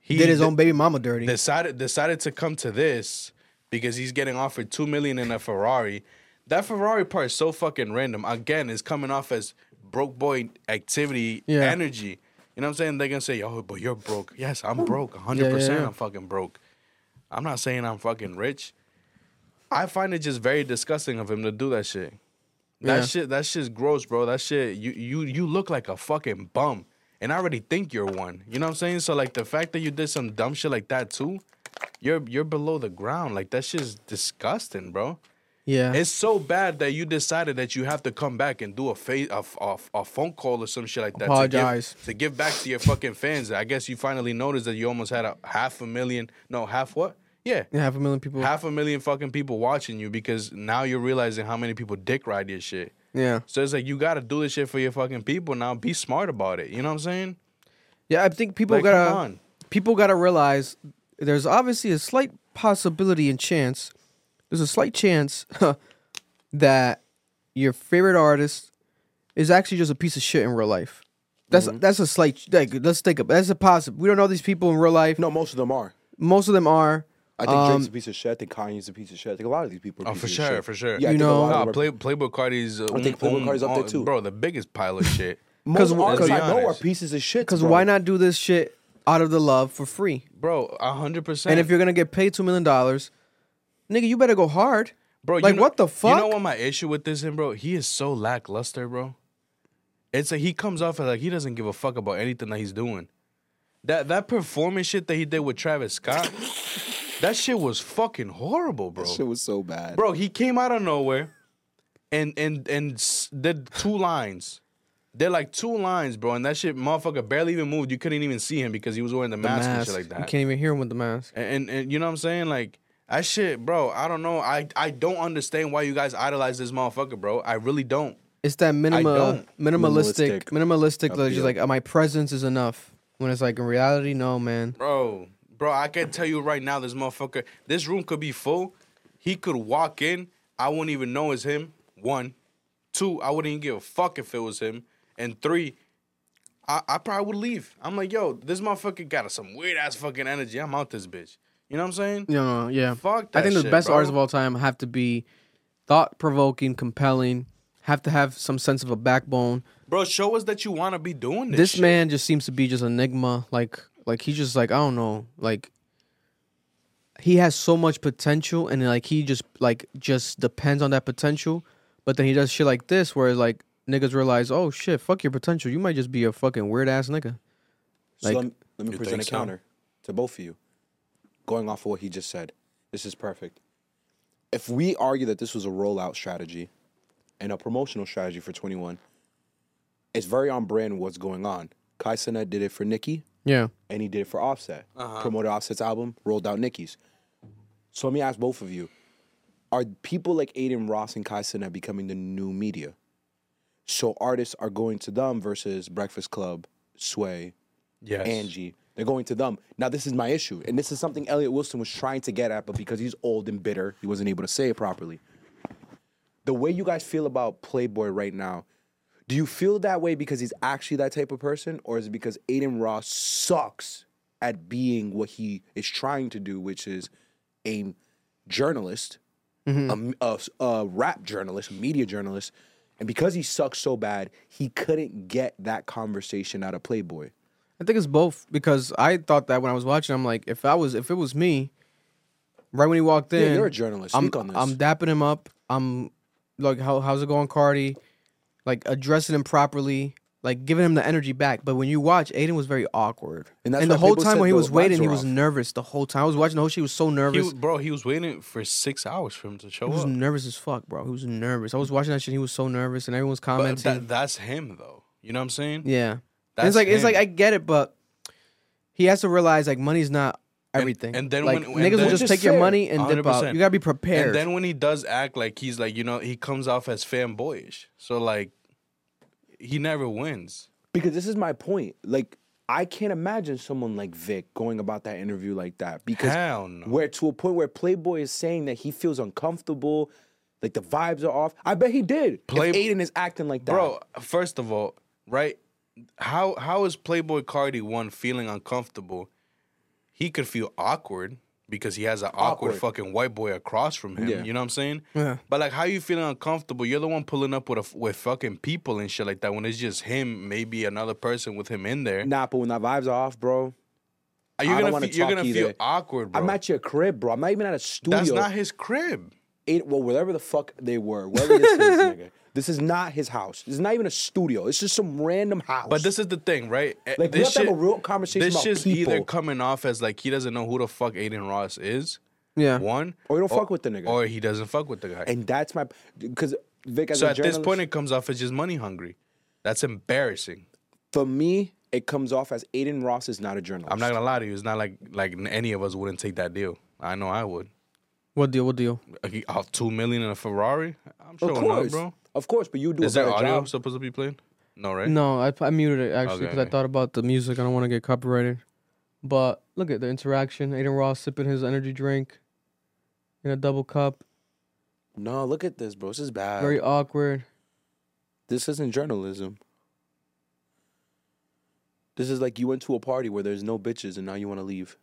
He Did his own baby mama dirty. decided decided to come to this because he's getting offered two million in a Ferrari. That Ferrari part is so fucking random. Again, it's coming off as broke boy activity Yeah. energy. You know what I'm saying? They're gonna say, "Yo, but you're broke." Yes, I'm broke. 100. percent yeah. I'm fucking broke. I'm not saying I'm fucking rich. I find it just very disgusting of him to do that shit. That Yeah. shit, that shit's gross, bro. That shit, you you you look like a fucking bum, and I already think you're one. You know what I'm saying? So like the fact that you did some dumb shit like that too, you're you're below the ground. Like that shit's disgusting, bro. yeah, It's so bad that you decided that you have to come back and do a face a, a, a phone call or some shit like that. Apologize. to give, to give back to your fucking fans. I guess you finally noticed that you almost had a half a million. No, half what? Yeah, yeah, half a million people. half a million fucking people watching you because now you're realizing how many people dick ride your shit. yeah, So it's like you gotta do this shit for your fucking people now. Be smart about it. You know what I'm saying? yeah. I think people Like, gotta on. people gotta realize there's obviously a slight possibility and chance. There's a slight chance that your favorite artist is actually just a piece of shit in real life. That's Mm-hmm. that's a slight. Like, let's think of that's a possible. We don't know these people in real life. No, most of them are. Most of them are. I think Um, Drake's a piece of shit. I think Kanye's a piece of shit. I think a lot of these people. Are Oh, for of sure, shit. for sure. Yeah, You know- lot Nah, are- Play, Playboi Carti's. Uh, I think Playboi um, Carti's up there too. bro. The biggest pile of shit. Most 'Cause- artists I know are pieces of shit. Because why not do this shit out of the love for free? bro. A hundred percent. And if you're gonna get paid two million dollars, nigga, you better go hard. bro, you like, know- what the fuck? You know what my issue with this, him, bro? He is so lackluster, bro. It's like he comes off as like he doesn't give a fuck about anything that he's doing. That that performance shit that he did with Travis Scott, that shit was fucking horrible, bro. That shit was so bad. Bro, he came out of nowhere and and and s- did two lines. They're like two lines, bro, and that shit motherfucker barely even moved. You couldn't even see him because he was wearing the, The mask, and shit like that. You can't even hear him with the mask. And, and and you know what I'm saying? Like that shit, bro. I don't know. I I don't understand why you guys idolize this motherfucker, bro. I really don't. It's that minimal, don't. minimalistic, Minimalistic minimalistic. Like, just like uh, my presence is enough. When it's like in reality, no, man. Bro, bro, I can tell you right now, this motherfucker, this room could be full. He could walk in. I wouldn't even know it's him. One. Two, I wouldn't even give a fuck if it was him. And three, I, I probably would leave. I'm like, yo, this motherfucker got some weird ass fucking energy. I'm out this bitch. You know what I'm saying? You know, yeah. Fuck that I think the shit, best bro. artists of all time have to be thought provoking, compelling, have to have some sense of a backbone. Bro, show us that you want to be doing this. This shit. man just seems to be just enigma. Like, like he just like I don't know. Like he has so much potential, and like he just like just depends on that potential. But then he does shit like this, where like niggas realize, oh shit, fuck your potential. You might just be a fucking weird ass nigga. So Like- let, me- let me present a think so? counter to both of you. Going off of what he just said, this is perfect. If we argue that this was a rollout strategy and a promotional strategy for 21, it's very on brand what's going on. Kai Cenat did it for Nicki, Yeah. and he did it for Offset. Uh-huh. Promoted Offset's album, rolled out Nicki's. So let me ask both of you: Are people like Adin Ross and Kai Cenat becoming the new media? So artists are going to them versus Breakfast Club, Sway, Yes. Angie. They're going to them. Now, this is my issue. And this is something Elliott Wilson was trying to get at, but because he's old and bitter, he wasn't able to say it properly. The way you guys feel about Playboi right now, do you feel that way because he's actually that type of person? Or is it because Adin Ross sucks at being what he is trying to do, which is a journalist, mm-hmm. a, a, a rap journalist, a media journalist? And because he sucks so bad, he couldn't get that conversation out of Playboi. I think it's both because I thought that when I was watching, I'm like, if I was, if it was me, right when he walked Yeah, in, you're a journalist. I'm, Speak on this. I'm dapping him up. I'm like, how, how's it going, Carti? Like addressing him properly, like giving him the energy back. But when you watch, Adin was very awkward, And that's the whole time when he was waiting, he was nervous the whole time. I was watching the whole shit. He was so nervous. was, bro, he was waiting for six hours for him to show up. He was up. nervous as fuck, bro. He was nervous. I was watching that shit. He was so nervous, and everyone's commenting. that, that's him though. You know what I'm saying? yeah, That's it's like it's like. I get it, but he has to realize like money's not everything. and then like when- and niggas will then- just take is your money and dip out. You gotta be prepared. And then when he does act like he's like, you know, he comes off as fanboyish. So like he never wins. Because this is my point. Like, I can't imagine someone like Vick going about that interview like that. Because Hell no. we're to a point where Playboi is saying that he feels uncomfortable, like the vibes are off. I bet he did. Play- if Adin is acting like that. Bro, first of all, right? How how is Playboi Carti one feeling uncomfortable? He could feel awkward because he has an awkward, Awkward. fucking white boy across from him. Yeah. You know what I'm saying? Yeah. But like, how are you feeling uncomfortable? You're the one pulling up with a, with fucking people and shit like that. When it's just him, maybe another person with him in there. Nah, but when that vibes are off, bro, Are you I gonna fe- you're gonna either. feel awkward, bro? I'm at your crib, bro. I'm not even at a studio. That's not his crib. It, well, wherever the fuck they were, wherever this is, nigga. This is not his house. This is not even a studio. It's just some random house. But this is the thing, right? Eh, Like, we this have to have a real conversation This about shit's either coming off as like he doesn't know who the fuck Adin Ross is. yeah, One, Or he don't fuck with the nigga. or he doesn't fuck with the guy. and that's my because Vick as so a at this point, it comes off as just money hungry. That's embarrassing. for me, it comes off as Adin Ross is not a journalist. I'm not gonna lie to you. It's not like like any of us wouldn't take that deal. I know I would. what deal? What deal? Like, uh, two million in a Ferrari. I'm Of showing up, bro. Of course, but you do Is a there better audio job. supposed to be playing? No, right? No, I, I muted it actually Okay, because I thought about the music. I don't want to get copyrighted. But look at the interaction. Adin Ross sipping his energy drink in a double cup. No, look at this, bro. This is bad. Very awkward. this isn't journalism. This is like you went to a party where there's no bitches and now you want to leave.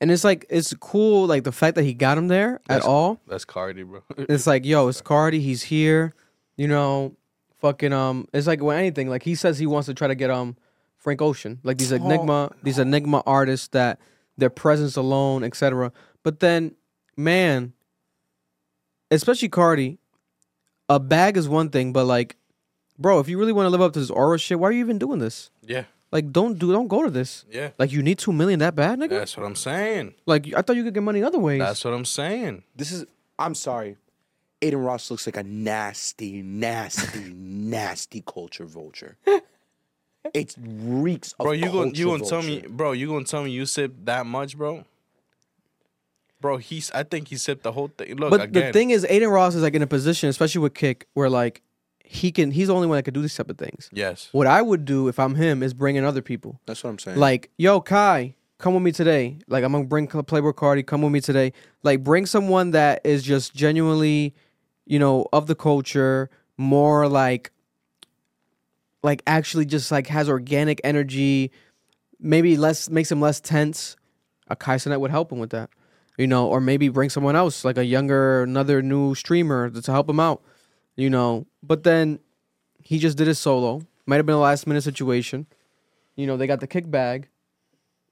And it's like it's cool, like the fact that he got him there at That's- all. That's Carti, bro. It's like, yo, it's Carti. He's here. You know, fucking um. It's like with anything. Like he says he wants to try to get um Frank Ocean, like these enigma, these enigma artists that their presence alone, etc. But then, man, especially Carti, a bag is one thing, but like, bro, if you really want to live up to this aura shit, why are you even doing this? yeah, Like, don't do, don't go to this. yeah. Like, you need two million that bad, nigga. That's what I'm saying. Like, I thought you could get money other ways. That's what I'm saying. This is. I'm sorry. Adin Ross looks like a nasty, nasty, nasty culture vulture. It reeks of Bro, you gonna you culture gonna tell me, bro? You gonna tell me you sipped that much, bro? Bro, he's. I think he sipped the whole thing. Look, But again, the thing is, Adin Ross is like in a position, especially with Kick, where like he can. He's the only one that could do these type of things. yes, What I would do if I'm him is bring in other people. That's what I'm saying. Like, yo, Kai, come with me today. Like, I'm gonna bring Playboi Carti. Come with me today. Like, bring someone that is just genuinely, you know, of the culture, more like, like actually just like has organic energy. Maybe less makes him less tense. A Kai Cenat would help him with that, you know, or maybe bring someone else, like a younger, another new streamer to help him out, you know. But then he just did it solo. Might have been a last minute situation. You know, they got the kick bag,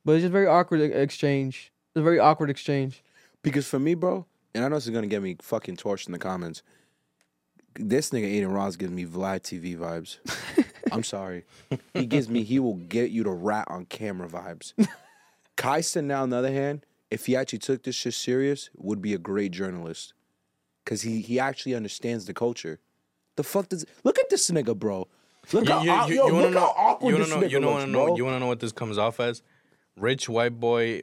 but it's just very awkward exchange. It's a very awkward exchange. Because for me, bro, and I know this is gonna get me fucking torched in the comments. This nigga Adin Ross gives me Vlad TV vibes. I'm sorry. He gives me he will get you to rat on camera vibes. Kai now, on the other hand, if he actually took this shit serious, would be a great journalist. Cause he he actually understands the culture. The fuck does look at this nigga, bro. Look you, how, you, you, yo, you look know? how awkward you wanna this know? nigga You looks, wanna know? bro. You wanna know what this comes off as? Rich white boy.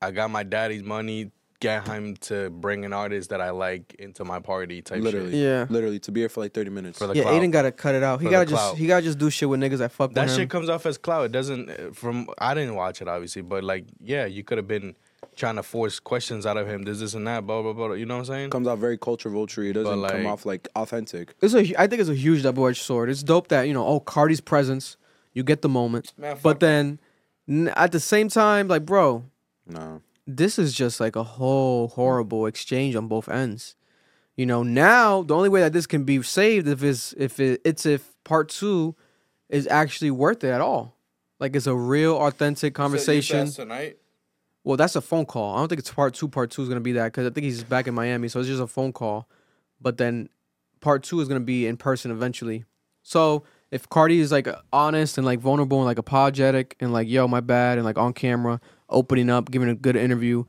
I got my daddy's money. Get him to bring an artist that I like into my party type Literally, shit. Yeah. literally to be here for like thirty minutes. For the Yeah, clout. Adin gotta cut it out. He For gotta just clout. he gotta just do shit with niggas that fuck That with him. shit comes off as clout. It doesn't. uh, From I didn't watch it obviously, but like yeah, you could have been trying to force questions out of him. This, this, and that. Blah blah blah. You know what I'm saying? comes out very culture vulture. It doesn't But, come off like authentic. It's a, I think it's a huge double edged sword. It's dope that you know, oh, Carti's presence, you get the moment, Man, but then at the same time, like, bro, No, this is just like a whole horrible exchange on both ends. You know, now the only way that this can be saved if is if it, it's if part two is actually worth it at all. Like it's a real authentic conversation. tonight. Well, that's a phone call. I don't think it's part two. Part two is gonna be that because I think he's back in Miami, so it's just a phone call. But then part two is gonna be in person eventually. So if Carti is like honest and like vulnerable and like apologetic and like yo my bad and like on camera opening up, giving a good interview,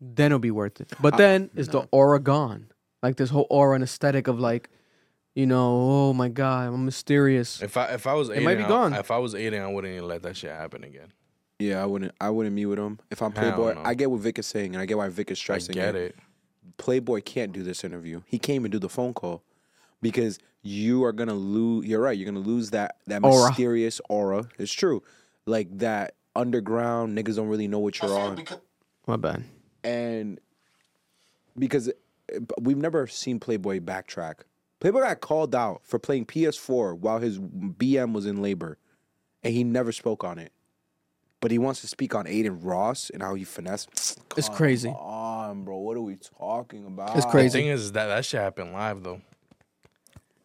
then it'll be worth it. But then it's the aura gone, like this whole aura and aesthetic of like, you know, oh my god, I'm mysterious. If I if I was Adin, It might be I- gone. if I was Adin, I wouldn't even let that shit happen again. yeah, I wouldn't. I wouldn't meet with him if I'm Hell Playboi. no. I get what Vick is saying, and I get why Vick is I stressing. get it. Playboi can't do this interview. He came and do the phone call because you are gonna lose. You're right. You're gonna lose that that Aura. mysterious aura. It's true, like that underground niggas don't really know what you're on, My bad. and because we've never seen Playboi backtrack. Playboi got called out for playing PS4 while his BM was in labor, and he never spoke on it. But he wants to speak on Adin Ross and how he finessed. It's Come crazy. on, bro. What are we talking about? It's The crazy. thing is that that shit happened live though.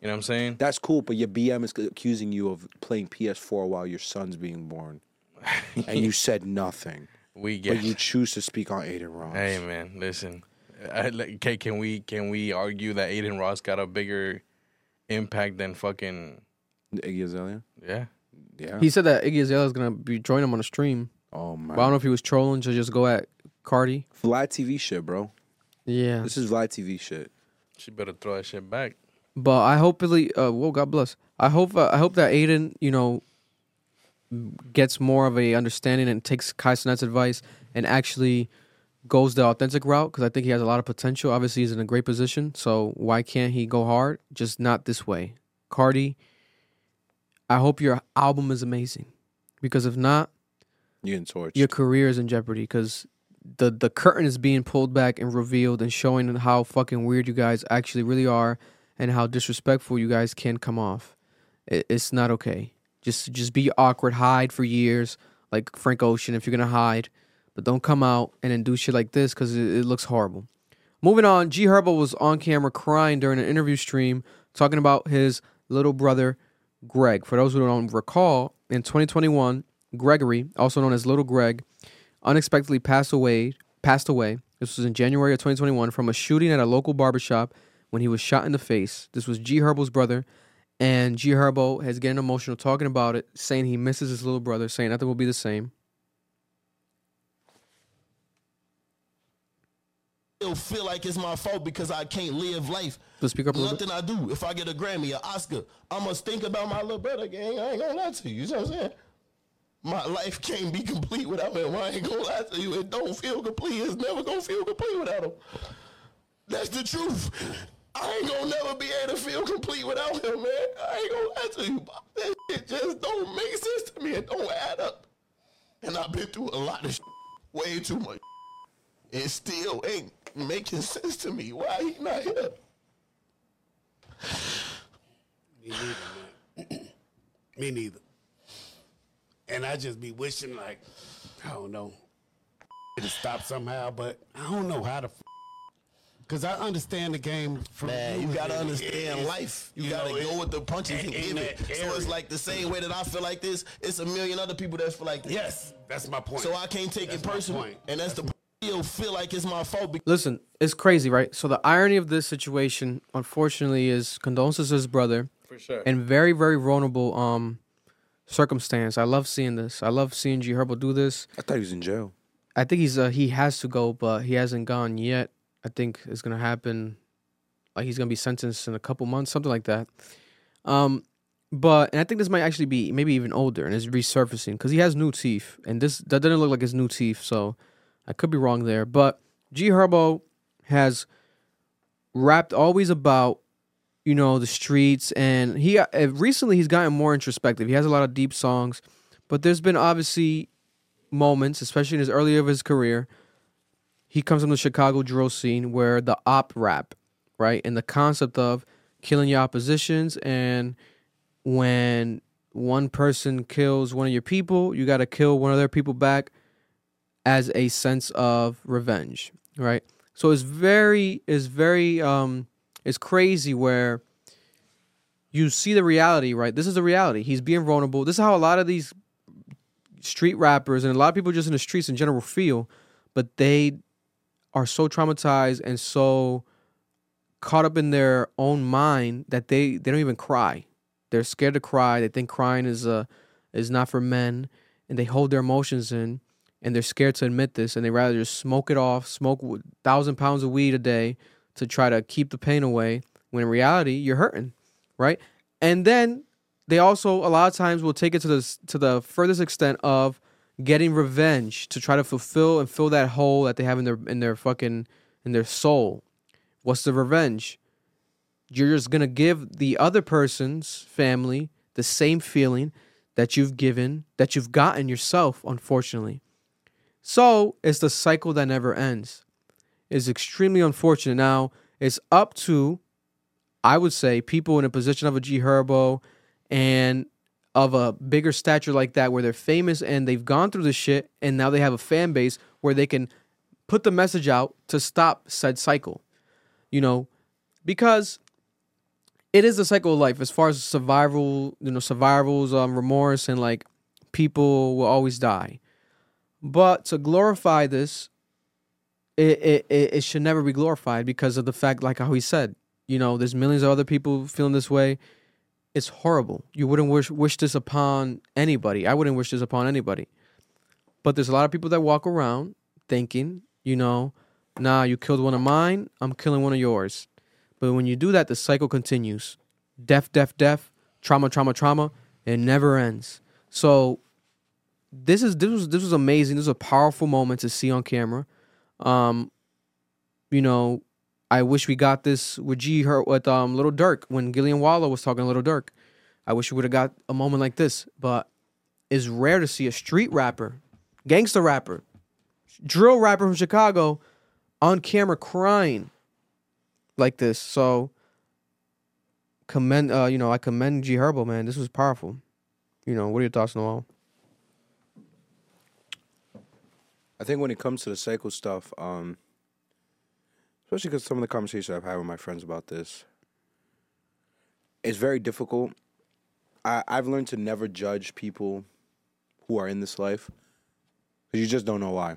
You know what I'm saying? That's cool, but your BM is accusing you of playing PS4 while your son's being born, and you said nothing. We get. But you choose to speak on Adin Ross. Hey man, listen. I, like, can, can we can we argue that Adin Ross got a bigger impact than fucking Iggy Azalea. yeah? Yeah. He said that Iggy Azalea is gonna be joining him on a stream. oh my. But I don't know if he was trolling to just go at Carti. Vlad TV shit, bro. Yeah. This is Vlad TV shit. She better throw that shit back. But I hopefully, uh, whoa, God bless. I hope, uh, I hope that Adin, you know, gets more of a understanding and takes Kai Cenat's advice and actually goes the authentic route because I think he has a lot of potential. Obviously, he's in a great position, so why can't he go hard? Just not this way, Carti. I hope your album is amazing, because if not, You getting torched. your career is in jeopardy because the the curtain is being pulled back and revealed and showing how fucking weird you guys actually really are and how disrespectful you guys can come off. It's not okay. Just just be awkward, hide for years like Frank Ocean if you're gonna hide, but don't come out and then do shit like this because it, it looks horrible. Moving on, G Herbo was on camera crying during an interview stream talking about his little brother Greg. For those who don't recall, in 2021, Gregory, also known as Little Greg, unexpectedly passed away. Passed away. This was in January of 2021 from a shooting at a local barbershop when he was shot in the face. This was G Herbo's brother, and G Herbo has getting emotional talking about it, saying he misses his little brother, saying nothing will be the same. still feel like it's my fault because I can't live life. Let's speak up a little bit. Nothing I do. If I get a Grammy, an Oscar, I must think about my little brother, gang. I ain't gonna lie to you. You know what I'm saying? My life can't be complete without him. I ain't gonna lie to you. It don't feel complete. It's never gonna feel complete without him. That's the truth. I ain't gonna never be able to feel complete without him, man. I ain't gonna lie to you. That shit just don't make sense to me. It don't add up. And I've been through a lot of shit, way too much. It still ain't making sense to me. Why he not here? Me neither, man. Me neither. And I just be wishing, like, I don't know, to stop somehow, but I don't know how to. F- Cause I understand the game. From Man, you gotta and understand it's- life. You, you gotta know, go it- with the punches and in give it. So area. it's like the same way that I feel like this. It's a million other people that feel like this. Yes, that's my point. So I can't take That's it my personal, and that's, the still feel like it's my fault. Because Listen, it's crazy, right? So the irony of this situation, unfortunately, is condolences to his brother. For sure. and very very vulnerable um circumstance. I love seeing this. I love seeing G Herbo do this. I thought he was in jail. I think he's uh, he has to go, but he hasn't gone yet. I think is gonna happen. Like he's gonna be sentenced in a couple months, something like that. Um, but and I think this might actually be maybe even older and it's resurfacing because he has new teeth, and this that doesn't look like his new teeth. So I could be wrong there, but G Herbo has rapped always about you know the streets and he uh, recently he's gotten more introspective he has a lot of deep songs but there's been obviously moments especially in his earlier of his career he comes from the chicago drill scene where the op rap right and the concept of killing your oppositions and when one person kills one of your people you got to kill one of their people back as a sense of revenge right so it's very it's very um it's crazy where you see the reality, right? This is the reality. He's being vulnerable. This is how a lot of these street rappers and a lot of people just in the streets in general feel, but they are so traumatized and so caught up in their own mind that they they don't even cry. They're scared to cry. They think crying is uh is not for men and they hold their emotions in and they're scared to admit this and they rather just smoke it off, smoke thousand pounds of weed a day to try to keep the pain away when in reality you're hurting right and then they also a lot of times will take it to the to the furthest extent of getting revenge to try to fulfill and fill that hole that they have in their in their fucking in their soul. What's the revenge? You're just gonna give the other person's family the same feeling that you've given that you've gotten yourself unfortunately. So it's the cycle that never ends. It's extremely unfortunate. Now, it's up to, I would say, people in a position of a G Herbo and of a bigger stature like that, where they're famous and they've gone through the shit, and now they have a fan base where they can put the message out to stop said cycle. You know, because it is a cycle of life as far as survival, you know, survival's um, remorse and like people will always die. But to glorify this it, it, it it should never be glorified because of the fact, like how he said, you know, there's millions of other people feeling this way. It's horrible. You wouldn't wish wish this upon anybody. I wouldn't wish this upon anybody. But there's a lot of people that walk around thinking, you know, nah, you killed one of mine, I'm killing one of yours. But when you do that, the cycle continues. Death, death, death, trauma, trauma, trauma. It never ends. So this is this was this was amazing. This was a powerful moment to see on camera. Um, you know, I wish we got this with G Hurt with um Little Durk when Gillie and Wallo was talking to Little Durk. I wish we would have got a moment like this, but it's rare to see a street rapper, gangster rapper, drill rapper from Chicago on camera crying like this. So commend uh, you know, I commend G Herbo, man. This was powerful. You know, what are your thoughts, Noel? I think when it comes to the cycle stuff, um, especially because some of the conversations I've had with my friends about this, it's very difficult. I, I've learned to never judge people who are in this life because you just don't know why.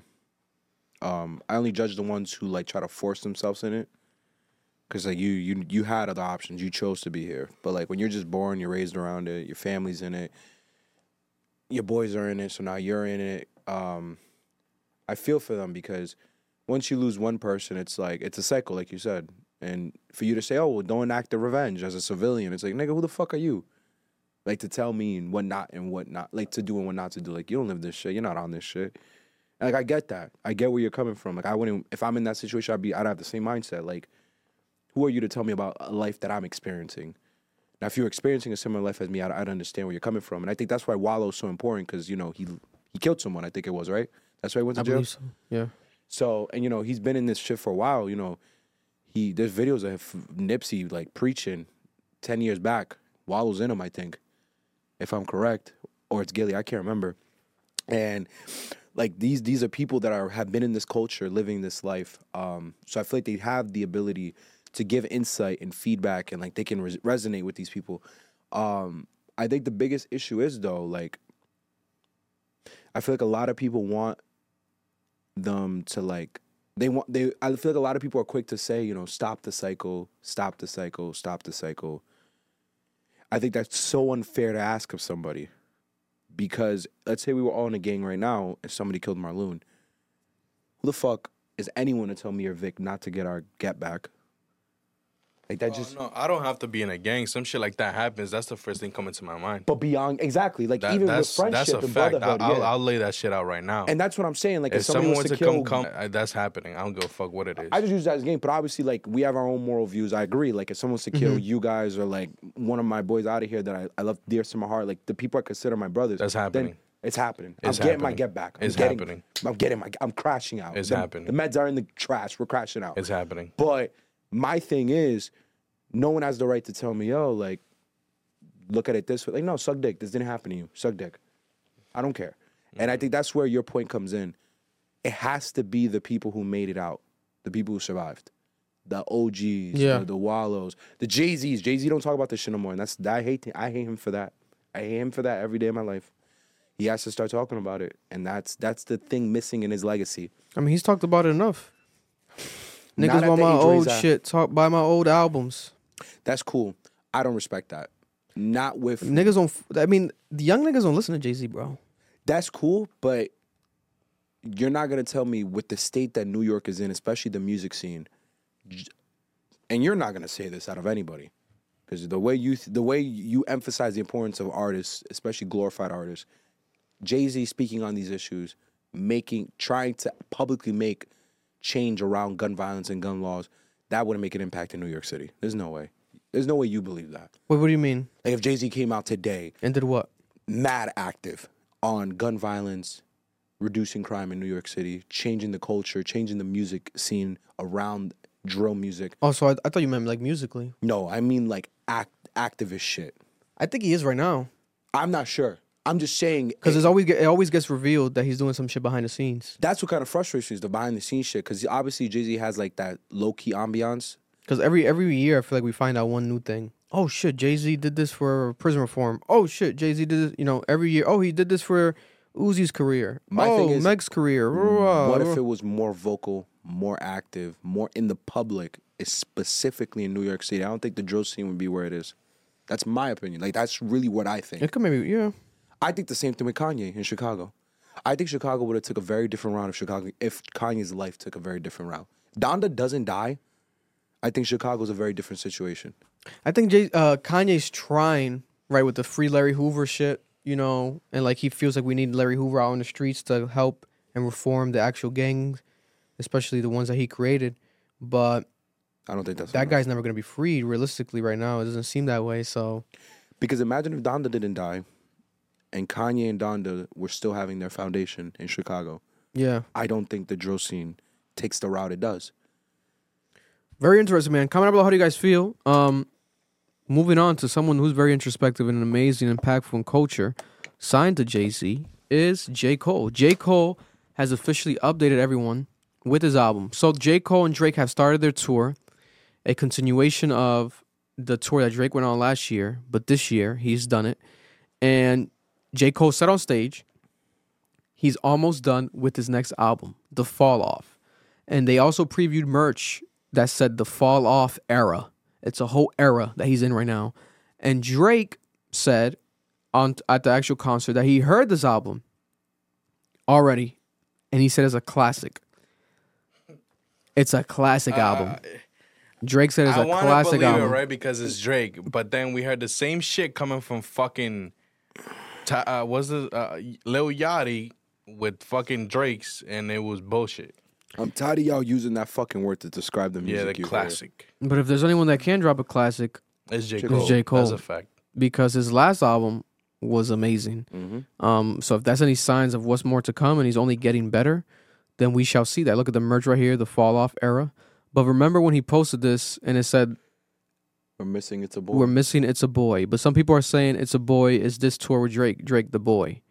Um, I only judge the ones who like try to force themselves in it because like you you you had other options. You chose to be here, but like when you're just born, you're raised around it. Your family's in it. Your boys are in it, so now you're in it. Um, I feel for them because once you lose one person, it's like it's a cycle, like you said. And for you to say, "Oh, well, don't act the revenge as a civilian," it's like, nigga, who the fuck are you? Like to tell me what not and what not, like to do and what not to do. Like you don't live this shit. You're not on this shit. And like I get that. I get where you're coming from. Like I wouldn't if I'm in that situation, I'd be I'd have the same mindset. Like, who are you to tell me about a life that I'm experiencing? Now, if you're experiencing a similar life as me, I'd, I'd understand where you're coming from. And I think that's why Wallo's so important because you know he he killed someone. I think it was right. That's why he went to I jail. so. Yeah. So, and you know, he's been in this shit for a while. You know, he there's videos of Nipsey like preaching ten years back. Wallo's in him, I think, if I'm correct, or it's Gillie. I can't remember. And like these these are people that are have been in this culture, living this life. Um, so I feel like they have the ability to give insight and feedback, and like they can res- resonate with these people. Um, I think the biggest issue is though, like, I feel like a lot of people want them to like they want they I feel like a lot of people are quick to say, you know, stop the cycle, stop the cycle, stop the cycle. I think that's so unfair to ask of somebody. Because let's say we were all in a gang right now and somebody killed Marloon. Who the fuck is anyone to tell me or Vick not to get our get back? Like that just. No, I don't have to be in a gang. Some shit like that happens. That's the first thing coming to my mind. But beyond exactly, like That, even with friendship that's a and fact. I, brotherhood, I'll, yeah. I'll lay that shit out right now. and that's what I'm saying. Like if, if someone was to kill, come, come, I, that's happening. I don't give a fuck what it is. I just use that as a game, but obviously, like we have our own moral views. I agree. Like if someone was to kill Mm-hmm. you guys or like one of my boys out of here that I, I love dear to my heart, like the people I consider my brothers. That's then happening. It's happening. It's I'm getting my get back. I'm It's getting, happening. I'm getting my. I'm crashing out. It's the, happening. The meds are in the trash. We're crashing out. it's happening. But my thing is, no one has the right to tell me, yo, like, look at it this way. Like, no, suck dick. This didn't happen to you. Suck dick. I don't care. And I mm-hmm. think that's where your point comes in. It has to be the people who made it out, the people who survived, the OGs, Yeah. the, the Wallos, the Jay Z's. Jay Z don't talk about this shit no more, and that's I hate I hate him for that. I hate him for that every day of my life. He has to start talking about it, and that's that's the thing missing in his legacy. I mean, he's talked about it enough. Niggas want my old at. shit. Talk buy my old albums. That's cool. I don't respect that. Not with Niggas don't. f- I mean, the young niggas don't listen to Jay Z, bro. that's cool, but you're not gonna tell me with the state that New York is in, especially the music scene, and you're not gonna say this out of anybody, because the way you the way you emphasize the importance of artists, especially glorified artists, Jay Z speaking on these issues, making trying to publicly make change around gun violence and gun laws, that wouldn't make an impact in New York City. There's no way. There's no way you believe that. Wait, what do you mean? Like if Jay Z came out today And did what? mad active on gun violence, reducing crime in New York City, changing the culture, changing the music scene around drill music. Oh, so I, I thought you meant like musically. No, I mean like act activist shit. I think he is right now. I'm not sure. I'm just saying Because eh, it- always it always gets revealed that he's doing some shit behind the scenes. that's what kind of frustrates me is the behind the scenes shit. Because obviously Jay Z has like that low key ambiance. Because every every year I feel like we find out one new thing. Oh shit, Jay Z did this for prison reform. Oh shit, Jay Z did this. You know, every year. Oh, he did this for Uzi's career. My oh, thing is, Meg's career. Mm, what if it was more vocal, more active, more in the public, specifically in New York City? I don't think the drill scene would be where it is. That's my opinion. Like that's really what I think. It could maybe yeah. I think the same thing with Kanye in Chicago. I think Chicago would have took a very different route if Chicago if Kanye's life took a very different route. Donda doesn't die. I think Chicago's a very different situation. I think Jay, uh, Kanye's trying right with the free Larry Hoover shit, you know, and like he feels like we need Larry Hoover out on the streets to help and reform the actual gangs, especially the ones that he created. But I don't think that's that enough. guy's never gonna be freed realistically right now. It doesn't seem that way. So because imagine if Donda didn't die, and Kanye and Donda were still having their foundation in Chicago. yeah, I don't think the drill scene takes the route it does. very interesting, man. Comment below how do you guys feel. Um, moving on to someone who's very introspective and amazing, impactful in culture, signed to Jay Z is J Cole. J Cole has officially updated everyone with his album. So J Cole and Drake have started their tour, a continuation of the tour that Drake went on last year, but this year he's done it. And J Cole said on stage, he's almost done with his next album, The Fall Off. And they also previewed merch that said the Fall Off era. It's a whole era that he's in right now. And Drake said on at the actual concert that he heard this album already, and he said it's a classic. It's a classic uh, album. Drake said it's I a classic believe album. it, right? Because it's Drake. But then we heard the same shit coming from fucking. Ta- uh, was the uh, Lil Yachty with fucking Drake's, and it was bullshit. I'm tired of y'all using that fucking word to describe the music. Yeah, the you hear. classic. But if there's anyone that can drop a classic, It's J. J. Cole. it's J. Cole. That's a fact. because his last album was amazing. Mm-hmm. Um, so if that's any signs of what's more to come, and he's only getting better, then we shall see that. Look at the merch right here, the fall off era. But remember when he posted this and it said We're missing it's a boy. we're missing it's a boy, but some people are saying it's a boy is this tour with Drake, Drake the boy.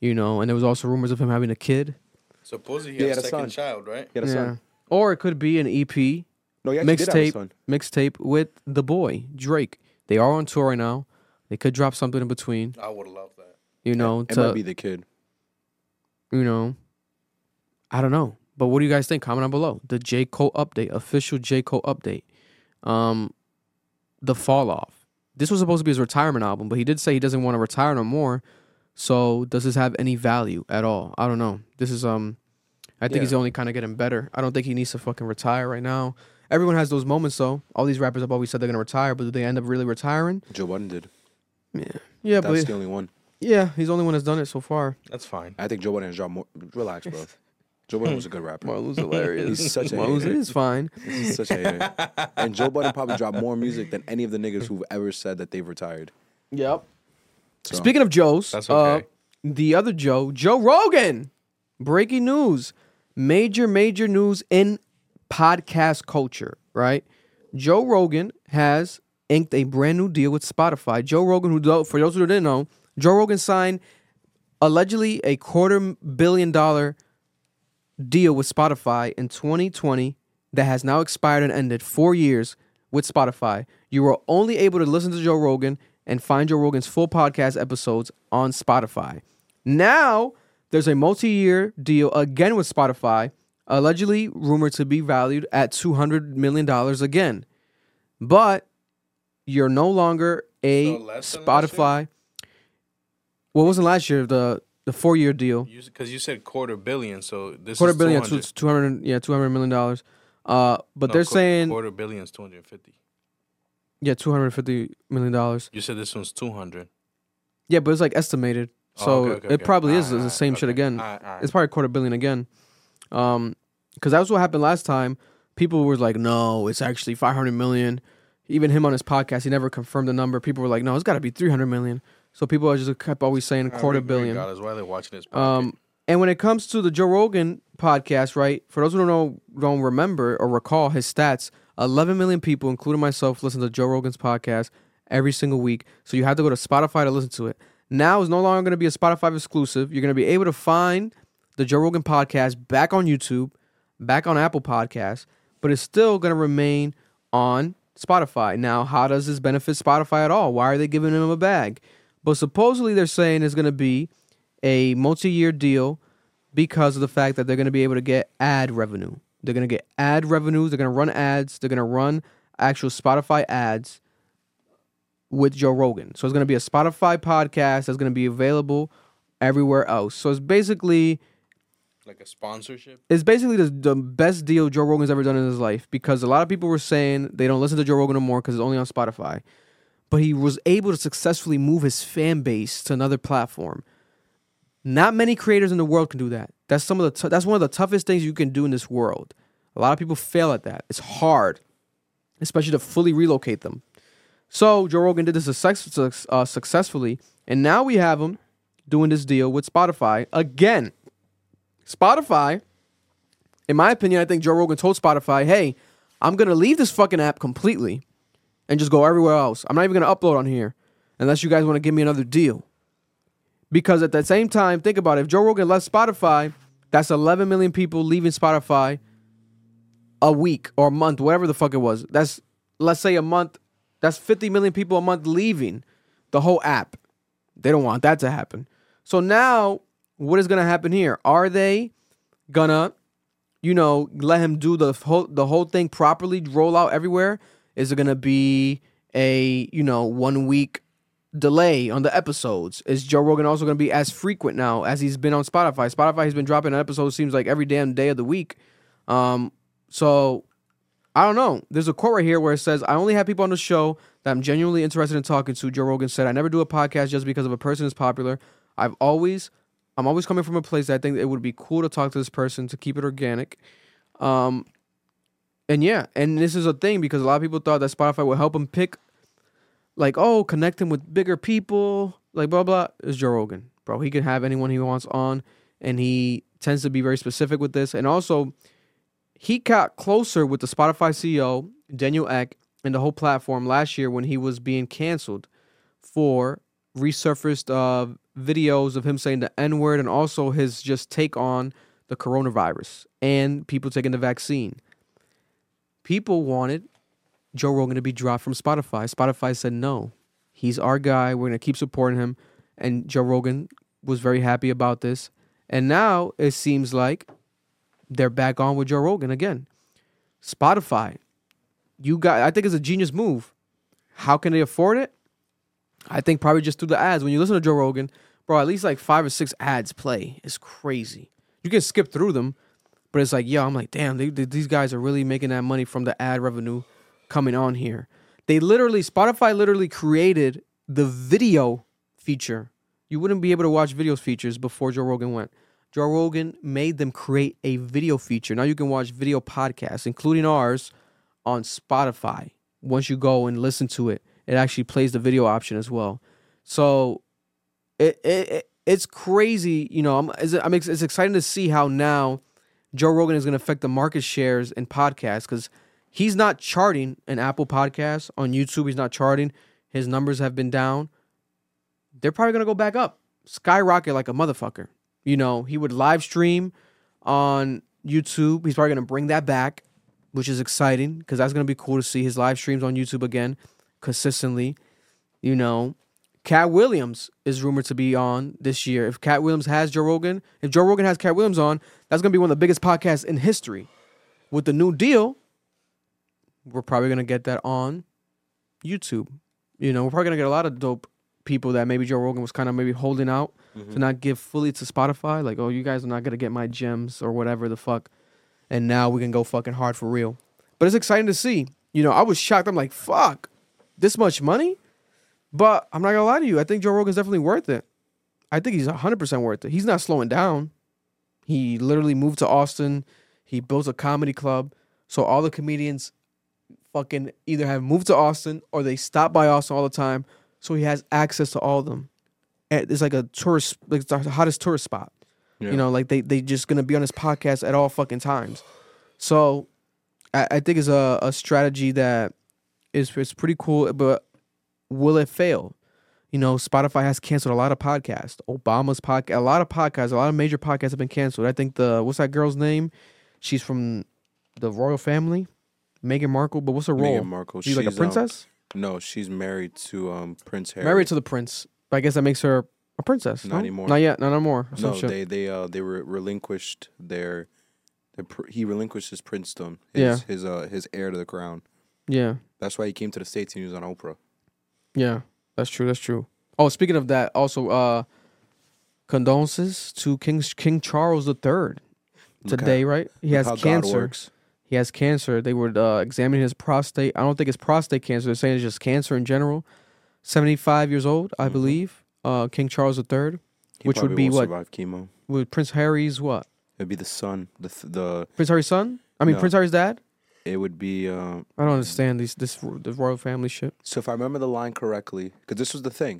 You know, and there was also rumors of him having a kid. Supposedly he Yeah, had a second son. child, right? He had a son. Or it could be an EP No, he actually did have a mixtape son. mixtape with the boy, Drake. They are on tour right now. They could drop something in between, I would love that. you know, It to might be the kid. you know, I don't know. But what do you guys think? Comment down below. The J. Cole update, official J. Cole update. Um, the fall off. This was supposed to be his retirement album, but he did say he doesn't want to retire no more. So does this have any value at all? I don't know. This is um I think he's Yeah. only kind of getting better. I don't think he needs to fucking retire right now. Everyone has those moments though. All these rappers have always said they're gonna retire, but do they end up really retiring? Joe Budden did. Yeah, yeah, That's but the only one. yeah, he's the only one that's done it so far. That's fine. I think Joe Budden has dropped more. Relax, bro. Joe Budden was a good rapper. Marloon's hilarious. He's such a Marloon's hater. is fine. He's such a hater. And Joe Budden probably dropped more music than any of the niggas who've ever said that they've retired. Yep. So, Speaking of Joe's, That's uh, okay. the other Joe, Joe Rogan. Breaking news. Major, major news in podcast culture, right? Joe Rogan has inked a brand new deal with Spotify. Joe Rogan, who for those who didn't know, Joe Rogan signed allegedly a quarter billion dollar deal with Spotify in 2020 that has now expired and ended four years with Spotify. You are only able to listen to Joe Rogan and find Joe Rogan's full podcast episodes on Spotify. Now, there's a multi year deal again with Spotify, allegedly rumored to be valued at $200 million again. But you're no longer a So less than last year? Spotify. What wasn't last year? The the four year deal. Because you, said quarter billion, so this quarter is billion, 200. two hundred, yeah, two hundred million dollars. Uh, but No, they're qu- saying, quarter billion is 250. yeah, two hundred fifty million dollars. You said this one's 200. Yeah, but it's like estimated, Oh, so okay, okay, it okay. probably is Alright, the same shit again. Alright, alright. It's probably a quarter billion again. Um, because that was what happened last time. People were like, "No, it's actually five hundred million. Even him on his podcast, he never confirmed the number. People were like, "No, it's got to be three hundred million. So people are just kept always saying Ah, quarter billion. God is why they're watching this. Um, and when it comes to the Joe Rogan podcast, right? For those who don't know, don't remember or recall his stats, 11 million people, including myself, listen to Joe Rogan's podcast every single week. So you have to go to Spotify to listen to it. Now it's no longer going to be a Spotify exclusive. You're going to be able to find the Joe Rogan podcast back on YouTube, back on Apple Podcasts, but it's still going to remain on Spotify. Now, how does this benefit Spotify at all? Why are they giving him a bag? But supposedly they're saying it's going to be a multi-year deal because of the fact that they're going to be able to get ad revenue. They're going to get ad revenues. They're going to run ads. They're going to run actual Spotify ads with Joe Rogan. So it's going to be a Spotify podcast that's going to be available everywhere else. So it's basically like a sponsorship. it's basically the, the best deal Joe Rogan's ever done in his life because a lot of people were saying they don't listen to Joe Rogan no more because it's only on Spotify. But he was able to successfully move his fan base to another platform. Not many creators in the world can do that. That's some of the tou- that's one of the toughest things you can do in this world. A lot of people fail at that. It's hard, especially to fully relocate them. So Joe Rogan did this uh, successfully, and now we have him doing this deal with Spotify again. Spotify, in my opinion, I think Joe Rogan told Spotify, "Hey, I'm gonna leave this fucking app completely and just go everywhere else. I'm not even gonna upload on here unless you guys want to give me another deal." Because at the same time, think about it. If Joe Rogan left Spotify, that's 11 million people leaving Spotify a week or a month, whatever the fuck it was. That's let's say a month. That's 50 million people a month leaving the whole app. They don't want that to happen. So now, what is gonna happen here? Are they gonna, you know, let him do the whole the whole thing properly, roll out everywhere? Is it gonna be a you know one week delay on the episodes? Is Joe Rogan also gonna be as frequent now as he's been on Spotify? Spotify has been dropping an episode seems like every damn day of the week. Um, so I don't know. There's a quote right here where it says, I only have people on the show that I'm genuinely interested in talking to. Joe Rogan said, I never do a podcast just because of a person is popular. I've always, I'm always coming from a place that I think it would be cool to talk to this person to keep it organic. Um, and yeah, and this is a thing because a lot of people thought that Spotify would help him pick, like, oh, connect him with bigger people, like blah blah. Is Joe Rogan, bro? He can have anyone he wants on, and he tends to be very specific with this. And also, he got closer with the Spotify CEO Daniel Ek and the whole platform last year when he was being canceled for resurfaced uh, videos of him saying the N word and also his just take on the coronavirus and people taking the vaccine. People wanted Joe Rogan to be dropped from Spotify. Spotify said no. He's our guy. We're to keep supporting him. And Joe Rogan was very happy about this. And now it seems like they're back on with Joe Rogan again. Spotify, you got I think it's a genius move. How can they afford it? I think probably just through the ads. When you listen to Joe Rogan, bro, at least like five or six ads play. It's crazy. You can skip through them, But it's like, yo, I'm like, damn, they, they- these guys are really making that money from the ad revenue coming on here. They literally, Spotify literally created the video feature. You wouldn't be able to watch videos features before Joe Rogan went. Joe Rogan made them create a video feature. Now you can watch video podcasts, including ours, on Spotify. Once you go and listen to it, it actually plays the video option as well. So it, it, it it's crazy. You know, I'm I'm it's exciting to see how now Joe Rogan is going to affect the market shares in podcasts because he's not charting an Apple podcast on YouTube. He's not charting. His numbers have been down. They're probably going to go back up, skyrocket like a motherfucker. You know, he would live stream on YouTube. He's probably going to bring that back, which is exciting because that's going to be cool to see his live streams on YouTube again consistently. You know, Katt Williams is rumored to be on this year. If Katt Williams has Joe Rogan, if Joe Rogan has Katt Williams on, that's going to be one of the biggest podcasts in history. With the new deal, we're probably going to get that on YouTube. You know, we're probably going to get a lot of dope people that maybe Joe Rogan was kind of maybe holding out to mm-hmm. not give fully to Spotify. Like, oh, you guys are not going to get my gems or whatever the fuck. And now we can go fucking hard for real. But it's exciting to see. You know, I was shocked. I'm like, fuck, this much money? But I'm not gonna lie to you. I think Joe Rogan's definitely worth it. I think he's 100% worth it. He's not slowing down. He literally moved to Austin. He built a comedy club. So all the comedians fucking either have moved to Austin or they stop by Austin all the time. So he has access to all of them. And It's like a tourist, like it's the hottest tourist spot. Yeah. You know, like they they just gonna be on his podcast at all fucking times. So I, I think it's a, a strategy that is is pretty cool, but will it fail? You know, Spotify has canceled a lot of podcasts. Obama's podcast, a lot of podcasts, a lot of major podcasts have been canceled. I think the what's that girl's name? She's from the royal family, Meghan Markle. But what's her role? Meghan Markle. She's, like a um, princess, no, she's married to um Prince Harry. married to the prince. But I guess that makes her a princess. Not no? anymore. Not yet. Not anymore. or No, shit. they they uh they were relinquished their, their pr- he relinquished his princedom. His, Yeah. His uh his heir to the crown. yeah. That's why he came to the states and he was on Oprah. Yeah, that's true. That's true. Oh, speaking of that, also uh condolences to King King Charles III today, how- right? He look has cancer. He has cancer. They were uh, examining his prostate. I don't think it's prostate cancer. They're saying it's just cancer in general. Seventy-five years old, I believe. Uh, King Charles III, He which would be what? Survive chemo. With Prince Harry's what? It'd be the son. The th- the Prince Harry's son? I mean, No. Prince Harry's dad. It would be um. I don't understand these this the royal family shit. So if I remember the line correctly, because this was the thing,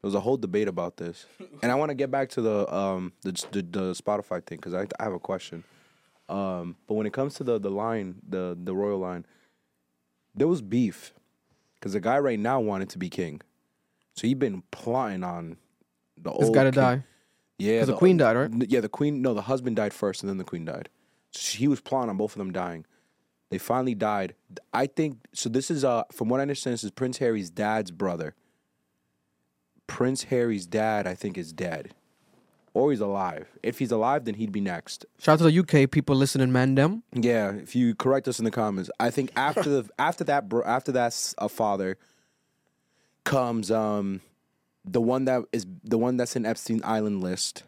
there was a whole debate about this, and I want to get back to the um the the, the Spotify thing because I, I have a question. Um, but when it comes to the the line, the the royal line, there was beef because the guy right now wanted to be king, so he'd been plotting on the old. This old got to king- die. Yeah, Because the queen died, right? Yeah, the queen. No, the husband died first, and then the queen died. So he was plotting on both of them dying. They finally died. I think so. This is uh, from what I understand, this is Prince Harry's dad's brother. Prince Harry's dad, I think, is dead, or he's alive. If he's alive, then he'd be next. Shout out to the UK people listening, man. Them. Yeah, if you correct us in the comments, I think after the after that bro, after that's a father comes um the one that is the one that's in Epstein Island list,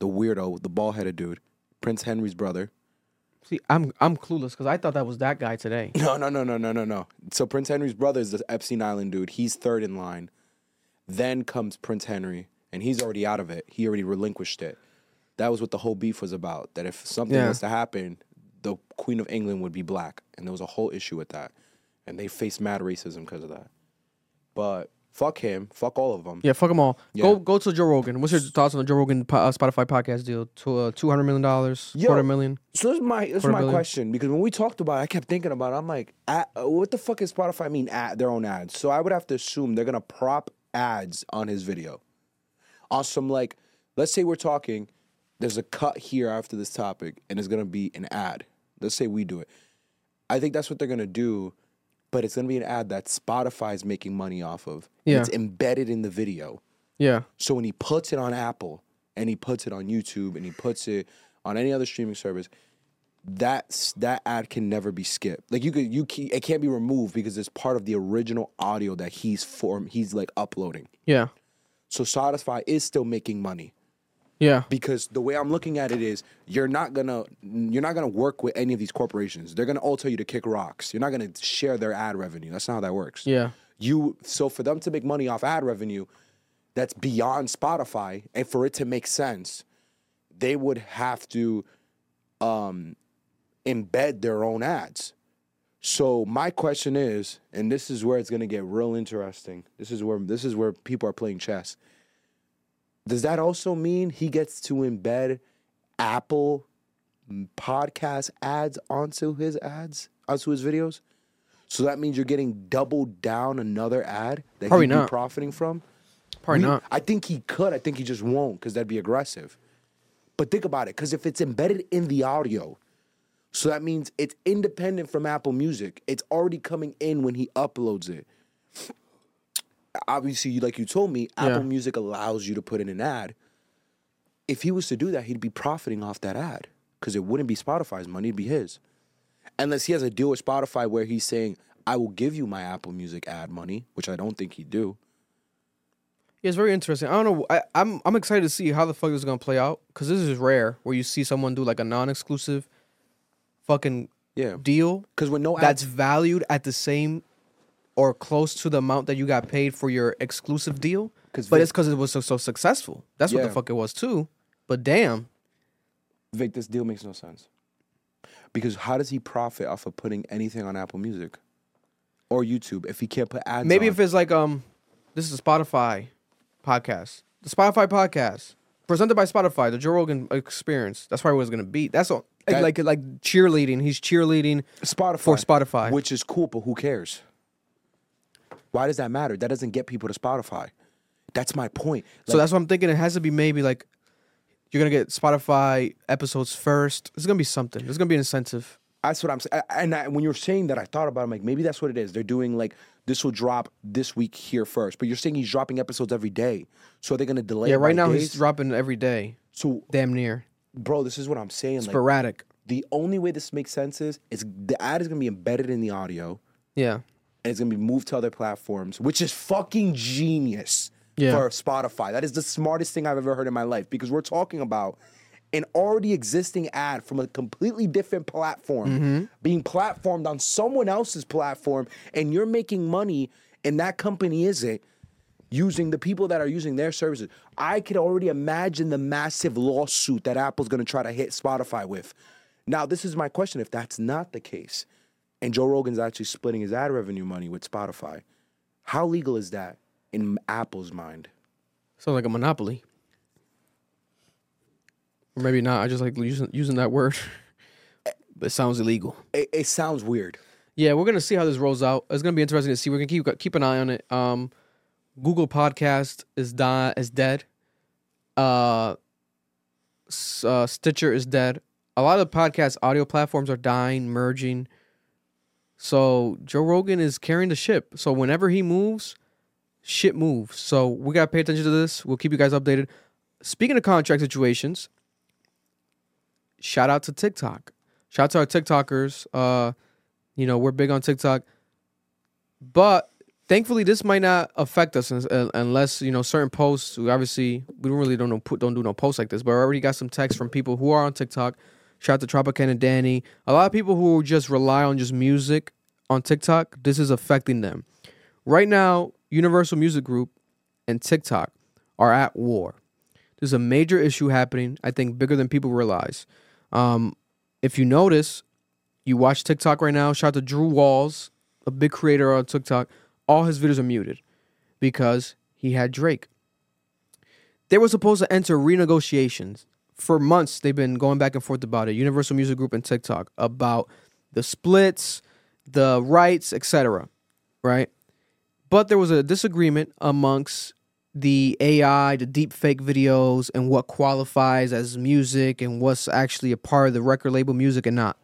the weirdo, the bald headed dude, Prince Henry's brother. See, I'm I'm clueless because I thought that was that guy today. No, no, no, no, no, no, no. So Prince Henry's brother is the Epstein Island dude. He's third in line. Then comes Prince Henry, and he's already out of it. He already relinquished it. That was what the whole beef was about. That if something Yeah. was to happen, the Queen of England would be black, and there was a whole issue with that, and they faced mad racism because of that. But fuck him, fuck all of them. Yeah, fuck them all. Yeah. Go go to Joe Rogan. What's your thoughts on the Joe Rogan po- uh, Spotify podcast deal? To uh, two hundred million dollars, quarter million. So this is my this is my billion. question because when we talked about it, I kept thinking about it. I'm like, at, uh, what the fuck is Spotify mean at their own ads? So I would have to assume they're gonna prop ads on his video. On some like, let's say we're talking, there's a cut here after this topic, and it's gonna be an ad. Let's say we do it. I think that's what they're gonna do, but it's gonna be an ad that Spotify's making money off of. Yeah. It's embedded in the video. Yeah, So when he puts it on Apple and he puts it on YouTube and he puts it on any other streaming service, that's that ad can never be skipped. Like you could you can, it can't be removed because it's part of the original audio that he's form he's like uploading. yeah, So Spotify is still making money. Yeah. Because the way I'm looking at it is you're not gonna you're not gonna work with any of these corporations. They're gonna all tell you to kick rocks. You're not gonna share their ad revenue. That's not how that works. Yeah. You so for them to make money off ad revenue, that's beyond Spotify, and for it to make sense, they would have to um, embed their own ads. So my question is, and this is where it's gonna get real interesting. This is where this is where people are playing chess. Does that also mean he gets to embed Apple podcast ads onto his ads, onto his videos? So that means you're getting double down another ad that Probably he'd be not. profiting from? Probably We- not. I think he could. I think he just won't because that'd be aggressive. But think about it, because if it's embedded in the audio, so that means it's independent from Apple Music. It's already coming in when he uploads it. Obviously, like you told me, Yeah. Apple Music allows you to put in an ad. If he was to do that, he'd be profiting off that ad because it wouldn't be Spotify's money, it'd be his. Unless he has a deal with Spotify where he's saying, I will give you my Apple Music ad money, which I don't think he'd do. Yeah, it's very interesting. I don't know. I, I'm I'm excited to see how the fuck this is gonna play out because this is rare where you see someone do like a non-exclusive fucking Yeah. deal Because when no that's valued at the same or close to the amount that you got paid for your exclusive deal. 'Cause But Vick- it's because it was so, so successful. That's what the fuck it was too. But damn, Vick, this deal makes no sense. Because how does he profit off of putting anything on Apple Music or YouTube if he can't put ads? maybe on? if it's like um, this is a Spotify podcast, the Spotify podcast presented by Spotify, the Joe Rogan Experience. That's probably what it's gonna be. That's all. That- like like cheerleading. He's cheerleading Spotify for Spotify. which is cool, but who cares? Why does that matter? That doesn't get people to Spotify. That's my point. so that's what I'm thinking. It has to be maybe like you're gonna get Spotify episodes first. There's gonna be something. There's gonna be an incentive. That's what I'm saying. And I, when you're saying that, I thought about it. I'm like, maybe that's what it is. They're doing like this will drop this week here first, but you're saying he's dropping episodes every day. So are they going to delay? yeah, right now days? he's dropping every day, So, damn near bro, this is what I'm saying. Like, sporadic. the only way this makes sense is is the ad is going to be embedded in the audio. Yeah, and it's gonna be moved to other platforms, which is fucking genius Yeah. for Spotify. That is the smartest thing I've ever heard in my life because we're talking about an already existing ad from a completely different platform Mm-hmm. being platformed on someone else's platform, and you're making money, and that company isn't. Using the people that are using their services, I could already imagine the massive lawsuit that Apple's gonna try to hit Spotify with. Now, this is my question: If that's not the case, and Joe Rogan's actually splitting his ad revenue money with Spotify. How legal is that in Apple's mind? sounds like a monopoly. Or maybe not. I just like using using that word, but it sounds illegal. It, it sounds weird. Yeah, we're gonna see how this rolls out. It's gonna be interesting to see. We're gonna keep keep an eye on it. Um, Google Podcast is die is dead. Uh, uh, Stitcher is dead. A lot of the podcast audio platforms are dying, merging. So Joe Rogan is carrying the ship. So whenever he moves, shit moves. So we gotta pay attention to this. We'll keep you guys updated. Speaking of contract situations, shout out to TikTok. Shout out to our TikTokers. Uh, you know, we're big on TikTok. But thankfully, this might not affect us un- un- unless you know certain posts. We obviously, we don't really don't know put don't do no posts like this. But I already got some texts from people who are on TikTok. Shout out to Tropicana Danny. A lot of people who just rely on just music on TikTok. This is affecting them. Right now, Universal Music Group and TikTok are at war. There's a major issue happening. I think bigger than people realize. Um, if you notice, you watch TikTok right now. Shout out to Drew Walls, a big creator on TikTok. All his videos are muted because he had Drake. They were supposed to enter renegotiations. For months, they've been going back and forth about it. Universal Music Group and TikTok about the splits, the rights, etc. Right? But there was a disagreement amongst the AI, the deep fake videos, and what qualifies as music and what's actually a part of the record label music and not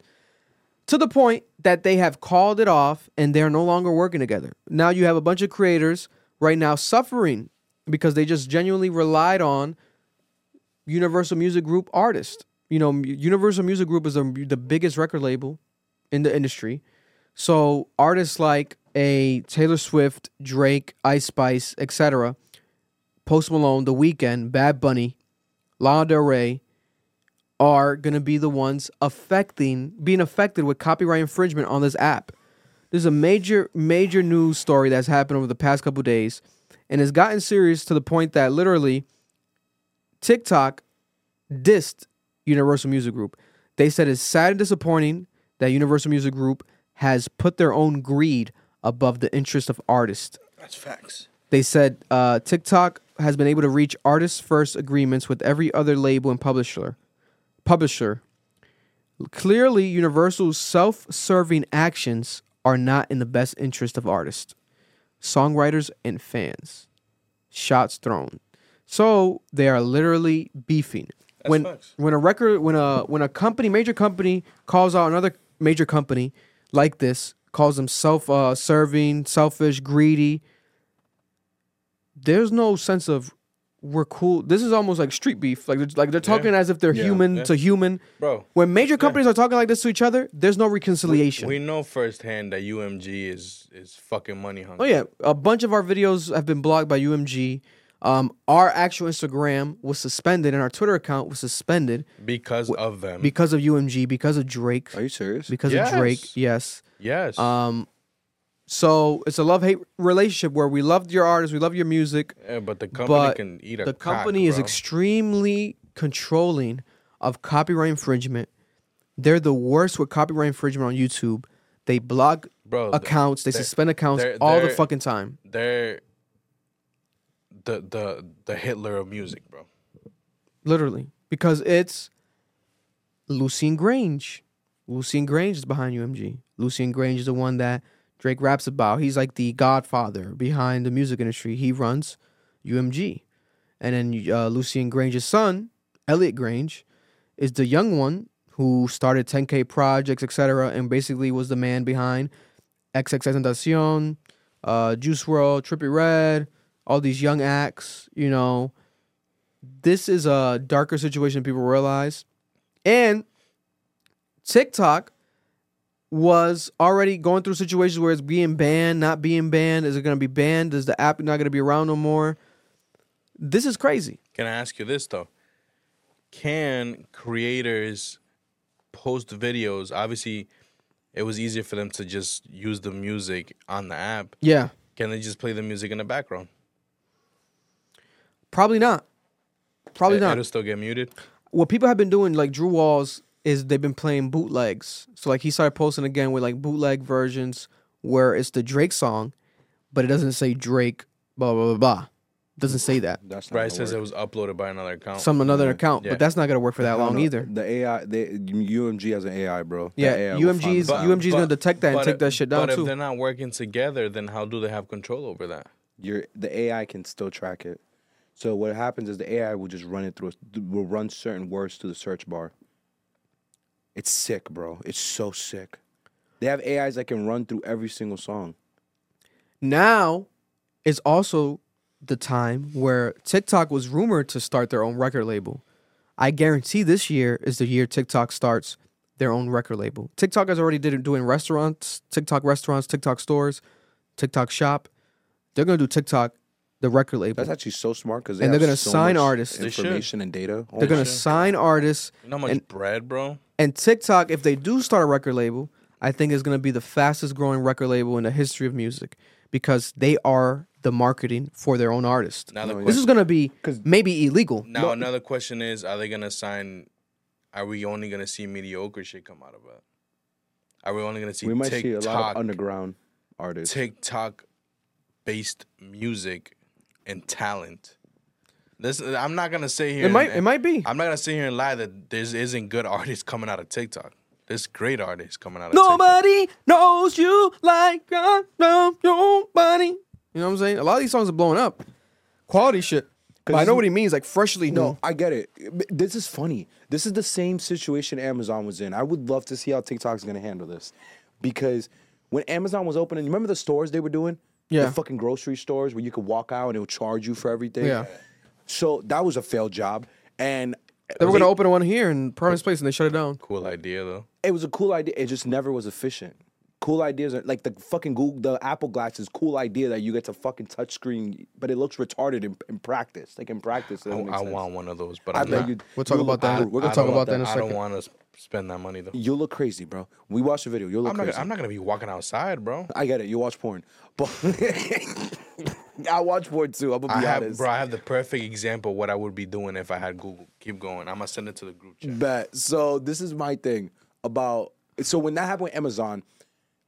to the point that they have called it off and they're no longer working together. Now you have a bunch of creators right now suffering because they just genuinely relied on Universal Music Group artists. You know, Universal Music Group is the the biggest record label in the industry. So artists like a Taylor Swift, Drake, Ice Spice, etc., Post Malone, The Weeknd, Bad Bunny, Lana Del Rey are going to be the ones affecting being affected with copyright infringement on this app. There's a major major news story that's happened over the past couple days and it's gotten serious to the point that literally TikTok dissed Universal Music Group. They said it's sad and disappointing that Universal Music Group has put their own greed above the interest of artists. That's facts. They said uh, TikTok has been able to reach artist first agreements with every other label and publisher. Publisher. Clearly, Universal's self serving actions are not in the best interest of artists, songwriters, and fans. Shots thrown. So they are literally beefing. when facts. when a record when a when a company major company calls out another major company like this calls them self uh, serving, selfish, greedy, there's no sense of we're cool. This is almost like street beef. Like they're, like they're talking as if they're Yeah. human Yeah. to human. Bro, When major companies are talking like this to each other, there's no reconciliation. We know firsthand that UMG is is fucking money hungry. oh yeah, a bunch of our videos have been blocked by UMG. Um, our actual Instagram was suspended and our Twitter account was suspended because of them. because of UMG, because of Drake. Are you serious? Because of Drake, yes. yes. Um, so it's a love hate relationship where we loved your artists, we love your music. Yeah, but the company but can eat a The cock, company is bro. extremely controlling of copyright infringement. They're the worst with copyright infringement on YouTube. They block Bro, accounts, they suspend accounts they're- all the they're- fucking time. They're the the the Hitler of music, bro. Literally. Because it's Lucian Grainge. Lucian Grainge is behind UMG. Lucian Grainge is the one that Drake raps about. He's like the godfather behind the music industry. He runs UMG. And then uh, Lucian Grainge's son, Elliot Grainge, is the young one who started 10K projects, etc., and basically was the man behind XXXTentacion, uh, Juice WRLD, Trippie Redd, all these young acts, you know. This is a darker situation people realize. And TikTok was already going through situations where it's being banned, not being banned. Is it going to be banned? Is the app not going to be around no more? This is crazy. Can I ask you this though? Can creators post videos? Obviously, it was easier for them to just use the music on the app. Yeah. Can they just play the music in the background? Probably not. Probably It- not. It'll still get muted. what people have been doing, like Drew Walls, is they've been playing bootlegs. So like he started posting again with like bootleg versions where it's the Drake song, but it doesn't say Drake, blah blah blah blah. It doesn't say that. That's Right, it says it was uploaded by another account. Some another account, Yeah. but that's not gonna work for that No, long no, either. The AI, they, UMG has an AI, bro. Yeah, AI will find UMG's the sound. UMG's gonna detect that and take if- that shit down But too. if they're not working together, then how do they have control over that? Your the AI can still track it. So what happens is the AI will just run it through. Will run certain words to the search bar. It's sick, bro. It's so sick. They have AIs that can run through every single song. Now is also the time where TikTok was rumored to start their own record label. I guarantee this year is the year TikTok starts their own record label. TikTok has already did doing restaurants, TikTok restaurants, TikTok stores, TikTok shop. They're gonna do TikTok, the record label. That's actually so smart because And they're gonna sign artists. They should. information and data. They're gonna sign artists. You know how much and, bread, bro? and TikTok, if they do start a record label, I think is gonna be the fastest growing record label in the history of music because they are the marketing for their own artists. Now the this is gonna be maybe illegal. Now another question is: Are they gonna sign? Are we only gonna see mediocre shit come out of it? Are we only gonna see we might TikTok, see a lot of underground artists. TikTok based music and talent? This I'm not gonna say here. It might- and- it might be. I'm not gonna sit here and lie that there isn't good artists coming out of TikTok. There's great artists coming out of TikTok. Nobody knows you like I know nobody. You know what I'm saying? A lot of these songs are blowing up. Quality shit. But I know what he means, like freshly new. No, I get it. This is funny. This is the same situation Amazon was in. I would love to see how TikTok's gonna handle this. Because when Amazon was opening, you remember the stores they were doing? Yeah. The fucking grocery stores where you could walk out and it would charge you for everything. Yeah. So that was a failed job. And They were gonna open one here in Providence Place and they shut it down. Cool idea though. it was a cool idea. It just never was efficient. Cool ideas are like the fucking Google, the Apple glasses. Cool idea that you get to fucking touch screen, but it looks retarded in, in practice. Like in practice, it I, doesn't make I sense. want one of those, but I I'm bet not. you. We'll talk you'll about that. We're We're gonna gonna talk talk about about that in a I second. don't want to spend that money though. You look crazy, bro. We watched the video. You look I'm not, crazy. gonna, I'm not gonna be walking outside, bro. I get it. You watch porn, but I watch porn too. I'm gonna I be have, honest. bro. I have the perfect example of what I would be doing if I had Google. Keep going. I'm gonna send it to the group chat. Bet. So this is my thing about. So when that happened with Amazon,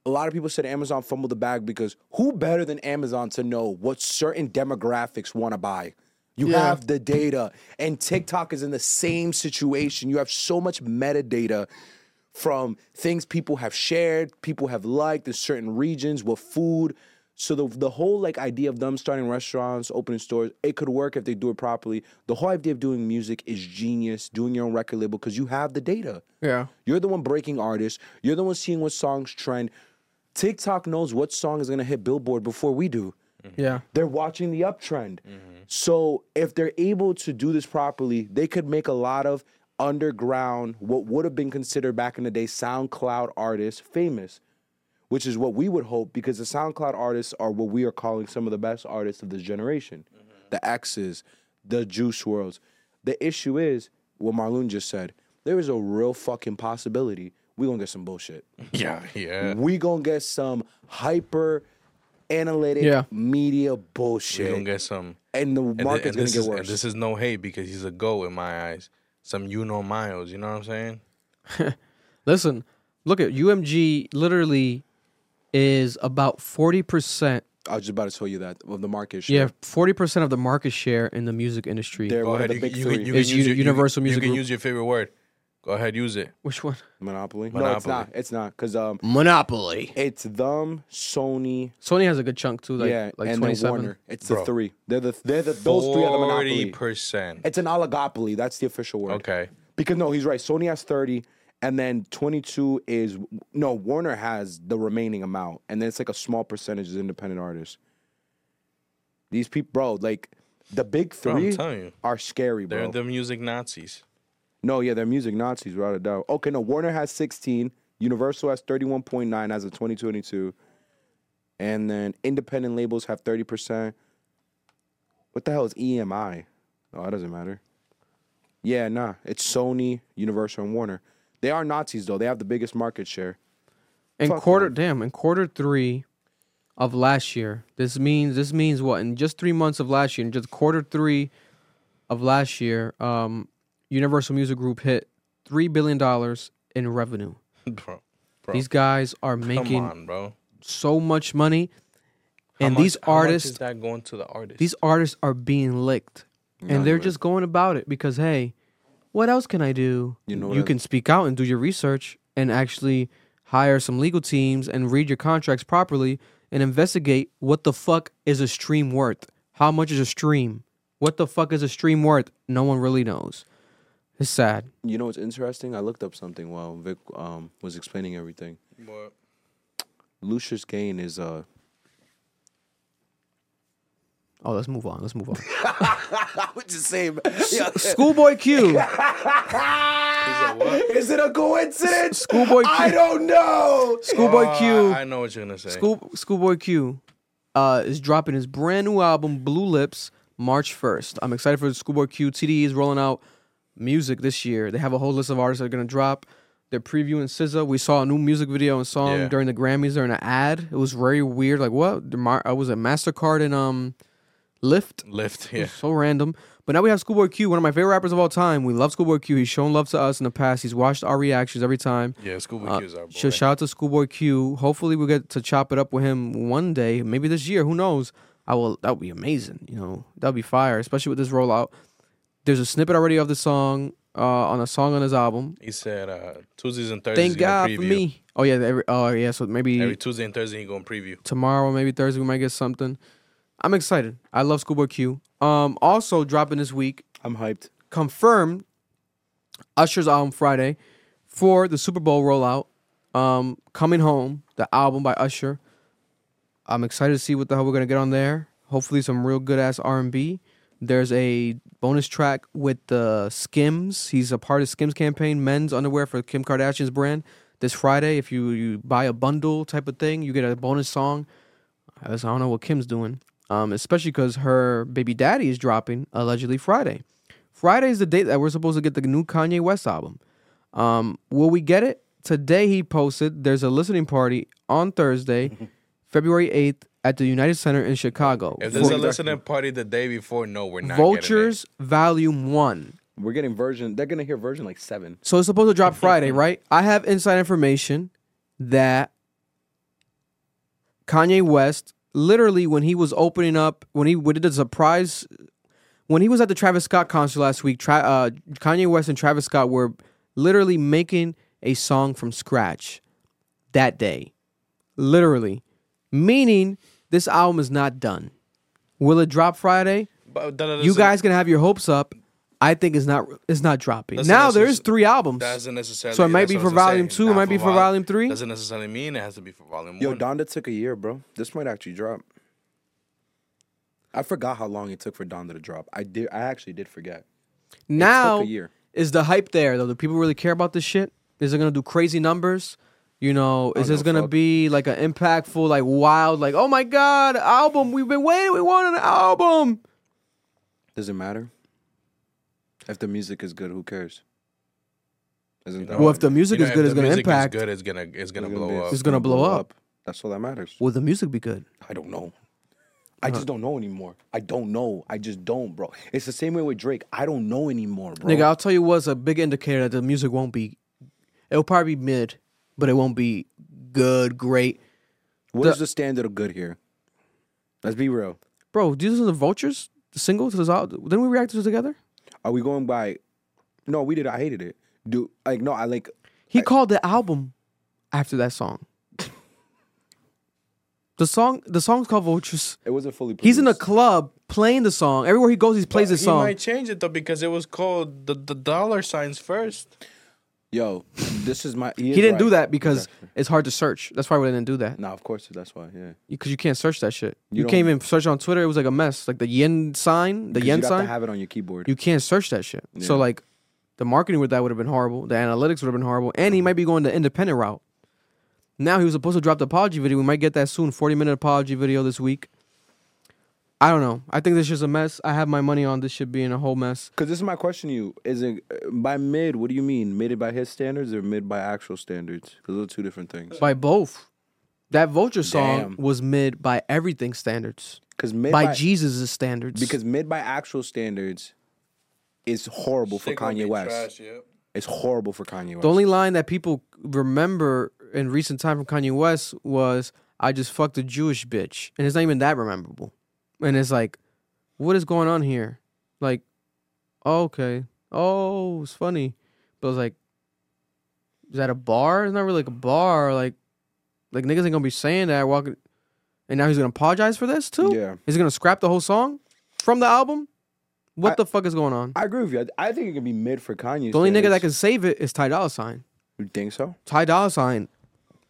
a lot of people said Amazon fumbled the bag because who better than Amazon to know what certain demographics want to buy? You Yeah. have the data, and TikTok is in the same situation. You have so much metadata from things people have shared, people have liked in certain regions, what food. So the the whole like idea of them starting restaurants, opening stores, it could work if they do it properly. The whole idea of doing music is genius. Doing your own record label because you have the data. Yeah. You're the one breaking artists. You're the one seeing what songs trend. TikTok knows what song is gonna hit Billboard before we do. Mm-hmm. Yeah. They're watching the uptrend. Mm-hmm. So if they're able to do this properly, they could make a lot of underground, what would have been considered back in the day SoundCloud artists famous, which is what we would hope because the SoundCloud artists are what we are calling some of the best artists of this generation. Mm-hmm. The X's, the Juice WRLDs. The issue is what Marlon just said. There is a real fucking possibility we gonna get some bullshit. Yeah, yeah. We gonna get some hyper analytic Yeah. media bullshit. We bullshit. gonna get some. and the and thi- market's and gonna this get is, worse. And this is no hate because he's a go in my eyes. Some you know miles. You know what I'm saying? Listen, look at UMG. Literally, is about forty percent. I was just about to tell you that of the market share. Yeah, forty percent of the market share in the music industry. They're Go one ahead. of the You, big you, three. can- you Is can use Uni- your, you- Universal you, Music can Group. use your favorite word. Go ahead, use it. Which one? Monopoly. No, it's Monopoly. not. It's not because um, Monopoly. it's them, Sony, Sony has a good chunk too. Like, yeah, like and twenty then Warner. seven. It's the Bro. three. They're the they're the those three are the Forty monopoly. percent. It's an oligopoly. That's the official word. Okay. Because no, he's right. Sony has thirty, and then twenty-two is no. Warner has the remaining amount, and then it's like a small percentage is independent artists. These people, bro, like the big three telling you. are scary, bro. They're the music Nazis. No, yeah, they're music Nazis, without a doubt. Okay, no, Warner has 16, Universal has 31.9 as of 2022, and then independent labels have 30%. What the hell is EMI? Oh, that doesn't matter. Yeah, nah, it's Sony, Universal, and Warner. They are Nazis though. They have the biggest market share. In Fuck quarter, them. damn, in quarter three of last year, this means this means what? In just three months of last year, in just quarter three of last year, um, Universal Music Group hit three billion dollars in revenue. Bro. Bro. These guys are making on, bro. so much money, How and much- these how much artists, is that going to the artist? these artists are being licked, and they're just going about it because hey, what else can I do? You know you what? can speak out and do your research and actually hire some legal teams and read your contracts properly and investigate what the fuck is a stream worth. How much is a stream? What the fuck is a stream worth? No one really knows. It's sad. You know what's interesting? I looked up something while Vic um, was explaining everything. What? Lucius Gain is uh Oh, let's move on. Let's move on. I was just saying. Schoolboy Q. Is it a coincidence? Schoolboy Q. I don't know. Schoolboy Oh, Q. I, I know what you're gonna say. School Schoolboy Q uh, is dropping his brand new album Blue Lips March 1st. I'm excited for Schoolboy Q. TDE is rolling out music this year. They have a whole list of artists that are gonna drop. They're previewing SZA. We saw a new music video and song Yeah. during the Grammys during an ad. It was very weird. Like what? I uh, was it Mastercard and um Lyft? Lift, yeah. So random. But now we have Schoolboy Q, one of my favorite rappers of all time. We love Schoolboy Q. He's shown love to us in the past. He's watched our reactions every time. Yeah, Schoolboy Uh, Q is our boy. so shout out to Schoolboy Q. Hopefully we get to chop it up with him one day, maybe this year. Who knows? I will. That would be amazing. You know, that would be fire, especially with this rollout. There's a snippet already of the song uh, on a song on his album. He said uh, Tuesdays and Thursdays. Thank God for me. Oh yeah, every, oh yeah. So maybe Every Tuesday and Thursday he gonna preview. tomorrow, maybe Thursday, we might get something. I'm excited. I love Schoolboy Q. Um, also dropping this week, I'm hyped. confirmed Usher's album Friday for the Super Bowl rollout. Um, coming home, the album by Usher. I'm excited to see what the hell we're gonna get on there. Hopefully, some real good ass R&B. There's a bonus track with the Skims. He's a part of Skims campaign, men's underwear for Kim Kardashian's brand. this Friday. If you you buy a bundle type of thing, you get a bonus song. I guess I don't know what Kim's doing. Um, especially because her baby daddy is dropping allegedly Friday. Friday is the date that we're supposed to get the new Kanye West album. Um, will we get it? Today he posted there's a listening party on Thursday, February 8th at the United Center in Chicago. If there's a listening party the day before, no, we're not. Vultures Volume 1. We're getting version. They're gonna hear version like seven. So it's supposed to drop Friday, right? I have inside information that Kanye West, literally, when he was opening up, when he did a surprise, when he was at the Travis Scott concert last week, tra- uh, Kanye West and Travis Scott were literally making a song from scratch that day. Literally. Meaning, this album is not done. Will it drop Friday? But You guys can have your hopes up. I think it's not it's not dropping. Doesn't now there's three albums. Doesn't necessarily. So it might be for volume saying. two, it might be for vol- volume three. Doesn't necessarily mean it has to be for volume Yo, one. Yo, Donda took a year, bro. This might actually drop. I forgot how long it took for Donda to drop. I did. I actually did forget. Now a year. is the hype there though? Do people really care about this shit? Is it gonna do crazy numbers? You know, oh, is don't this know, gonna fuck. be like an impactful, like wild, like oh my god, album? We've been waiting. We want an album. Does it matter? If the music is good, who cares? Isn't that Well, if the music You is good, it's gonna music is impact. good, it's gonna it's gonna It's blow up. It's gonna blow up. That's all that matters. Will the music be good? I don't know. I just don't know anymore. I don't know. I just don't, bro. It's the same way with Drake. I don't know anymore, bro. Nigga, I'll tell you what's a big indicator that the music won't be. It'll probably be mid, but it won't be good, great. what is the standard of good here? Let's be real. Bro, Do these are the Vultures, the single to this album. Didn't we react to this together? Are we going by? No, we did. I hated it. Do like no. I like. He called the album after that song. The song, the song's called Vultures. It wasn't fully. He's in a club playing the song. Everywhere he goes, he plays But this he song. might change it though because it was called the, the dollar signs first. Yo, this is my. He didn't do that because it's hard to search. That's why we didn't do that. No, of course that's why. Yeah. Because you can't search that shit. You You, can't even search on Twitter. It was like a mess. Like the yen sign, the yen sign. you sign. to have it on your keyboard. you can't search that shit. So like, the marketing with that would have been horrible. The analytics would have been horrible, and he might be going the independent route. Now he was supposed to drop the apology video. We might get that soon. Forty minute apology video this week. I don't know. I think this is a mess. I have my money on this shit being a whole mess. Because this is my question to you: Is it uh, by mid? What do you mean mid by his standards or mid by actual standards? Because those are two different things. By both. That Vulture song Damn. was mid by everything standards. Because mid by, by, Jesus' standards. because mid by actual standards is horrible for Shit gonna Kanye West. trash, yep. It's horrible for Kanye West. the only line that people remember in recent time from Kanye West was "I just fucked a Jewish bitch," and it's not even that memorable. And it's like, what is going on here? Like, oh, okay, oh, it's funny, but it's like, is that a bar? It's not really like a bar. Like, like niggas ain't gonna be saying that walking. And now he's gonna apologize for this too. Yeah. he's gonna scrap the whole song from the album. What I- the fuck is going on? I agree with you. I, I think it can be mid for Kanye. the only nigga that can save it is Ty Dolla Sign. You think so? Ty Dolla Sign,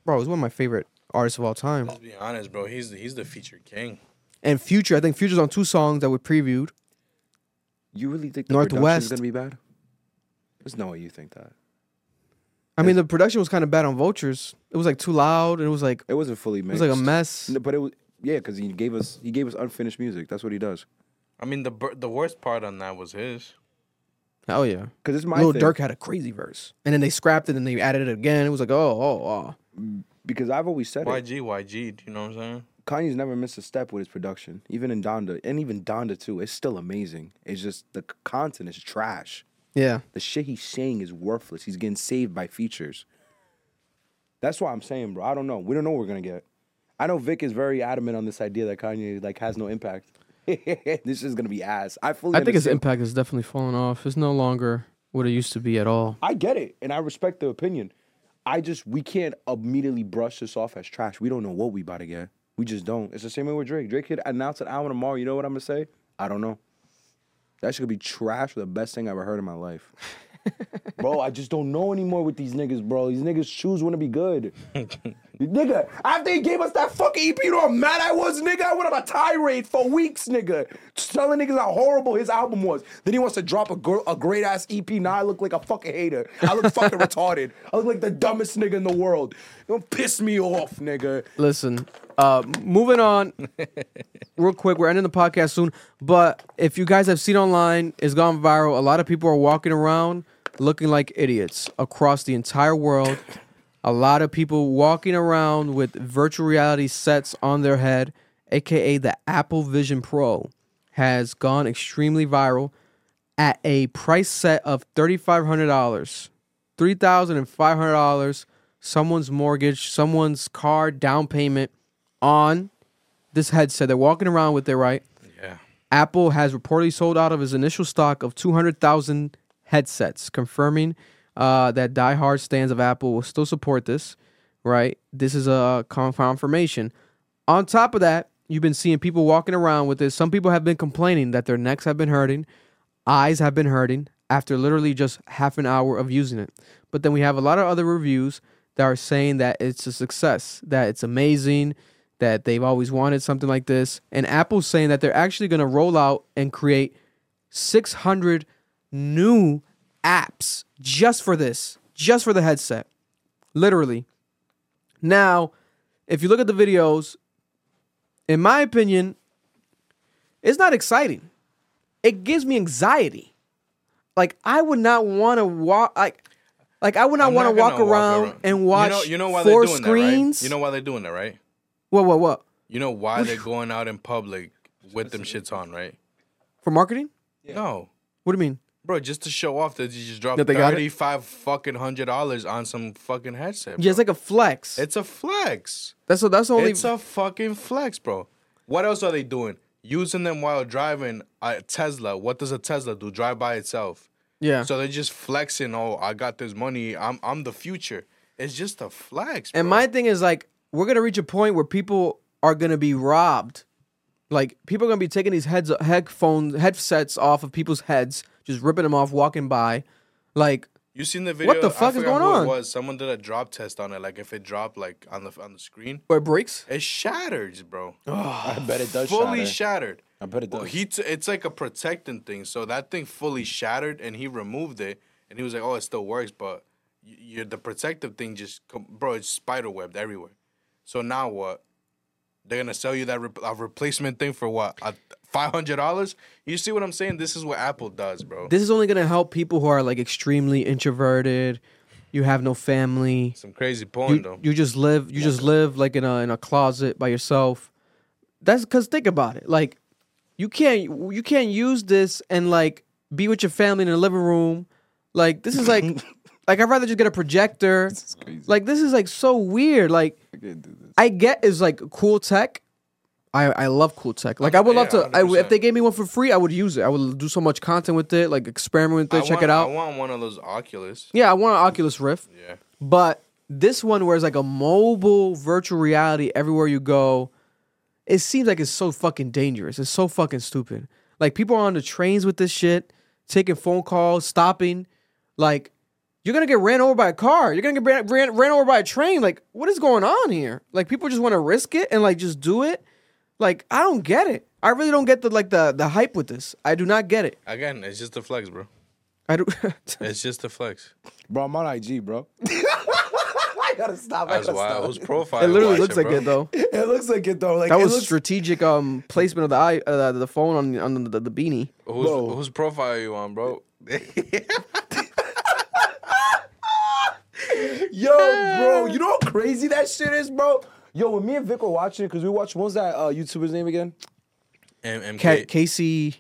bro, is one of my favorite artists of all time. Let's be honest, bro. He's the, he's the featured king. And Future, I think Future's on two songs that were previewed. You really think the Northwest. production's gonna be bad? There's no way you think that. I mean, the production was kind of bad on Vultures. It was like too loud, and it was like It wasn't fully made. it mixed. was like a mess. No, but it was yeah, because he gave us he gave us unfinished music. That's what he does. I mean, the bur- the worst part on that was his. Hell yeah. Because it's my Lil thing. Durk had a crazy verse, and then they scrapped it and they added it again. It was like, oh, oh, oh. Because I've always said it. YG, YG. Do you know what I'm saying? Kanye's never missed a step with his production, even in Donda, and even Donda too. It's still amazing. It's just the content is trash. Yeah. The shit he's saying is worthless. He's getting saved by features. That's why I'm saying, bro. I don't know. We don't know what we're gonna get. I know Vic is very adamant on this idea that Kanye like has no impact. this is gonna be ass. I fully. I think his impact has definitely fallen off. It's no longer what it used to be at all. I get it, and I respect the opinion. I just we can't immediately brush this off as trash. We don't know what we about to get. We just don't. It's the same way with Drake. Drake could announce an album tomorrow. You know what I'm gonna say? I don't know. That shit could be trash the best thing I ever heard in my life. bro, I just don't know anymore with these niggas, bro. These niggas' shoes want to be good. Nigga, after he gave us that fucking EP, you know how mad I was, nigga? I went on a tirade for weeks, nigga. Telling niggas how horrible his album was. Then he wants to drop a, gr- a great ass EP. Now I look like a fucking hater. I look fucking retarded. I look like the dumbest nigga in the world. Don't piss me off, nigga. Listen, uh, moving on, real quick. We're ending the podcast soon, but if you guys have seen online, it's gone viral. A lot of people are walking around looking like idiots across the entire world. A lot of people walking around with virtual reality sets on their head, aka the Apple Vision Pro, has gone extremely viral at a price set of $3,500. $3,500. Someone's mortgage, someone's car down payment on this headset. They're walking around with it, right? Yeah. Apple has reportedly sold out of his initial stock of 200,000 headsets, confirming uh, that diehard stands of Apple will still support this, right? This is a con- confirmation. On top of that, you've been seeing people walking around with this. Some people have been complaining that their necks have been hurting, eyes have been hurting after literally just half an hour of using it. But then we have a lot of other reviews that are saying that it's a success, that it's amazing, that they've always wanted something like this. And Apple's saying that they're actually going to roll out and create 600 new apps just for this, just for the headset. Literally. Now, if you look at the videos, in my opinion, it's not exciting. It gives me anxiety. Like I would not want to walk like like I would not want to walk around, and watch You know, you know why four they're doing screens. that, right? You know why they're doing that, right? what what what? You know why they're going out in public with them shits on, right? For marketing? No, What do you mean? Bro, just to show off that you just dropped That they got it? thirty-five fucking hundred dollars on some fucking headset. Yeah, it's like a flex. It's a flex. that's what that's the only It's a fucking flex, bro. What else are they doing? Using them while driving a Tesla. What does a Tesla do? Drive by itself. yeah. So they're just flexing. Oh, I got this money. I'm I'm the future. It's just a flex. Bro. And my thing is like, we're gonna reach a point where people are gonna be robbed. Like people are gonna be taking these heads headphones headsets off of people's heads, just ripping them off, walking by. Like you seen the video? What the I fuck is going who on? It was someone did a drop test on it. Like if it dropped like on the on the screen, where it breaks. it shatters, bro. Oh, I bet it does fully shatter. shattered. I bet it Well, does. he t- it's like a protecting thing. So that thing fully shattered, and he removed it, and he was like, "Oh, it still works, but you're the protective thing just, com- bro, it's spider webbed everywhere." So now what? They're gonna sell you that re- a replacement thing for what? Five hundred dollars? You see what I'm saying? This is what Apple does, bro. This is only gonna help people who are like extremely introverted. You have no family. Some crazy porn You, though. you just live. You just live like in a in a closet by yourself. That's because think about it. Like you can't you can't use this and like be with your family in the living room. Like this is like like I'd rather just get a projector. Like this is like so weird. Like I get is like cool tech. I, I love cool tech. Like I would love Yeah, to. I, if 100%. they gave me one for free, I would use it. I would do so much content with it, like experiment with I it, check want, it out. I want one of those Oculus. Yeah, I want an Oculus Rift. Yeah. But this one, where it's like a mobile virtual reality everywhere you go, it seems like it's so fucking dangerous. It's so fucking stupid. Like people are on the trains with this shit, taking phone calls, stopping. Like you're gonna get ran over by a car. You're gonna get ran, ran, ran over by a train. Like what is going on here? Like people just want to risk it and like just do it. Like I don't get it. I really don't get the like the the hype with this. I do not get it. Again, it's just a flex, bro. I do. It's just a flex. Bro, I'm on IG, bro. I gotta stop. I That's gotta why stop. whose profile? it literally watch looks like it though. It looks like it though. Like that it was looks, strategic um placement of the eye uh, the phone on on the, the beanie. Whose, Bro. whose profile are you on, bro? Yo, bro, you know how crazy that shit is, bro. Yo, when me and Vic were watching it, because we watched, what was that uh, YouTuber's name again? M- Ca- MK. Casey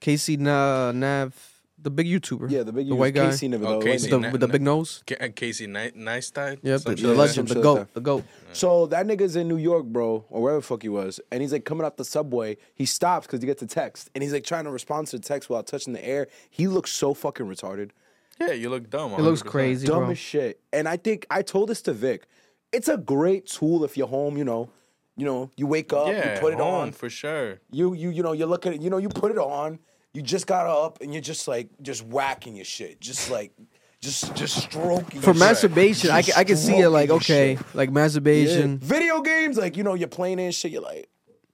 Casey Na- Nav the big YouTuber. Yeah, the big the white guy Casey Never, Oh, Casey white the, Na- with the Na- big nose. Ca- uh, Casey Ni- Neistat? Yep, Some the, shit the legend, that. the Some shit like goat, that. the goat. So that nigga's in New York, bro, or wherever the fuck he was, and he's like coming out the subway. He stops because he gets a text, and he's like trying to respond to the text without touching the air. He looks so fucking retarded, Yeah, you look dumb. It looks crazy, dumb bro. as shit. And I think I told this to Vic. It's a great tool if you're home. You know, you know, you wake up, Yeah, you put it on on. for sure. You you you know you look at it. You know you put it on. You just got up and you're just like just whacking your shit. Just like just just stroking For masturbation, I, Just I can see it like okay, shit. like Yeah. masturbation. Video games, like you know, you're playing it and shit. You're like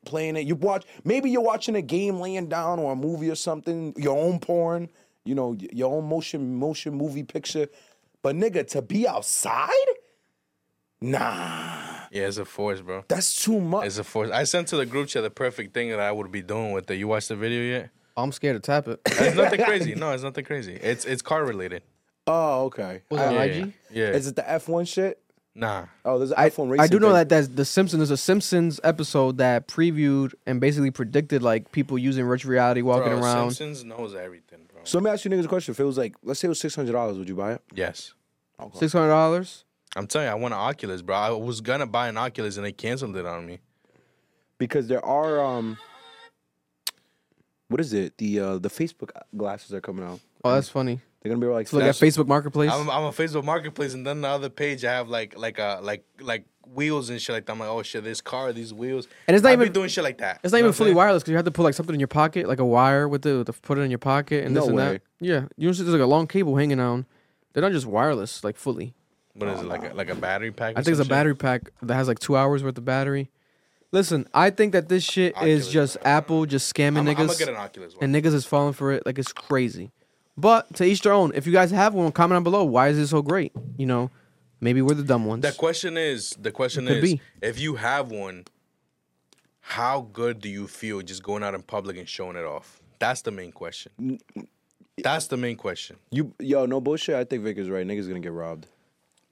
playing it. You watch. Maybe you're watching a game laying down or a movie or something. Your own porn. You know, your own motion motion movie picture. But nigga, to be outside, nah, Yeah, it's a force, bro. that's too much. It's a force. I sent to the group chat the perfect thing that I would be doing with it. You watched the video yet? I'm scared to tap it. It's nothing crazy. No, it's nothing crazy. It's it's car related. Oh, okay. Was it on IG? Yeah. Is it the F1 shit? Nah. Oh, there's an I, F1 racing. I do know thing. that that's the Simpsons. There's a Simpsons episode that previewed and basically predicted like people using virtual reality walking Bro, around. Simpsons knows everything, bro. So let me ask you niggas a question. If it was like, let's say it was six hundred dollars, would you buy it? Yes. Six hundred dollars. I'm telling you, I want an Oculus, bro. I was gonna buy an Oculus and they canceled it on me. Because there are um, what is it? The uh the Facebook glasses are coming out. Oh, that's funny. They're gonna be like, So like at Facebook Marketplace. I'm, I'm on Facebook Marketplace, and then the other page I have like like a like like wheels and shit like that. I'm like, oh shit, this car, these wheels, And it's not I be even- doing shit like that. It's not You know even fully wireless because you have to put like something in your pocket, like a wire with the, with the put it in your pocket and No this and way. that. Yeah, usually there's like a long cable hanging on. They're not just wireless, like fully. What is it like a, like a battery pack? I think it's a shit? battery pack that has like two hours worth of battery. Listen, I think that this shit is Oculus, just Apple just scamming I'm- niggas, I'ma get an Oculus one. and niggas is falling for it like it's crazy. But to each their own. If you guys have one, comment down below. Why is it so great? You know, maybe we're the dumb ones. The question is, the question It could is, be. if you have one, how good do you feel just going out in public and showing it off? That's the main question. That's the main question. You yo, no bullshit. I think Vic is right. Niggas gonna get robbed.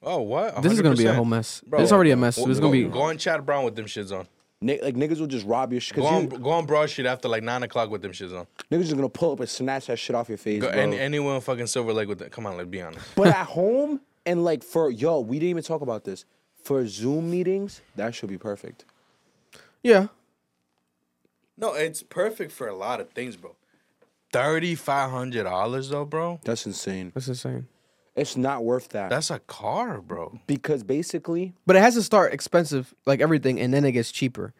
Oh, what? This is gonna be a whole mess. Bro, it's already a mess. Go, it's gonna go- be. go on Chad Brown with them shits on. Ni- like niggas will just rob your shit. Go on, you, go on Broad Street after like nine o'clock with them shits on. niggas just gonna pull up and snatch that shit off your face, Go, bro. any, anyone fucking Silver Lake with that. Come on, let's be honest. but at home and like for yo, we didn't even talk about this. For Zoom meetings, that should be perfect. Yeah, No, it's perfect for a lot of things, bro. Thirty five hundred dollars though, bro. That's insane. that's insane. It's not worth that. That's a car, bro. because basically, But it has to start expensive, like everything, and then it gets cheaper.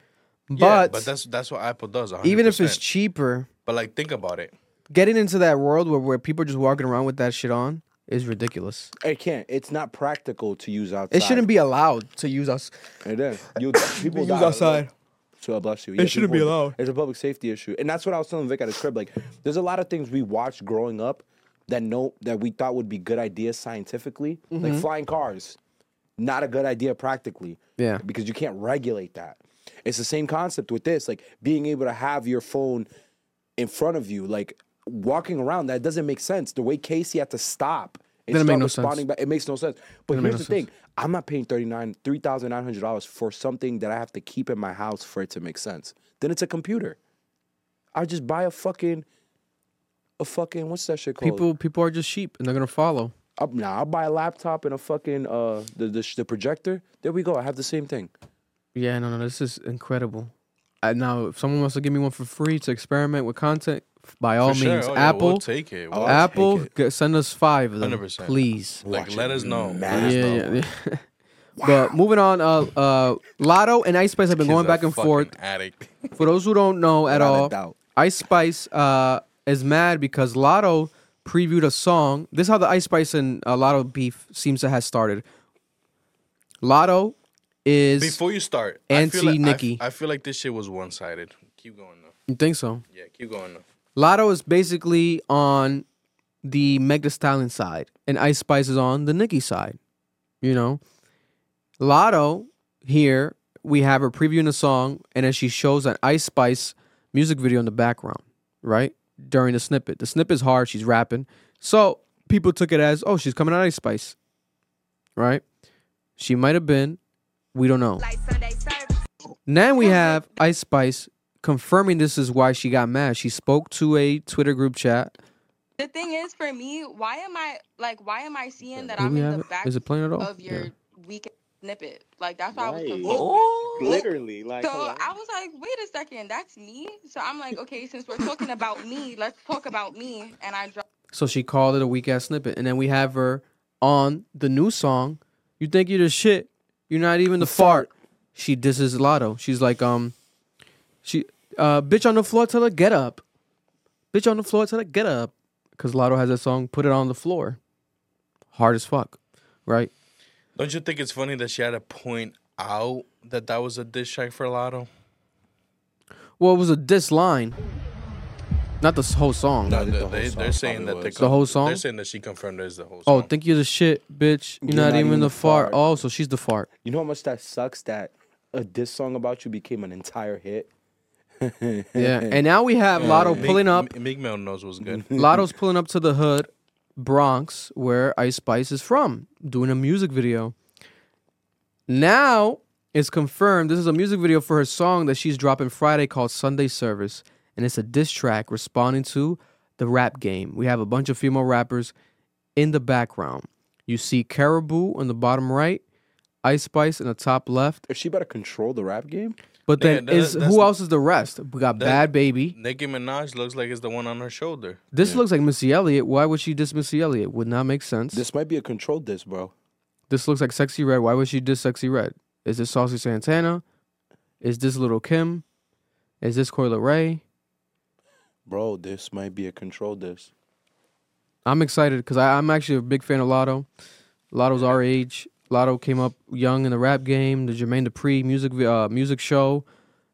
Yeah, But, but that's that's what Apple does. 100%. even if it's cheaper, but like think about it. getting into that world where, where people are just walking around with that shit on is ridiculous. it can't. It's not practical to use outside. It shouldn't be allowed to use us. It is. You, people Use die. outside. So God bless you. It shouldn't be allowed. It's a public safety issue, and that's what I was telling Vic at his crib. Like, there's a lot of things we watched growing up that no that we thought would be good ideas scientifically, like Mm-hmm. flying cars. Not a good idea practically. Yeah. Because you can't regulate that. It's the same concept with this, like being able to have your phone in front of you, like walking around. That doesn't make sense. The way Casey had to stop. and make start no sense. responding back, it makes no sense. But make here's no the thing: I'm not paying thirty nine, three thousand nine hundred dollars for something that I have to keep in my house for it to make sense. Then it's a computer. I just buy a fucking, a fucking what's that shit called? People people are just sheep and they're gonna follow. I'll, nah, I'll buy a laptop and a fucking uh the, the the projector. There we go. I have the same thing. Yeah, no, no, this is incredible. Uh, now, if someone wants to give me one for free to experiment with content, by all sure. means, Oh, yeah, Apple, we'll take it. We'll Apple, take it. send us five of them, 100%. please. Like, Watch let it us know. mad. Let us Yeah, know. yeah, yeah. But moving on, uh, uh, Latto and Ice Spice have been Kid's going back and forth. Addict. For those who don't know at all, doubt. Ice Spice uh, is mad because Latto previewed a song. This is how the Ice Spice and uh, Latto beef seems to have started. Latto is. Before you start, I feel like, I f- Anti-Nicki. I, feel like this shit was one sided. Keep going though. you think so? Yeah, keep going though. Latto is basically on the Meg Thee Stallion side, and Ice Spice is on the Nicki side. You know, Latto here we have her previewing a song, and then she shows an Ice Spice music video in the background, right during the snippet. The snippet is hard; she's rapping, so people took it as, oh, she's coming out Ice Spice, right? She might have been, we don't know. Now we have Ice Spice confirming this is why she got mad. She spoke to a Twitter group chat. The thing is, for me, why am I like, why am I seeing that Do I'm we in have the it? back Is it playing at all? of your Yeah. weekend snippet? Like that's why I was Right. confused. Literally, like, So hello? I was like, wait a second, that's me. So I'm like, okay, since we're talking about me, let's talk about me. And I dropped. So she called it a weak ass snippet. And then we have her on the new song. You think you're the shit. You're not even the fart. She disses Latto. She's like, um, she, uh, bitch on the floor, tell her get up. Bitch on the floor, tell her get up. Because Latto has that song, put it on the floor. hard as fuck, right? Don't you think it's funny that she had to point out that that was a diss track for Latto? Well, it was a diss line, not the whole song. No, they, they, are saying that they The whole song? They're saying that she confirmed it's the whole song. Oh, song. think you're the shit, bitch. You're, not, even, the fart. Oh, so she's the fart. You know how much that sucks that a diss song about you became an entire hit? Yeah, and now we have Latto Meek- pulling up. Meek Mill knows what's good. Latto's pulling up to the hood, Bronx, where Ice Spice is from, doing a music video. Now it's confirmed this is a music video for her song that she's dropping Friday called Sunday Service, and it's a diss track responding to the rap game. We have a bunch of female rappers in the background. You see Cardi B in the bottom right, Ice Spice in the top left. Is she better control the rap game? But then Yeah, that- is that's- who else is the rest? We got that- Bhad Bhabie. Nicki Minaj looks like it's the one on her shoulder. This looks like Missy Elliott. Why would she diss Missy Elliott? Would not make sense. This might be a controlled diss, bro. This looks like Sexy Redd. Why would she diss Sexy Redd? Is this Saucy Santana? Is this Little Kim? Is this Coi Leray? Bro, this might be a controlled diss. I'm excited because I'm actually a big fan of Latto. Lotto's our age. Latto came up young in the rap game, the Jermaine Dupri music uh, music show.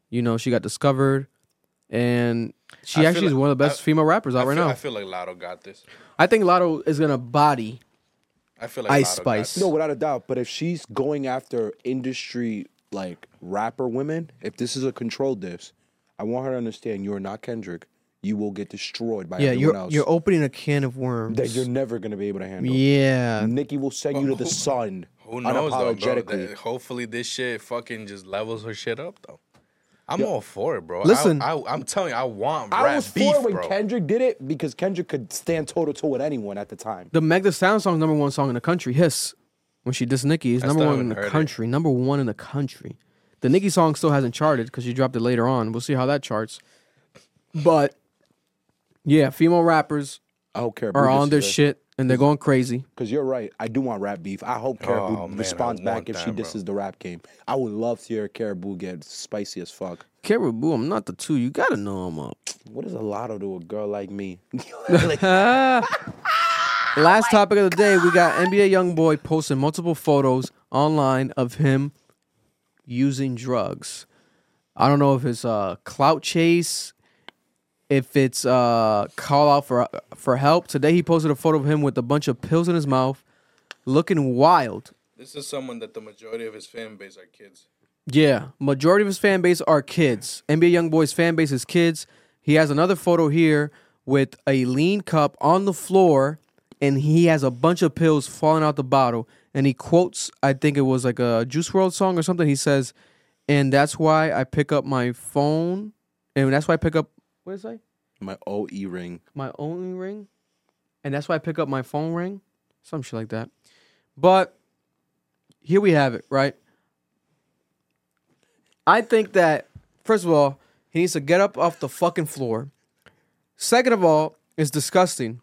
You know, she got discovered, and she I feel actually is like- one of the best I- female rappers out I right feel, now. I feel like Latto got this. I think Latto is gonna body I feel like Ice Latto got Spice. No, without a doubt. But if she's going after industry like rapper women, if this is a controlled diss, I want her to understand you're not Kendrick. You will get destroyed by yeah, everyone you're else. you're opening a can of worms. that you're never gonna be able to handle. yeah, Nicki will send you to the sun Who knows though, bro? unapologetically. That- hopefully this shit fucking just levels her shit up though. I'm all for it, bro. Listen. I, I, am telling you, I want I was beef, for when bro. Kendrick did it because Kendrick could stand toe to toe with anyone at the time. the Meg Thee Stallion song, number one song in the country. Hiss, when she dissed Nicki, is number one in the heard it. country. Number one in the country. The Nicki song still hasn't charted because she dropped it later on. We'll see how that charts. But yeah, female rappers I hope Cardi B are on their disses shit and they're going crazy. Because you're right. I do want rap beef. I hope Cardi B Oh, man, responds back want if she that, bro. disses the rap game. I would love to hear Cardi B get spicy as fuck. Cardi B, I'm not the two. You gotta know I'm up. What is a lotto to a girl like me? Last topic of the day, we got NBA YoungBoy posting multiple photos online of him using drugs. I don't know if it's a clout chase, if it's uh call out for for help. Today he posted a photo of him with a bunch of pills in his mouth, looking wild. This is someone that the majority of his fan base are kids. Yeah, majority of his fan base are kids. NBA YoungBoy's fan base is kids. He has another photo here with a lean cup on the floor, and he has a bunch of pills falling out the bottle. And he quotes, I think it was like a Juice WRLD song or something. He says, "And that's why I pick up my phone, and that's why I pick up what did say? My OE ring. My only ring, and that's why I pick up my phone ring, some shit like that." But here we have it, right? I think that first of all, he needs to get up off the fucking floor. Second of all, it's disgusting.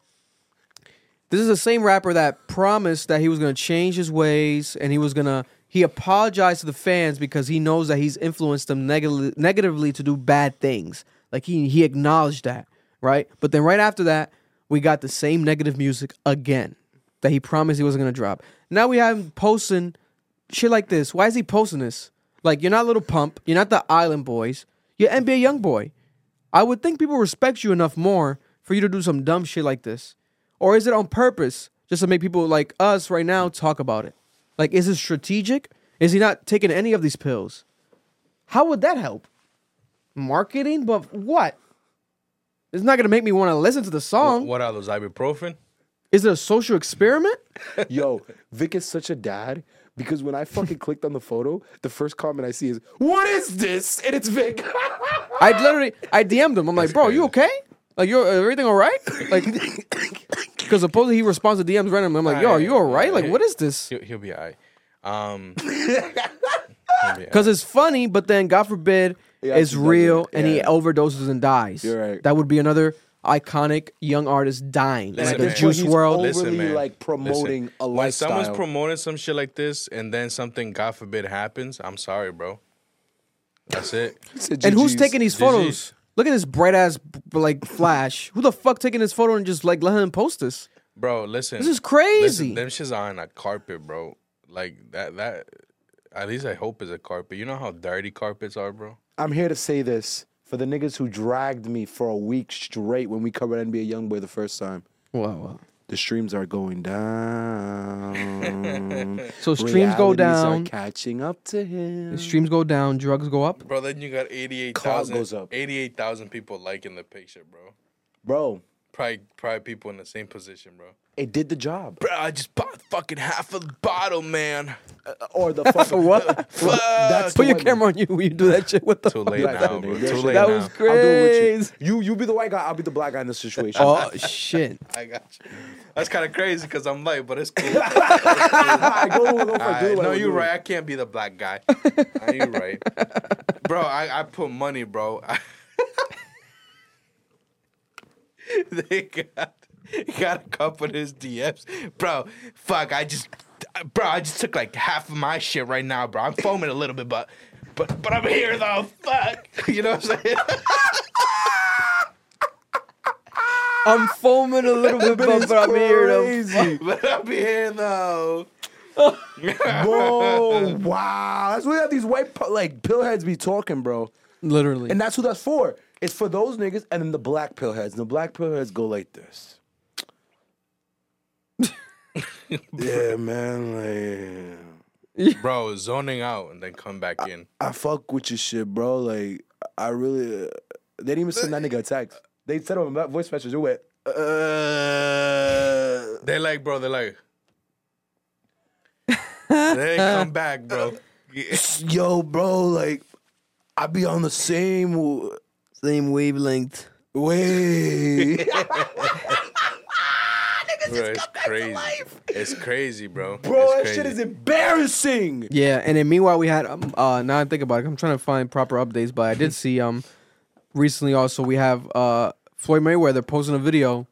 This is the same rapper that promised that he was gonna change his ways and he was gonna he apologized to the fans because he knows that he's influenced them neg- negatively to do bad things. Like he he acknowledged that, right? But then right after that, we got the same negative music again that he promised he wasn't gonna drop. Now we have him posting shit like this. Why is he posting this? Like you're not Little Pump, you're not the Island Boys, you're NBA Young Boy. I would think people respect you enough more for you to do some dumb shit like this, or is it on purpose just to make people like us right now talk about it? Like, is it strategic? Is he not taking any of these pills? How would that help? Marketing, but what? It's not gonna make me want to listen to the song. What are those ibuprofen? Is it a social experiment? Yo, Vic is such a dad because when I fucking clicked on the photo, the first comment I see is, "What is this?" And it's Vic. I literally, I DM'd him. I'm like, bro, you okay? Like, you're everything all right? Like, because supposedly he responds to DMs randomly. I'm like, yo, are you all right? Like, what is this? He'll, he'll be alright. Um, Because it's funny, but then God forbid Yeah, it's he real doesn't. and he overdoses and dies. You're right. That would be another iconic young artist dying, Listen, like man. Juice He's World. over- Listen, overly, man. like, promoting a lifestyle. when someone's promoting some shit like this, and then something, God forbid, happens, I'm sorry, bro. That's it. and who's taking these GGs. photos? Look at this bright ass like flash. Who the fuck taking this photo and just like let him post this? Bro, listen. This is crazy. Listen, them shits are on a carpet, bro. Like that. That. At least I hope is a carpet. You know how dirty carpets are, bro. I'm here to say this for the niggas who dragged me for a week straight when we covered NBA YoungBoy the first time. Wow, wow. The streams are going down. So streams go Realities are down. catching up to him. The streams go down, drugs go up. Bro, then you got 88,000 Clout goes up. 88,000 people liking the picture, bro. Bro, Probably, probably people in the same position, bro. it did the job. Bro, I just bought fucking half of the bottle, man. Uh, or the fucking What? That's Put your one- camera on you when you do that shit. What the Too fuck? late Black now, bro. nigga. Too late That now. was I'll do it with crazy. you. You you be the white guy. I'll be the black guy in this situation. Oh shit! I got you. That's kind of crazy because I'm light, but it's cool. Alright, go, go for it. Do Alright, it, no, whatever, you're do right. I can't be the black guy. Are you right, bro? I, I put money, bro. they got got a couple of his DMs, bro. Fuck, I just, bro, I just took like half of my shit right now, bro. I'm foaming a little bit, but, but, but I'm here though. Fuck, you know what I'm saying? I'm foaming a little bit, but, but I'm here though. But I'm here though. bro. Wow, that's what these white pu- like pillheads be talking, bro. Literally. And that's who that's for. It's for those niggas and then the black pillheads. And the black pillheads go like this. yeah, man. Like, Bro, zoning out and then come back in. I fuck with your shit, bro. Like, I really. Uh, they didn't even send that nigga a text. They said on a voice message. It went. Uh, They like, bro. They're like, they come back, bro. yo, bro. Like, I be on the same Same wavelength. way. Bro, it's crazy. It's crazy, bro. Bro, it's that crazy. shit is embarrassing. Yeah, and then meanwhile we had um, uh now I think about it, I'm trying to find proper updates, but I did see um recently also we have uh Floyd Mayweather posting a video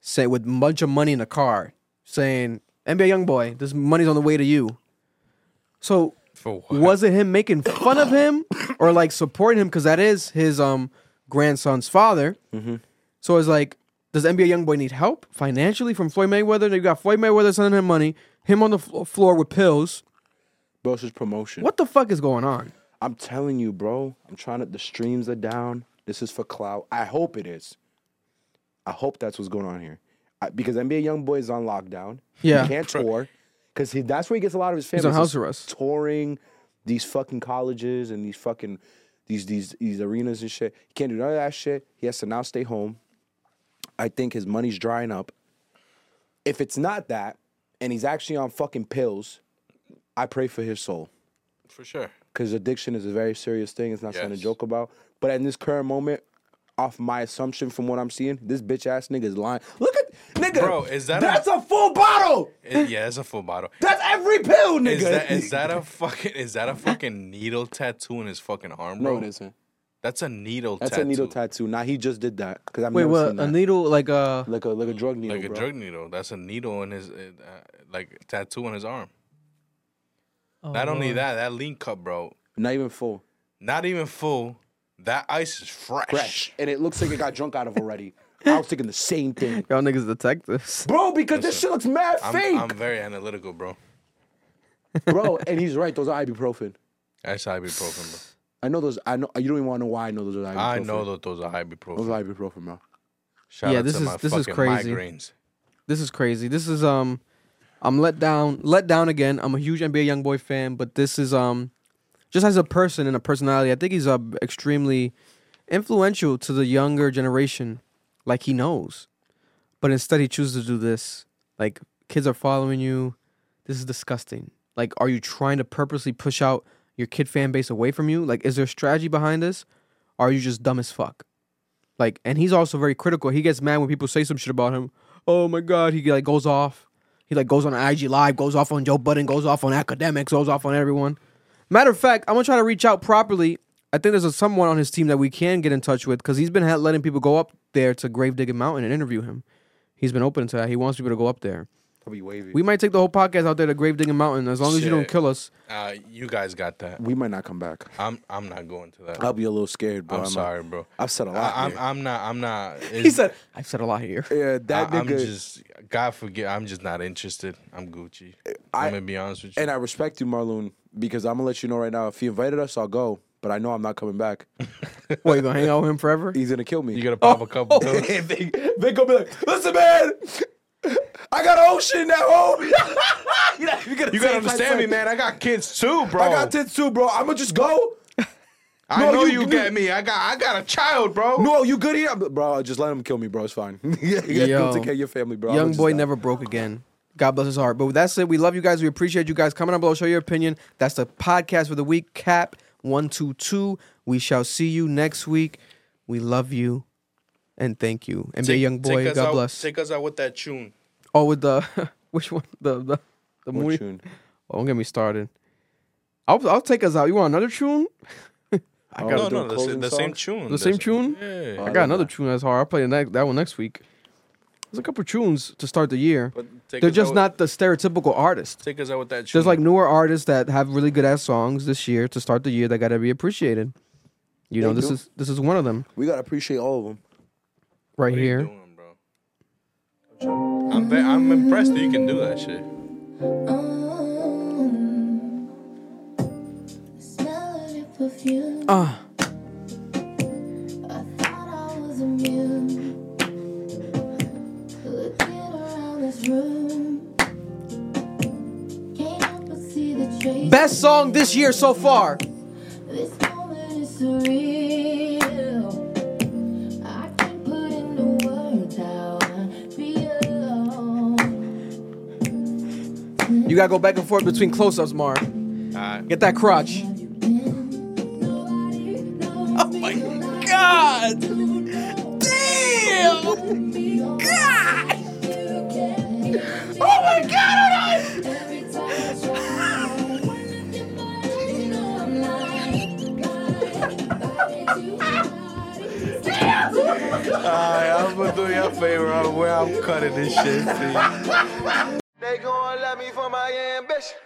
say with a bunch of money in the car saying NBA YoungBoy, this money's on the way to you. So For what? was it him making fun of him or like supporting him because that is his um grandson's father? Mm-hmm. So it's like, does NBA YoungBoy need help financially from Floyd Mayweather? You got Floyd Mayweather sending him money, him on the flo- floor with pills. Bro, it's just promotion. What the fuck is going on? I'm telling you, bro. I'm trying to. The streams are down. This is for clout. I hope it is. I hope that's what's going on here. I, because NBA YoungBoy is on lockdown. Yeah. he can't tour because that's where he gets a lot of his He's family. on house arrest. touring these fucking colleges and these fucking these these these arenas and shit. He can't do none of that shit. He has to now stay home. I think his money's drying up. If it's not that, and he's actually on fucking pills, I pray for his soul For sure. because addiction is a very serious thing. It's not something to joke about. But in this current moment, off my assumption from what I'm seeing, this bitch ass nigga is lying. Look at nigga, Bro, is that a- that's a, full bottle? It- yeah, it's a full bottle. That's every pill, nigga. Is that is that a fucking is that a fucking needle tattoo in his fucking arm, bro? no, it isn't. That's a needle That's tattoo. a needle tattoo. Now he just did that because I've Wait, never what? seen A needle like uh like a like a drug needle, Like a bro. drug needle. That's a needle in his uh, like tattoo on his arm. Oh, Not only that, that lean cup, bro. Not even full, Not even full. That ice is fresh. fresh, and it looks like it got drunk out of already. I was thinking the same thing, y'all niggas detectives. bro. Because this Listen, shit looks mad I'm, fake, I'm very analytical, bro. bro. And he's right. Those are ibuprofen. That's ibuprofen, bro. I know those. I know. You don't even want to know why I know those are ibuprofen. I know that those are ibuprofen. Those ibuprofen. are ibuprofen, bro. Shout Yeah, out this to is- my this is fucking crazy. migraines. This is crazy. This is um I'm let down let down again. I'm a huge NBA YoungBoy fan, but this is um just as a person and a personality, I think he's uh, extremely influential to the younger generation, like he knows. But instead he chooses to do this. Like kids are following you. This is disgusting. Like, are you trying to purposely push out your kid fan base away from you? Like, is there a strategy behind this? Or are you just dumb as fuck? Like, and he's also very critical. He gets mad when people say some shit about him. Oh my god, he like goes off. He like goes on IG Live, goes off on Joe Budden, goes off on academics, goes off on everyone. Matter of fact, I'm gonna try to reach out properly. I think there's a, someone on his team that we can get in touch with because he's been letting people go up there to Grave Mountain and interview him. He's been open to that. He wants people to go up there. I'll be wavy. We might take the whole podcast out there to Grave Digging Mountain as long as you don't Shit. kill us. Uh, you guys got that. We might not come back. I'm I'm not going to that. I'll be a little scared, bro. I'm not- sorry, bro. I've said a lot. I, I'm here. I'm not I'm not. He it's- said, "I've said a lot here." yeah, that I, I'm nigga. just God forget. I'm just not interested. I'm Gucci. I- I, am gonna be honest with you. and I respect you, Marloon, because I'm gonna let you know right now. If he invited us, I'll go. But I know I'm not coming back. What you gonna hang out with him forever? He's gonna kill me. you gotta pop a couple. pills. Vick, Vick gonna be like, listen, man, I got an ocean at home. you know, you gotta, You gotta understand me, man. I got kids too, bro. I got tits too, bro. I'm gonna just go. I No, know you- you, get me. I got I got a child, bro. No, you good here, bro? Just let him kill me, bro. It's fine. you gotta Yo. take care of your family, bro. Young boy die. never broke again. God bless his heart. But that's it. We love you guys. We appreciate you guys coming on below. Show your opinion. That's the podcast for the week. Cap one two two. We shall see you next week. We love you and thank you. And be a young boy. God out, bless. Take us out with that tune. Oh, with the which one? The the the What movie. tune? Oh, don't get me started. I'll I'll take us out. You want another tune? I oh. gotta do no, the, the same tune. The same tune? Yeah. I got another tune that's hard. I'll play the next, that one next week. There's a couple tunes to start the year. But They're just not the stereotypical artist. Take us out with that tune. There's like newer artists that have really good ass songs this year to start the year that gotta be appreciated. You know, this do. is this is one of them We gotta appreciate all of them. Right What are you here. doing, bro? I'm ve- I'm impressed that you can do that shit. Smell of your perfume. Ah, I thought I was immune. Looking around this room. Can't help but see the traces. best song this year so far. This moment is surreal. You gotta go back and forth between close-ups, Mar. Alright. Get that crotch. Oh my God! Damn! God! Oh my God! Every time I try, you know I'm Alright, I'm gonna do you a favor on where I'm cutting this shit. See? Me for my ambition.